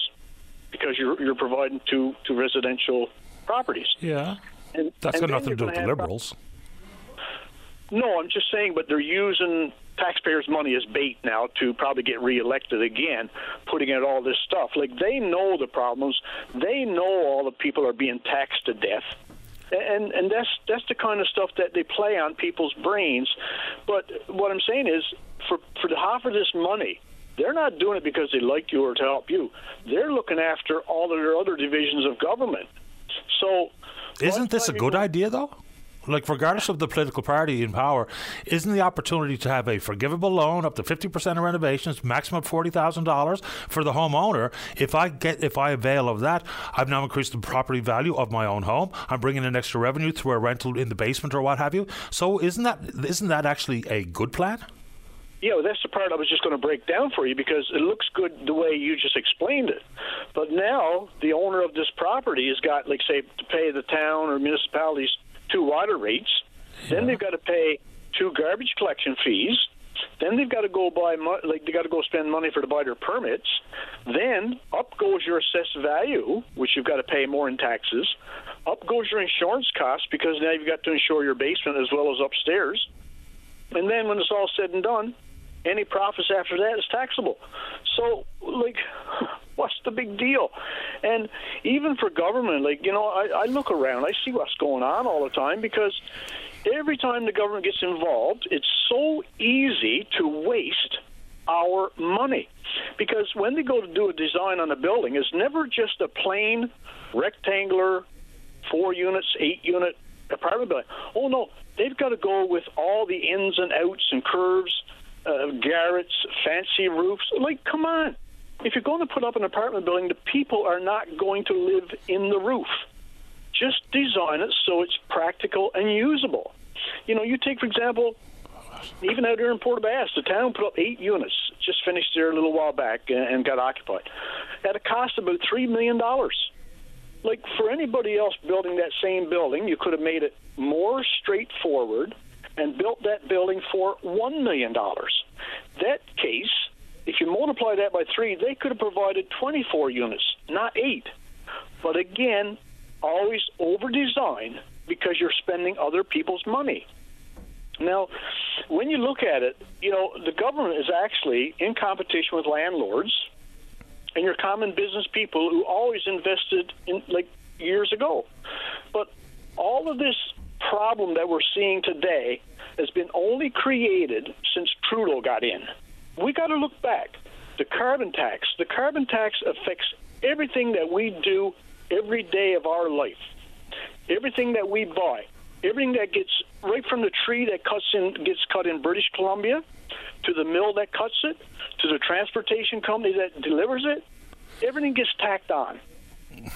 because you're you're providing two two residential properties. Yeah. And, That's and got nothing to do with the Liberals. No, I'm just saying, but they're using taxpayers' money as bait now to probably get reelected again, putting out all this stuff. Like they know the problems, they know all the people are being taxed to death. And and that's that's the kind of stuff that they play on people's brains. But what I'm saying is, for for to offer this money, they're not doing it because they like you or to help you. They're looking after all of their other divisions of government. So Isn't this a good idea, though? Like, regardless of the political party in power, isn't the opportunity to have a forgivable loan up to fifty percent of renovations, maximum forty thousand dollars for the homeowner? If I get, if I avail of that, I've now increased the property value of my own home. I'm bringing in extra revenue through a rental in the basement or what have you. So, isn't that isn't that actually a good plan? Yeah, well, that's the part I was just going to break down for you because it looks good the way you just explained it. But now the owner of this property has got, like, say, to pay the town or municipalities two water rates. Then they've got to pay two garbage collection fees. Then they've got to go buy, like, they got to go spend money for to buy their permits. Then up goes your assessed value, which you've got to pay more in taxes. Up goes your insurance costs because now you've got to insure your basement as well as upstairs. And then when it's all said and done, any profits after that is taxable. So, like, what's the big deal? And even for government, like, you know, I, I look around, I see what's going on all the time because every time the government gets involved, it's so easy to waste our money. Because when they go to do a design on a building, it's never just a plain rectangular four units, eight unit apartment building. Oh no, they've got to go with all the ins and outs and curves, uh, garrets, fancy roofs. Like, come on. If you're going to put up an apartment building, the people are not going to live in the roof. Just design it so it's practical and usable. You know, you take, for example, even out here in Port aux Basques, the town put up eight units, just finished there a little while back and, and got occupied, at a cost of about $3 million. Like, for anybody else building that same building, you could have made it more straightforward and built that building for $1 million. That case, if you multiply that by three, they could have provided 24 units, not eight. But again, always over design because you're spending other people's money. Now, when you look at it, you know, the government is actually in competition with landlords and your common business people who always invested in like years ago. But all of this problem that we're seeing today has been only created since Trudeau got in. We got to look back. The carbon tax, the carbon tax affects everything that we do every day of our life. Everything that we buy, everything that gets right from the tree that cuts in gets cut in British Columbia to the mill that cuts it to the transportation company that delivers it, everything gets tacked on.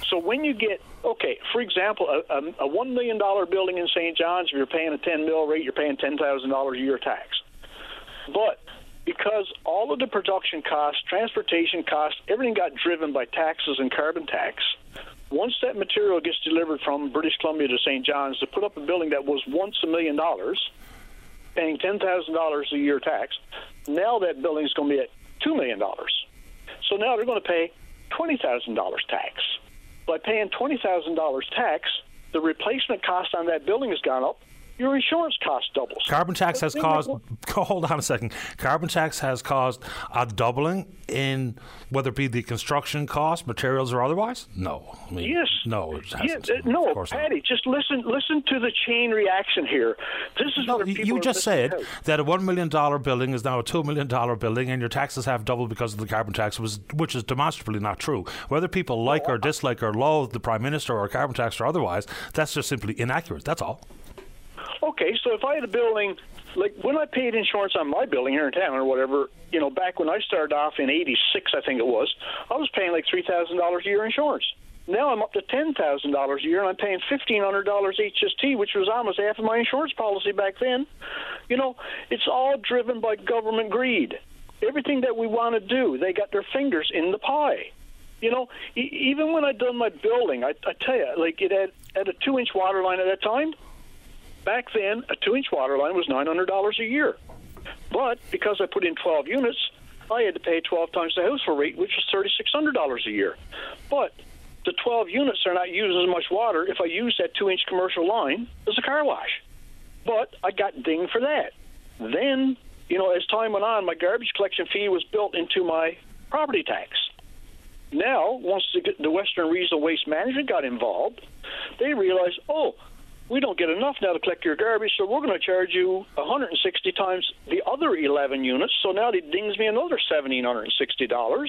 So when you get okay, for example, a, a, a one million dollar building in St. John's, if you're paying a ten mil rate, you're paying ten thousand dollars a year tax. But because all of the production costs, transportation costs, everything got driven by taxes and carbon tax. Once that material gets delivered from British Columbia to St. John's to put up a building that was once a million dollars, paying ten thousand dollars a year tax, now that building is going to be at two million dollars. So now they're going to pay twenty thousand dollars tax. By paying twenty thousand dollars tax, the replacement cost on that building has gone up your insurance cost doubles. Carbon tax has caused. Hold on a second. Carbon tax has caused a doubling in whether it be the construction cost, materials, or otherwise. No. I mean, Yes. No, it hasn't. uh, no, Of course not. Paddy, just listen. Listen to the chain reaction here. This is people You just said out. that a one million dollar building is now a two million dollar building, and your taxes have doubled because of the carbon tax, was which is demonstrably not true. Whether people like or dislike or loathe the prime minister or carbon tax or otherwise, that's just simply inaccurate. That's all. Okay, so if I had a building, like when I paid insurance on my building here in town or whatever, you know, back when I started off in '86, I think it was, I was paying like three thousand dollars a year insurance. Now I'm up to ten thousand dollars a year, and I'm paying fifteen hundred dollars HST, which was almost half of my insurance policy back then. You know, it's all driven by government greed. Everything that we want to do, they got their fingers in the pie. You know, e- even when I done my building, I, I tell you, like it had, had a two-inch water line at that time. Back then, a two-inch water line was nine hundred dollars a year. But because I put in 12 units, I had to pay 12 times the household rate, which was $3,600 a year. But the 12 units are not using as much water if I use that two inch commercial line as a car wash. But I got dinged for that. Then, you know, as time went on, my garbage collection fee was built into my property tax. Now, once the, the Western Regional Waste Management got involved, they realized, oh, we don't get enough now to collect your garbage, so we're going to charge you 160 times the other 11 units. So now it dings me another $1,760.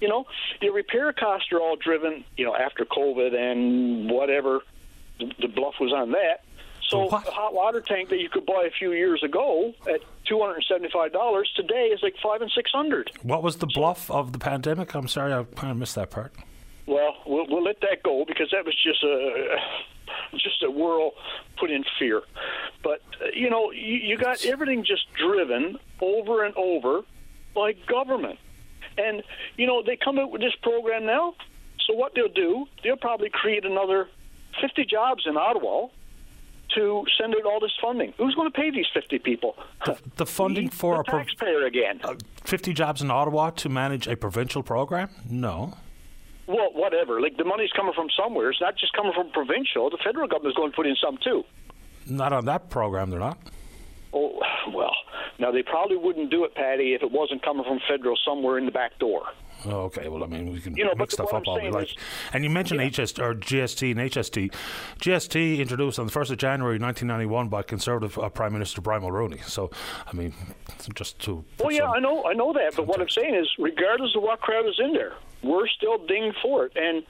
You know, the repair costs are all driven, you know, after COVID and whatever the, the bluff was on that. So a hot water tank that you could buy a few years ago at two hundred and seventy-five dollars today is like five and six hundred. What was the bluff of the pandemic? I'm sorry, I kind of missed that part. Well, we'll, we'll let that go because that was just a just a whirl put in fear. But uh, you know, you, you got everything just driven over and over by government, and you know they come out with this program now. So what they'll do, they'll probably create another fifty jobs in Ottawa to send out all this funding. Who's going to pay these fifty people? The funding for a prov- taxpayer again. 50 jobs in Ottawa to manage a provincial program? No. Well, whatever. Like the money's coming from somewhere. It's not just coming from provincial. The federal government's going to put in some too. Not on that program, they're not. Oh, well, now they probably wouldn't do it, Paddy, if it wasn't coming from federal somewhere in the back door. Oh, okay, well, I mean, we can You know, mix stuff up all we like. is- And you mentioned HS or GST and HST. GST introduced on the 1st of January 1991 by Conservative uh, Prime Minister Brian Mulroney. So, I mean, just to. Well, yeah, I know, I know that. But what I'm saying is, regardless of what crowd is in there, we're still dinged for it. And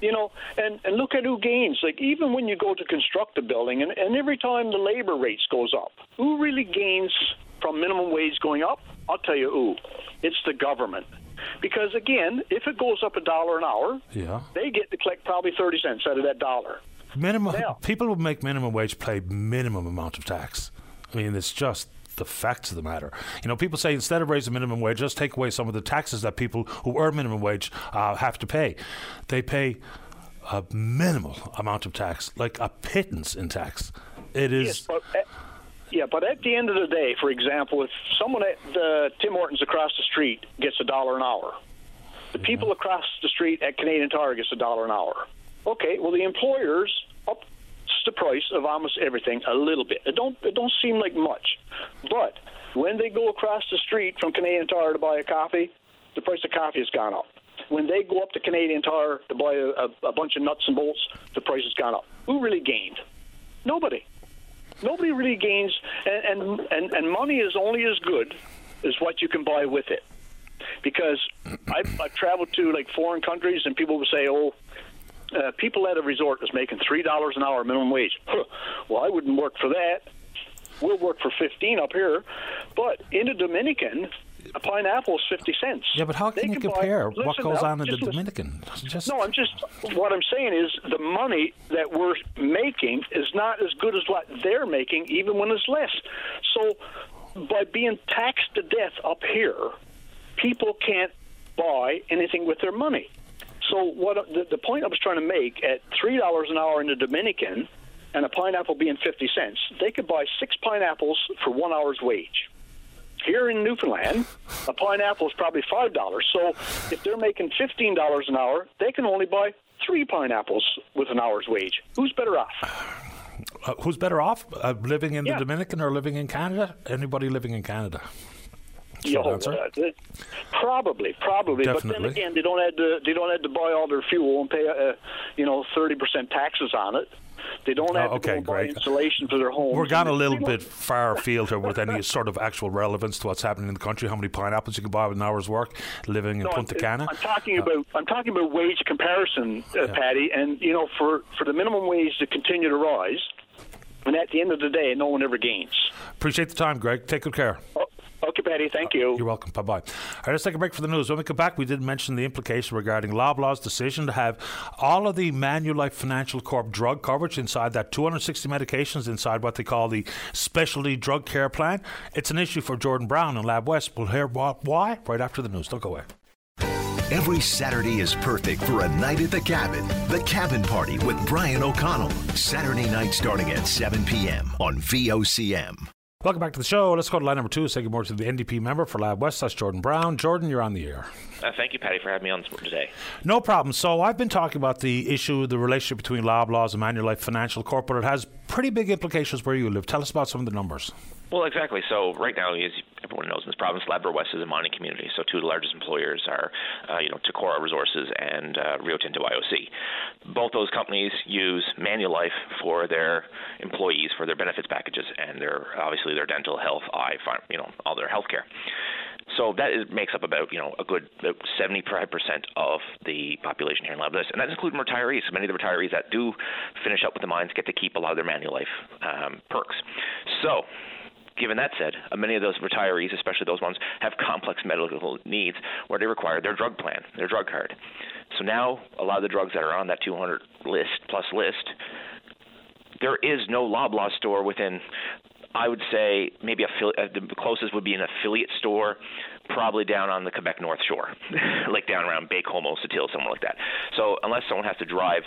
you know, and and look at who gains. Like even when you go to construct a building, and, and every time the labor rates goes up, who really gains from minimum wage going up? I'll tell you who. It's the government. Because again, if it goes up a dollar an hour, Yeah. they get to collect probably thirty cents out of that dollar. Minimum people who make minimum wage pay minimum amount of tax. I mean, it's just the facts of the matter. You know, people say instead of raising minimum wage, just take away some of the taxes that people who earn minimum wage uh, have to pay. They pay a minimal amount of tax, like a pittance in tax. It is. Yes, but yeah, but at the end of the day, for example, if someone at uh, Tim Hortons across the street gets a dollar an hour, the people across the street at Canadian Tire gets a dollar an hour. Okay, well the employers up the price of almost everything a little bit. It don't it don't seem like much, but when they go across the street from Canadian Tire to buy a coffee, the price of coffee has gone up. When they go up to Canadian Tire to buy a, a, a bunch of nuts and bolts, the price has gone up. Who really gained? Nobody. Nobody really gains, and, and and and money is only as good as what you can buy with it. Because I've, I've traveled to like foreign countries, and people will say, "Oh, uh, people at a resort is making three dollars an hour minimum wage." Huh. Well, I wouldn't work for that. We'll work for fifteen up here, but in the Dominican, a pineapple is fifty cents. Yeah, but how They can you buy- compare what listen, goes on in the just. Dominican? Just No, I'm just what I'm saying is the money that we're making is not as good as what they're making, even when it's less. So by being taxed to death up here, people can't buy anything with their money. So what the, the point I was trying to make at three dollars an hour in the Dominican, and a pineapple being fifty cents, they could buy six pineapples for one hour's wage. Here in Newfoundland, a pineapple is probably five dollars. So if they're making fifteen dollars an hour, they can only buy three pineapples with an hour's wage. Who's better off? Uh, who's better off, uh, living in Yeah. the Dominican or living in Canada? Anybody living in Canada? Answer. uh, probably, probably. But then again, they don't have to. They don't have to buy all their fuel and pay, uh, you know, thirty percent taxes on it. They don't have Oh, to go okay, buy insulation for their homes. We're gone a little bit far afield here with any sort of actual relevance to what's happening in the country. How many pineapples you can buy with an hour's work living in No, Punta Cana? I'm talking Uh, about I'm talking about wage comparison, uh, Paddy, and you know for for the minimum wage to continue to rise, and at the end of the day, no one ever gains. Appreciate the time, Greg. Take good care. Okay, Paddy, thank you. You're welcome. Bye bye. All right, let's take a break for the news. When we come back, we did mention the implication regarding Loblaw's decision to have all of the Manulife Financial Corp drug coverage inside that 260 medications inside what they call the Specialty Drug Care Plan. It's an issue for Jordan Brown and Lab West. We'll hear why right after the news. Don't go away. Every Saturday is perfect for a night at the cabin. The Cabin Party with Brian O'Connell. Saturday night starting at 7 p.m. on VOCM. Welcome back to the show. Let's go to line number two. Say good morning to the NDP member for Lab West. That's Jordan Brown. Jordan, you're on the air. Uh, thank you, Paddy, for having me on today. No problem. So I've been talking about the issue, the relationship between Loblaws and Manulife Financial Corp, but it has pretty big implications where you live. Tell us about some of the numbers. Well, exactly. So right now, as everyone knows in this province, Labrador West is a mining community. So two of the largest employers are, uh, you know, Tacora Resources and uh, Rio Tinto IOC. Both those companies use Manulife for their employees for their benefits packages and their obviously their dental health, eye, you know, all their health care. So that is, makes up about you know a good about 75% of the population here in Labrador, and that's including retirees. Many of the retirees that do finish up with the mines get to keep a lot of their Manulife um, perks. So Given that said, uh, many of those retirees, especially those ones, have complex medical needs where they require their drug plan, their drug card. So now, a lot of the drugs that are on that 200 list plus list, there is no Loblaw store within. I would say maybe affili- uh, the closest would be an affiliate store, probably down on the Quebec North Shore, like down around Baie-Comeau, Sept-Îles, somewhere like that. So unless someone has to drive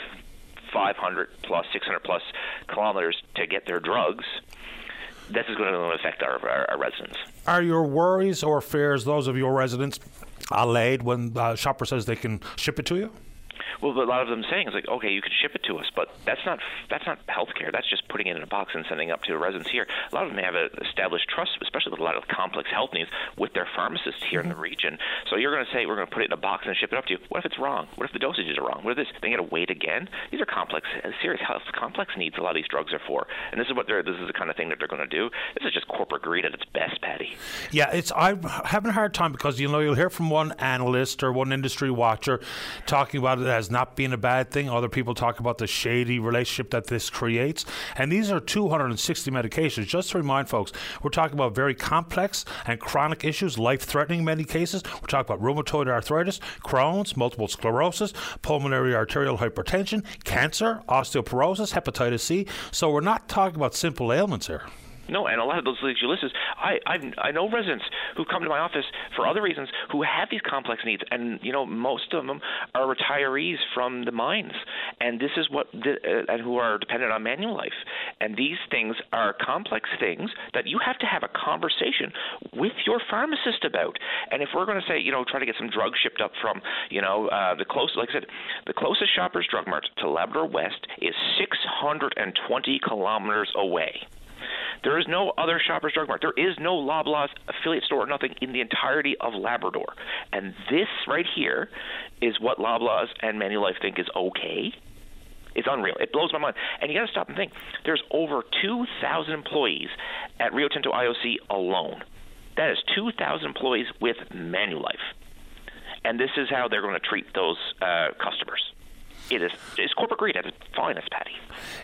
500 plus, 600 plus kilometers to get their drugs, this is going to affect our, our, our residents. Are your worries or fears, those of your residents, allayed when uh, the shopper says they can ship it to you? Well, a lot of them saying is like, okay, you can ship it to us, but that's not that's not healthcare. That's just putting it in a box and sending it up to the residents here. A lot of them have a established trust, especially with a lot of complex health needs, with their pharmacists here in the region. So you're going to say we're going to put it in a box and ship it up to you. What if it's wrong? What if the dosages are wrong? What if this? They got to wait again. These are complex, uh, serious health complex needs. A lot of these drugs are for, and this is what they're. This is the kind of thing that they're going to do. This is just corporate greed at its best, Paddy. Yeah, it's I'm having a hard time because you know you'll hear from one analyst or one industry watcher talking about it as not being a bad thing. Other people talk about the shady relationship that this creates, and these are 260 medications. Just to remind folks, we're talking about very complex and chronic issues, life-threatening in many cases. We're talking about rheumatoid arthritis, Crohn's, multiple sclerosis, pulmonary arterial hypertension, cancer, osteoporosis, hepatitis C. So we're not talking about simple ailments here. No, and a lot of those leads you listed, I I I know residents who come to my office for other reasons who have these complex needs, and you know most of them are retirees from the mines, and this is what the, uh, and who are dependent on Manulife, and these things are complex things that you have to have a conversation with your pharmacist about, and if we're going to say you know try to get some drugs shipped up from you know uh, the closest, like I said, the closest Shoppers Drug Mart to Labrador West is 620 kilometers away. There is no other Shoppers Drug Mart. There is no Loblaws affiliate store or nothing in the entirety of Labrador. And this right here is what Loblaws and Manulife think is okay. It's unreal. It blows my mind. And you got to stop and think. There's over 2,000 employees at Rio Tinto IOC alone. That is 2,000 employees with Manulife. And this is how they're going to treat those uh, customers. It is it's corporate greed at its finest, Paddy.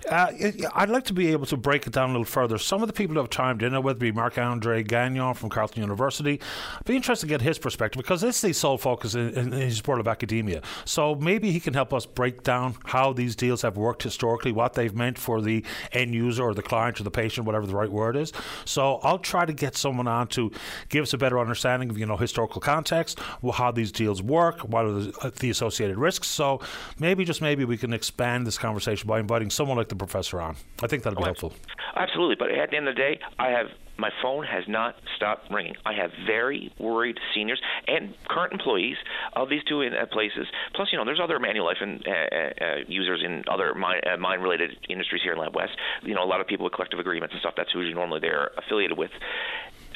Uh, I'd like to be able to break it down a little further. Some of the people who have chimed in, whether it be Marc Andre Gagnon from Carleton University, I'd be interested to get his perspective because this is the sole focus in, in his world of academia. So maybe he can help us break down how these deals have worked historically, what they've meant for the end user or the client or the patient, whatever the right word is. So I'll try to get someone on to give us a better understanding of you know historical context, how these deals work, what are the, uh, the associated risks. So maybe just just maybe we can expand this conversation by inviting someone like the professor on. I think that'd be oh, helpful. Absolutely, but at the end of the day, I have my phone has not stopped ringing. I have very worried seniors and current employees of these two uh, places. Plus, you know, there's other Manulife and uh, uh, users in other mine, uh, mine-related industries here in Lab West. You know, a lot of people with collective agreements and stuff. That's who normally they're affiliated with.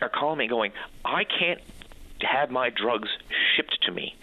Are calling me, going, "I can't have my drugs shipped to me."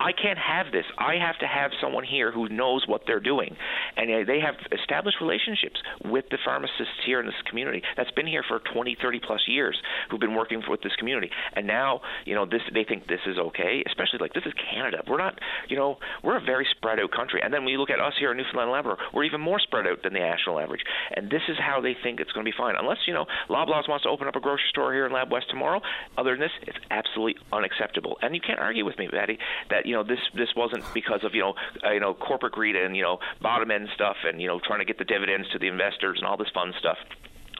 I can't have this. I have to have someone here who knows what they're doing, and uh, they have established relationships with the pharmacists here in this community that's been here for 20, 30 plus years, who've been working with this community, and now you know this. They think this is okay, especially like this is Canada. We're not, you know, we're a very spread out country, and then when you look at us here in Newfoundland and Labrador, we're even more spread out than the national average, and this is how they think it's going to be fine. Unless you know Loblaws wants to open up a grocery store here in Lab West tomorrow. Other than this, it's absolutely unacceptable, and you can't argue with me, Paddy, that you know this this wasn't because of you know uh, you know corporate greed and you know bottom end stuff and you know trying to get the dividends to the investors and all this fun stuff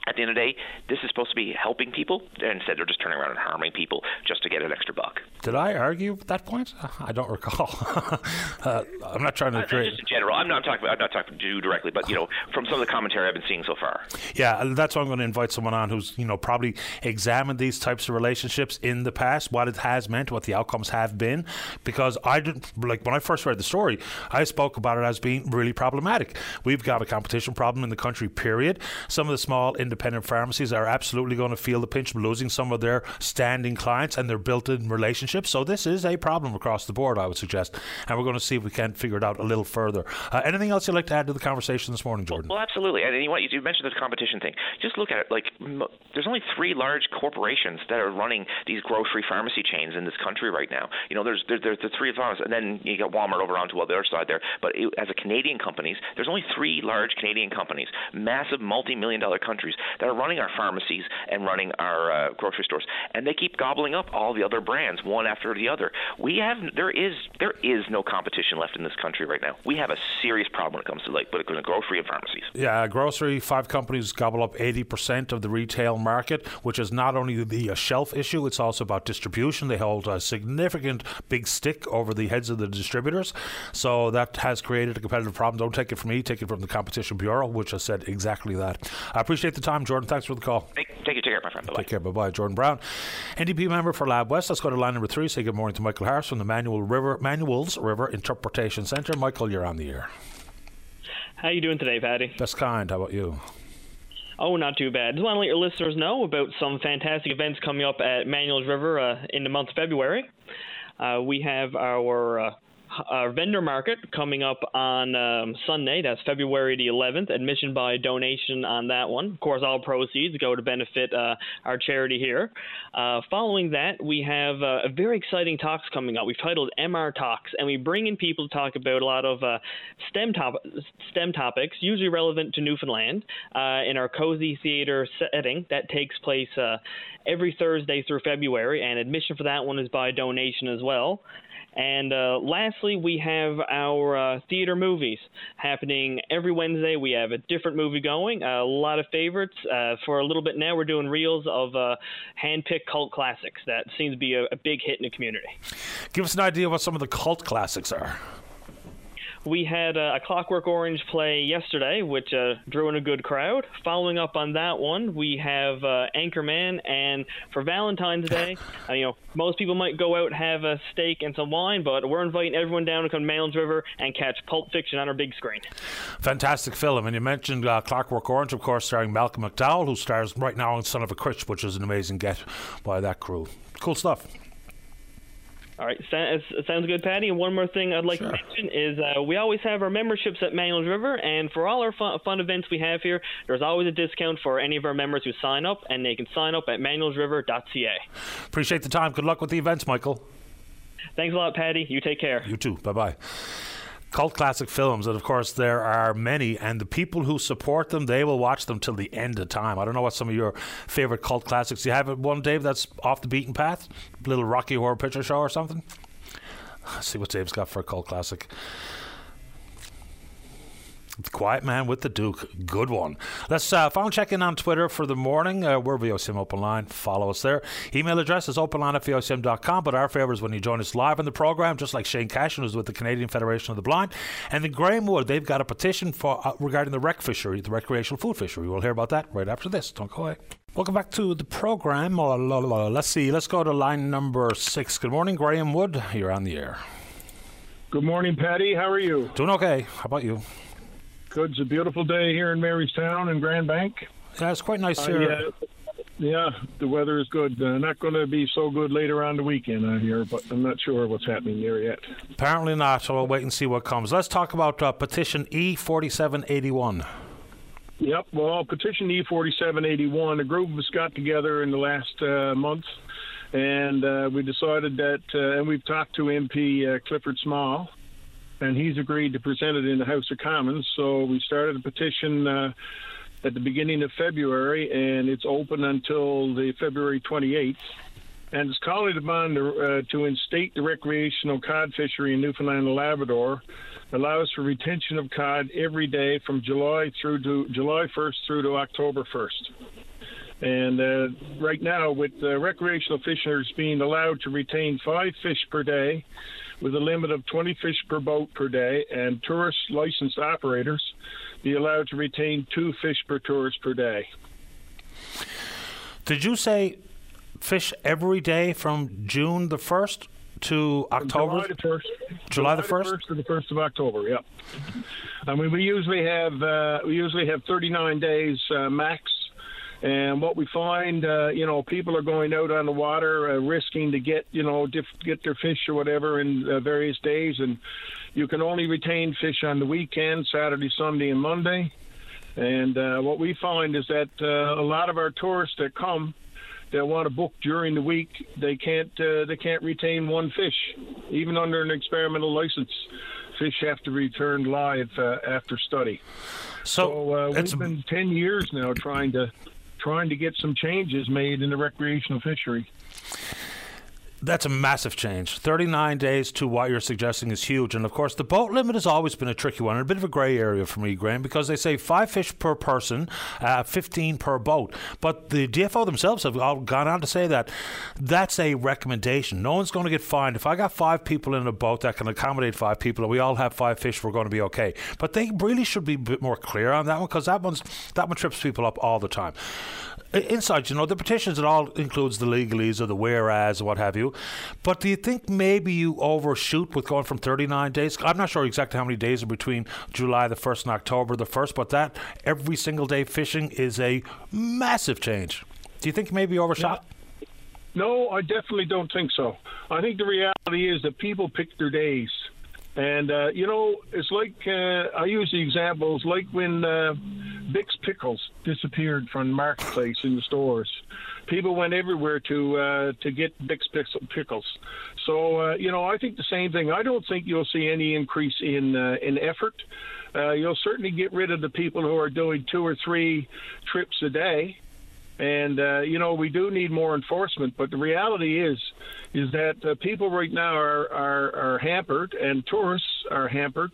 at the end of the day, this is supposed to be helping people, and instead they're just turning around and harming people just to get an extra buck. Did I argue that point? I don't recall. uh, I'm not trying to. Uh, create... Just in general, I'm not talking. About, I'm not talking to you directly, but you know, from some of the commentary I've been seeing so far. Yeah, that's why I'm going to invite someone on who's you know probably examined these types of relationships in the past, what it has meant, what the outcomes have been, because I didn't like when I first read the story, I spoke about independent pharmacies are absolutely going to feel the pinch of losing some of their standing clients and their built-in relationships. So this is a problem across the board, I would suggest, and we're going to see if we can figure it out a little further. Uh, anything else you'd like to add to the conversation this morning, Jordan? Well, absolutely. And you, you mentioned the competition thing. Just look at it. Like, there's only three large corporations that are running these grocery pharmacy chains in this country right now. You know, there's there's, there's the three of them, and then you got Walmart over onto the other side there. But it, as a Canadian companies, there's only three large Canadian companies, massive multi-million dollar countries that are running our pharmacies and running our uh, grocery stores, and they keep gobbling up all the other brands one after the other. We have there is there is no competition left in this country right now. We have a serious problem when it comes to like when it comes to grocery and pharmacies. Yeah, grocery five companies gobble up eighty percent of the retail market, which is not only the uh, shelf issue; it's also about distribution. They hold a significant big stick over the heads of the distributors, so that has created a competitive problem. Don't take it from me; take it from the Competition Bureau, which has said exactly that. I appreciate the time, Jordan. Thanks for the call. Take, take, take care, my friend. Bye-bye. Take care. Bye bye. Jordan Brown, NDP member for Lab West. Let's go to line number three. Say good morning to Michael Harris from the Manual River Manuals River Interpretation Centre. Michael, you're on the air. How you doing today, Paddy? Best kind. How about you? Oh, not too bad. Just want to let your listeners know about some fantastic events coming up at Manuals River uh, in the month of February. Uh, we have our uh, our vendor market coming up on um, Sunday. That's February the 11th. Admission by donation on that one. Of course, all proceeds go to benefit uh, our charity here. Uh, following that, we have uh, a very exciting talks coming up. We've titled MR Talks, and we bring in people to talk about a lot of uh, STEM, top- STEM topics, usually relevant to Newfoundland, uh, in our cozy theater setting that takes place uh, every Thursday through February, and admission for that one is by donation as well. And uh, lastly, we have our uh, theater movies happening every Wednesday. We have a different movie going, a lot of favorites. Uh, for a little bit now, we're doing reels of uh, hand-picked cult classics that seems to be a, a big hit in the community. Give us an idea of what some of the cult classics are. We had uh, a Clockwork Orange play yesterday, which uh, drew in a good crowd. Following up on that one, we have uh, Anchorman, and for Valentine's Day, uh, you know, most people might go out and have a steak and some wine, but we're inviting everyone down to come to Manuals River and catch Pulp Fiction on our big screen. Fantastic film, and you mentioned uh, Clockwork Orange, of course, starring Malcolm McDowell, who stars right now in Son of a Critch, which is an amazing get by that crew. Cool stuff. All right, sounds good, Paddy. And one more thing I'd like sure. to mention is uh, we always have our memberships at Manuals River, and for all our fun, fun, events we have here, there's always a discount for any of our members who sign up, and they can sign up at manualsriver.ca. Appreciate the time. Good luck with the events, Michael. Thanks a lot, Paddy. You take care. You too. Bye bye cult classic films, and of course there are many, and the people who support them, they will watch them till the end of time. I don't know what some of your favorite cult classics. You have one, Dave, that's off the beaten path? Little Rocky Horror Picture Show or something? Let's see what Dave's got for a cult classic. Quiet Man with the Duke. Good one. Let's uh, phone check in on Twitter for the morning. Uh, we're VOCM Open Line. Follow us there. Email address is openline at VOCM.com. But our favour is when you join us live in the programme, just like Shane Cashin who's with the Canadian Federation of the Blind. And the Graham Wood, they've got a petition for uh, regarding the rec fishery, the recreational food fishery. We'll hear about that right after this. Don't go away. Welcome back to the program. Let's see. Let's go to line number six. Good morning, Graham Wood. You're on the air. Good morning, Paddy. How are you? Doing okay. How about you? Good. It's a beautiful day here in Marystown and Grand Bank. Yeah, it's quite nice here. Uh, yeah, yeah, the weather is good. Uh, not going to be so good later on the weekend out here, but I'm not sure what's happening there yet. Apparently not. So we'll wait and see what comes. Let's talk about uh, petition E4781. Yep. Well, petition E4781, a group of us got together in the last uh, month, and uh, we decided that, uh, and we've talked to MP uh, Clifford Small, and he's agreed to present it in the House of Commons. So we started a petition uh, at the beginning of February, and it's open until the February 28th. And it's calling upon to, uh, to instate the recreational cod fishery in Newfoundland and Labrador allows for retention of cod every day from July through to July 1st through to October 1st. And uh, right now, with uh, recreational fishers being allowed to retain five fish per day, with a limit of 20 fish per boat per day, and tourist licensed operators be allowed to retain two fish per tourist per day. Did you say fish every day from June the 1st to October? July the first. July, the first to the first of October. Yep. I mean, we usually have uh, we usually have 39 days uh, max. And what we find, uh, you know, people are going out on the water, uh, risking to get, you know, diff- get their fish or whatever in uh, various days, and you can only retain fish on the weekend, Saturday, Sunday, and Monday. And uh, what we find is that uh, a lot of our tourists that come, that want to book during the week, they can't uh, they can't retain one fish, even under an experimental license. Fish have to be returned live uh, after study. So, so uh, we've been ten years now trying to trying to get some changes made in the recreational fishery. That's a massive change. 39 days to what you're suggesting is huge. And of course, the boat limit has always been a tricky one and a bit of a grey area for me, Graham, because they say five fish per person, uh, 15 per boat. But the DFO themselves have all gone on to say that that's a recommendation. No one's going to get fined. If I got five people in a boat that can accommodate five people and we all have five fish, we're going to be okay. But they really should be a bit more clear on that one because that, one's, that one trips people up all the time inside, you know, the petitions, it all includes the legalese or the whereas or what have you. But do you think maybe you overshoot with going from 39 days? I'm not sure exactly how many days are between July the 1st and October the 1st, but that every single day fishing is a massive change. Do you think maybe overshot? No, I definitely don't think so. I think the reality is that people pick their days. And uh, you know, it's like uh, I use the examples like when uh, Bick's pickles disappeared from marketplace in the stores. People went everywhere to uh, to get Bick's pickles. So uh, you know, I think the same thing. I don't think you'll see any increase in uh, in effort. Uh, you'll certainly get rid of the people who are doing two or three trips a day. And uh, you know we do need more enforcement, but the reality is, is that uh, people right now are, are are hampered, and tourists are hampered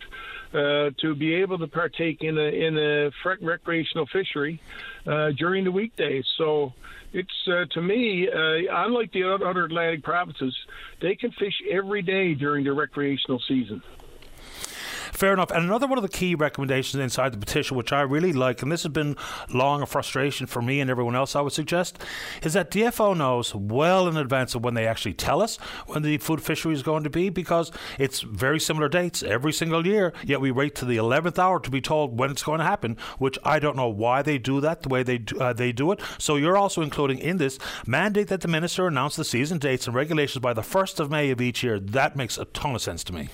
uh, to be able to partake in a in a recreational fishery uh, during the weekdays. So it's uh, to me, uh, unlike the other Atlantic provinces, they can fish every day during the recreational season. Fair enough. And another one of the key recommendations inside the petition, which I really like, and this has been long a frustration for me and everyone else, I would suggest, is that DFO knows well in advance of when they actually tell us when the food fishery is going to be, because it's very similar dates every single year. Yet we wait to the 11th hour to be told when it's going to happen, which I don't know why they do that the way they do, uh, they do it. So you're also including in this mandate that the minister announce the season dates and regulations by the 1st of May of each year. That makes a ton of sense to me.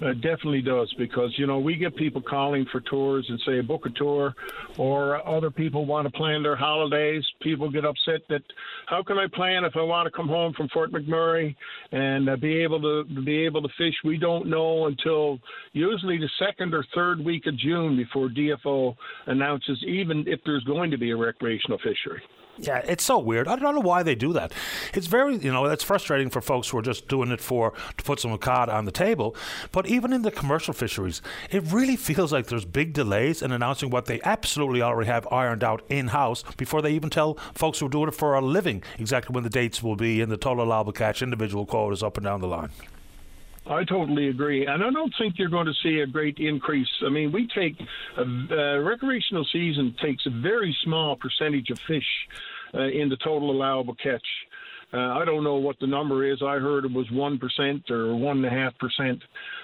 It definitely does because you know we get people calling for tours and say book a tour, or other people want to plan their holidays. People get upset that how can I plan if I want to come home from Fort McMurray and uh, be able to be able to fish? We don't know until usually the second or third week of June before DFO announces even if there's going to be a recreational fishery. Yeah, it's so weird. I don't know why they do that. It's very, you know, it's frustrating for folks who are just doing it for to put some cod on the table. But even in the commercial fisheries, it really feels like there's big delays in announcing what they absolutely already have ironed out in house before they even tell folks who are doing it for a living exactly when the dates will be and the total allowable catch, individual quotas up and down the line. I totally agree, and I don't think you're going to see a great increase. I mean, we take a, uh, recreational season takes a very small percentage of fish uh, in the total allowable catch. Uh, I don't know what the number is. I heard it was 1% or 1.5%.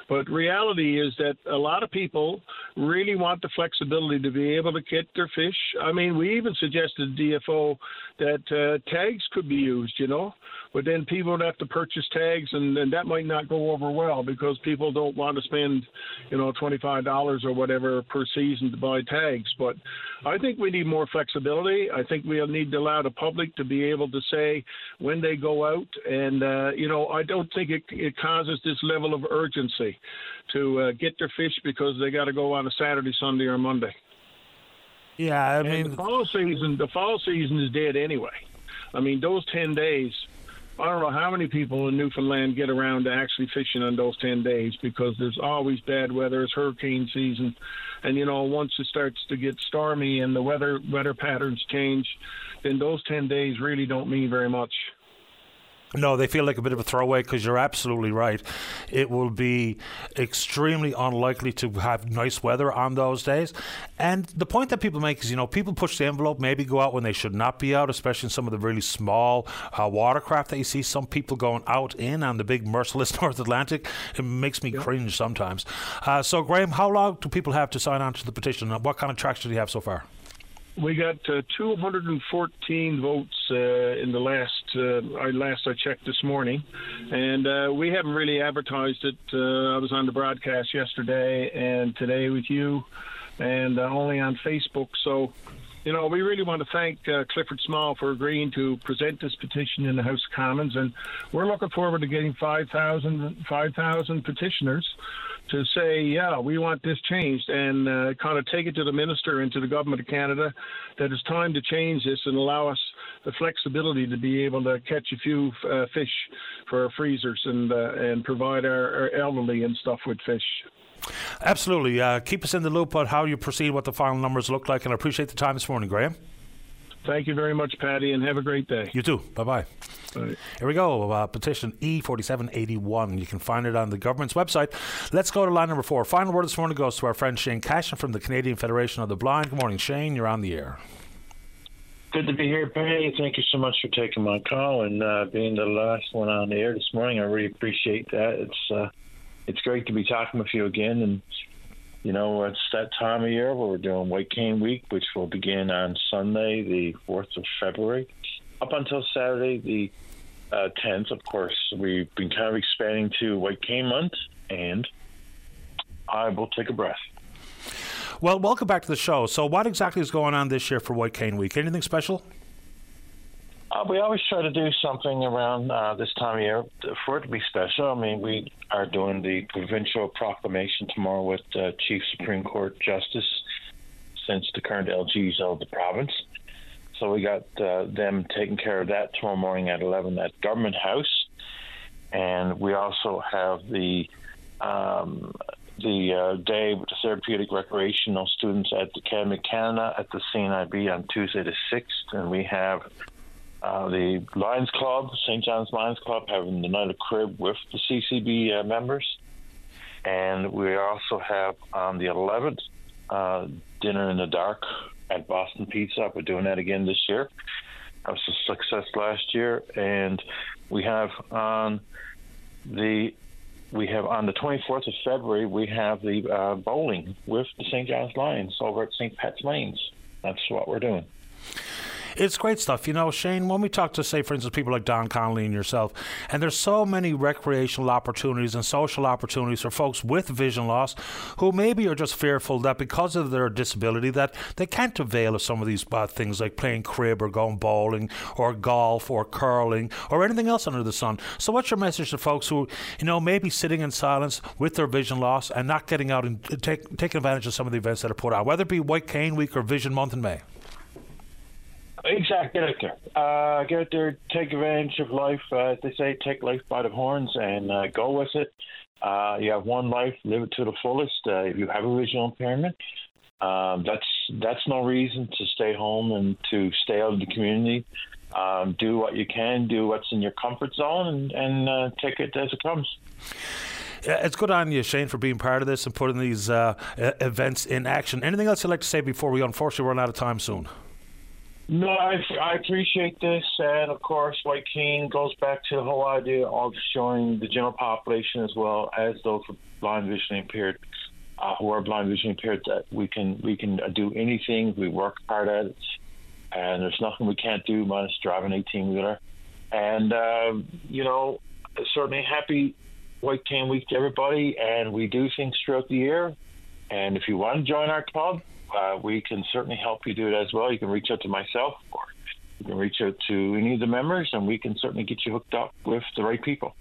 But reality is that a lot of people really want the flexibility to be able to get their fish. I mean, we even suggested DFO that uh, tags could be used, you know but then people would have to purchase tags, and, and that might not go over well because people don't want to spend, you know, twenty-five dollars or whatever per season to buy tags. But I think we need more flexibility. I think we need to allow the public to be able to say when they go out, and uh, you know, I don't think it, it causes this level of urgency to uh, get their fish because they got to go on a Saturday, Sunday, or Monday. Yeah, I mean, and the fall season, the fall season is dead anyway. I mean, those ten days I don't know how many people in Newfoundland get around to actually fishing on those 10 days because there's always bad weather. It's hurricane season. And, you know, once it starts to get stormy and the weather weather patterns change, then those 10 days really don't mean very much. No, they feel like a bit of a throwaway because you're absolutely right. It will be extremely unlikely to have nice weather on those days. And the point that people make is, you know, people push the envelope, maybe go out when they should not be out, especially in some of the really small uh, watercraft that you see some people going out in on the big merciless North Atlantic. It makes me cringe sometimes. Uh, so, Graham, how long do people have to sign on to the petition? What kind of traction do you have so far? We got uh, 214 votes uh, in the last uh, I last I checked this morning, and uh, we haven't really advertised it. Uh, I was on the broadcast yesterday and today with you, and uh, only on Facebook. So, you know, we really want to thank Clifford Small for agreeing to present this petition in the House of Commons, and we're looking forward to getting 5,000 5, petitioners to say, yeah, we want this changed, and uh, kind of take it to the minister and to the government of Canada that it's time to change this and allow us the flexibility to be able to catch a few uh, fish for our freezers and uh, and provide our, our, elderly and stuff with fish. Absolutely. Uh, keep us in the loop on how you proceed, what the final numbers look like, and I appreciate the time this morning, Graham. Thank you very much, Paddy, and have a great day. You too. Bye bye. Here we go. Uh, petition E4781. You can find it on the government's website. Let's go to line number four. Final word this morning goes to our friend Shane Cashin from the Canadian Federation of the Blind. Good morning, Shane. You're on the air. Good to be here, Paddy. Thank you so much for taking my call and uh, being the last one on the air this morning. I really appreciate that. It's uh, it's great to be talking with you again and you know, it's that time of year where we're doing White Cane Week, which will begin on Sunday, the 4th of February, up until Saturday, the uh, 10th. Of course, we've been kind of expanding to White Cane Month, and I will take a breath. Well, welcome back to the show. So, what exactly is going on this year for White Cane Week? Anything special? Uh, we always try to do something around uh, this time of year for it to be special. I mean, we are doing the provincial proclamation tomorrow with uh, Chief Supreme Court Justice since the current LGs of the province. So we got uh, them taking care of that tomorrow morning at 11 at Government House. And we also have the um, the uh, day with the therapeutic recreational students at the Academy of Canada at the CNIB on Tuesday the 6th. And we have uh, the Lions Club, St. John's Lions Club, having the night of crib with the CCB uh, members. And we also have on the 11th, uh, Dinner in the Dark at Boston Pizza. We're doing that again this year. That was a success last year. And we have on the we have on the 24th of February, we have the uh, bowling with the St. John's Lions over at St. Pat's Lanes. That's what we're doing. It's great stuff. You know, Shane, when we talk to, say, for instance, people like Don Connolly and yourself, and there's so many recreational opportunities and social opportunities for folks with vision loss who maybe are just fearful that because of their disability that they can't avail of some of these bad things like playing crib or going bowling or golf or curling or anything else under the sun. So what's your message to folks who, you know, maybe sitting in silence with their vision loss and not getting out and uh, take, taking advantage of some of the events that are put on, whether it be White Cane Week or Vision Month in May? Exactly. Get out there. Uh, get out there. Take advantage of life. Uh, as they say, take life by the horns and uh, go with it. Uh, you have one life. Live it to the fullest. Uh, if you have a visual impairment, um, that's that's no reason to stay home and to stay out of the community. Um, do what you can. Do what's in your comfort zone, and, and uh, take it as it comes. It's good on you, Shane, for being part of this and putting these uh, events in action. Anything else you'd like to say before we unfortunately run out of time soon? No, I, I appreciate this, and of course, White Cane goes back to the whole idea of showing the general population as well as those blind, visually impaired, uh, who are blind, visually impaired, that we can we can do anything. We work hard at it, and there's nothing we can't do minus driving 18 wheeler. And uh, you know, certainly happy White Cane Week to everybody, and we do things throughout the year. And if you want to join our club, uh, we can certainly help you do it as well. You can reach out to myself or you can reach out to any of the members and we can certainly get you hooked up with the right people.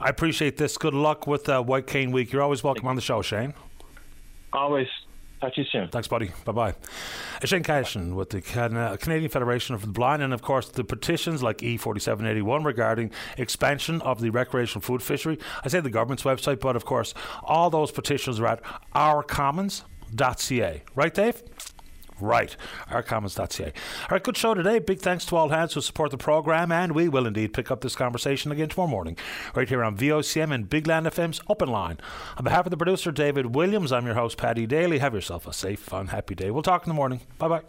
I appreciate this. Good luck with uh, White Cane Week. You're always welcome on the show, Shane. Always. Talk to you soon. Thanks, buddy. Bye bye. Shane Cashin with the Canadian Federation of the Blind, and of course the petitions like E4781 regarding expansion of the recreational food fishery. I say the government's website, but of course all those petitions are at Our Commons ourcommons.ca. Right, Dave? Right, ourcommons.ca. All right, good show today. Big thanks to all hands who support the programme, and we will indeed pick up this conversation again tomorrow morning, right here on VOCM and Big Land FM's Open Line. On behalf of the producer, David Williams, I'm your host, Paddy Daly. Have yourself a safe, fun, happy day. We'll talk in the morning. Bye bye.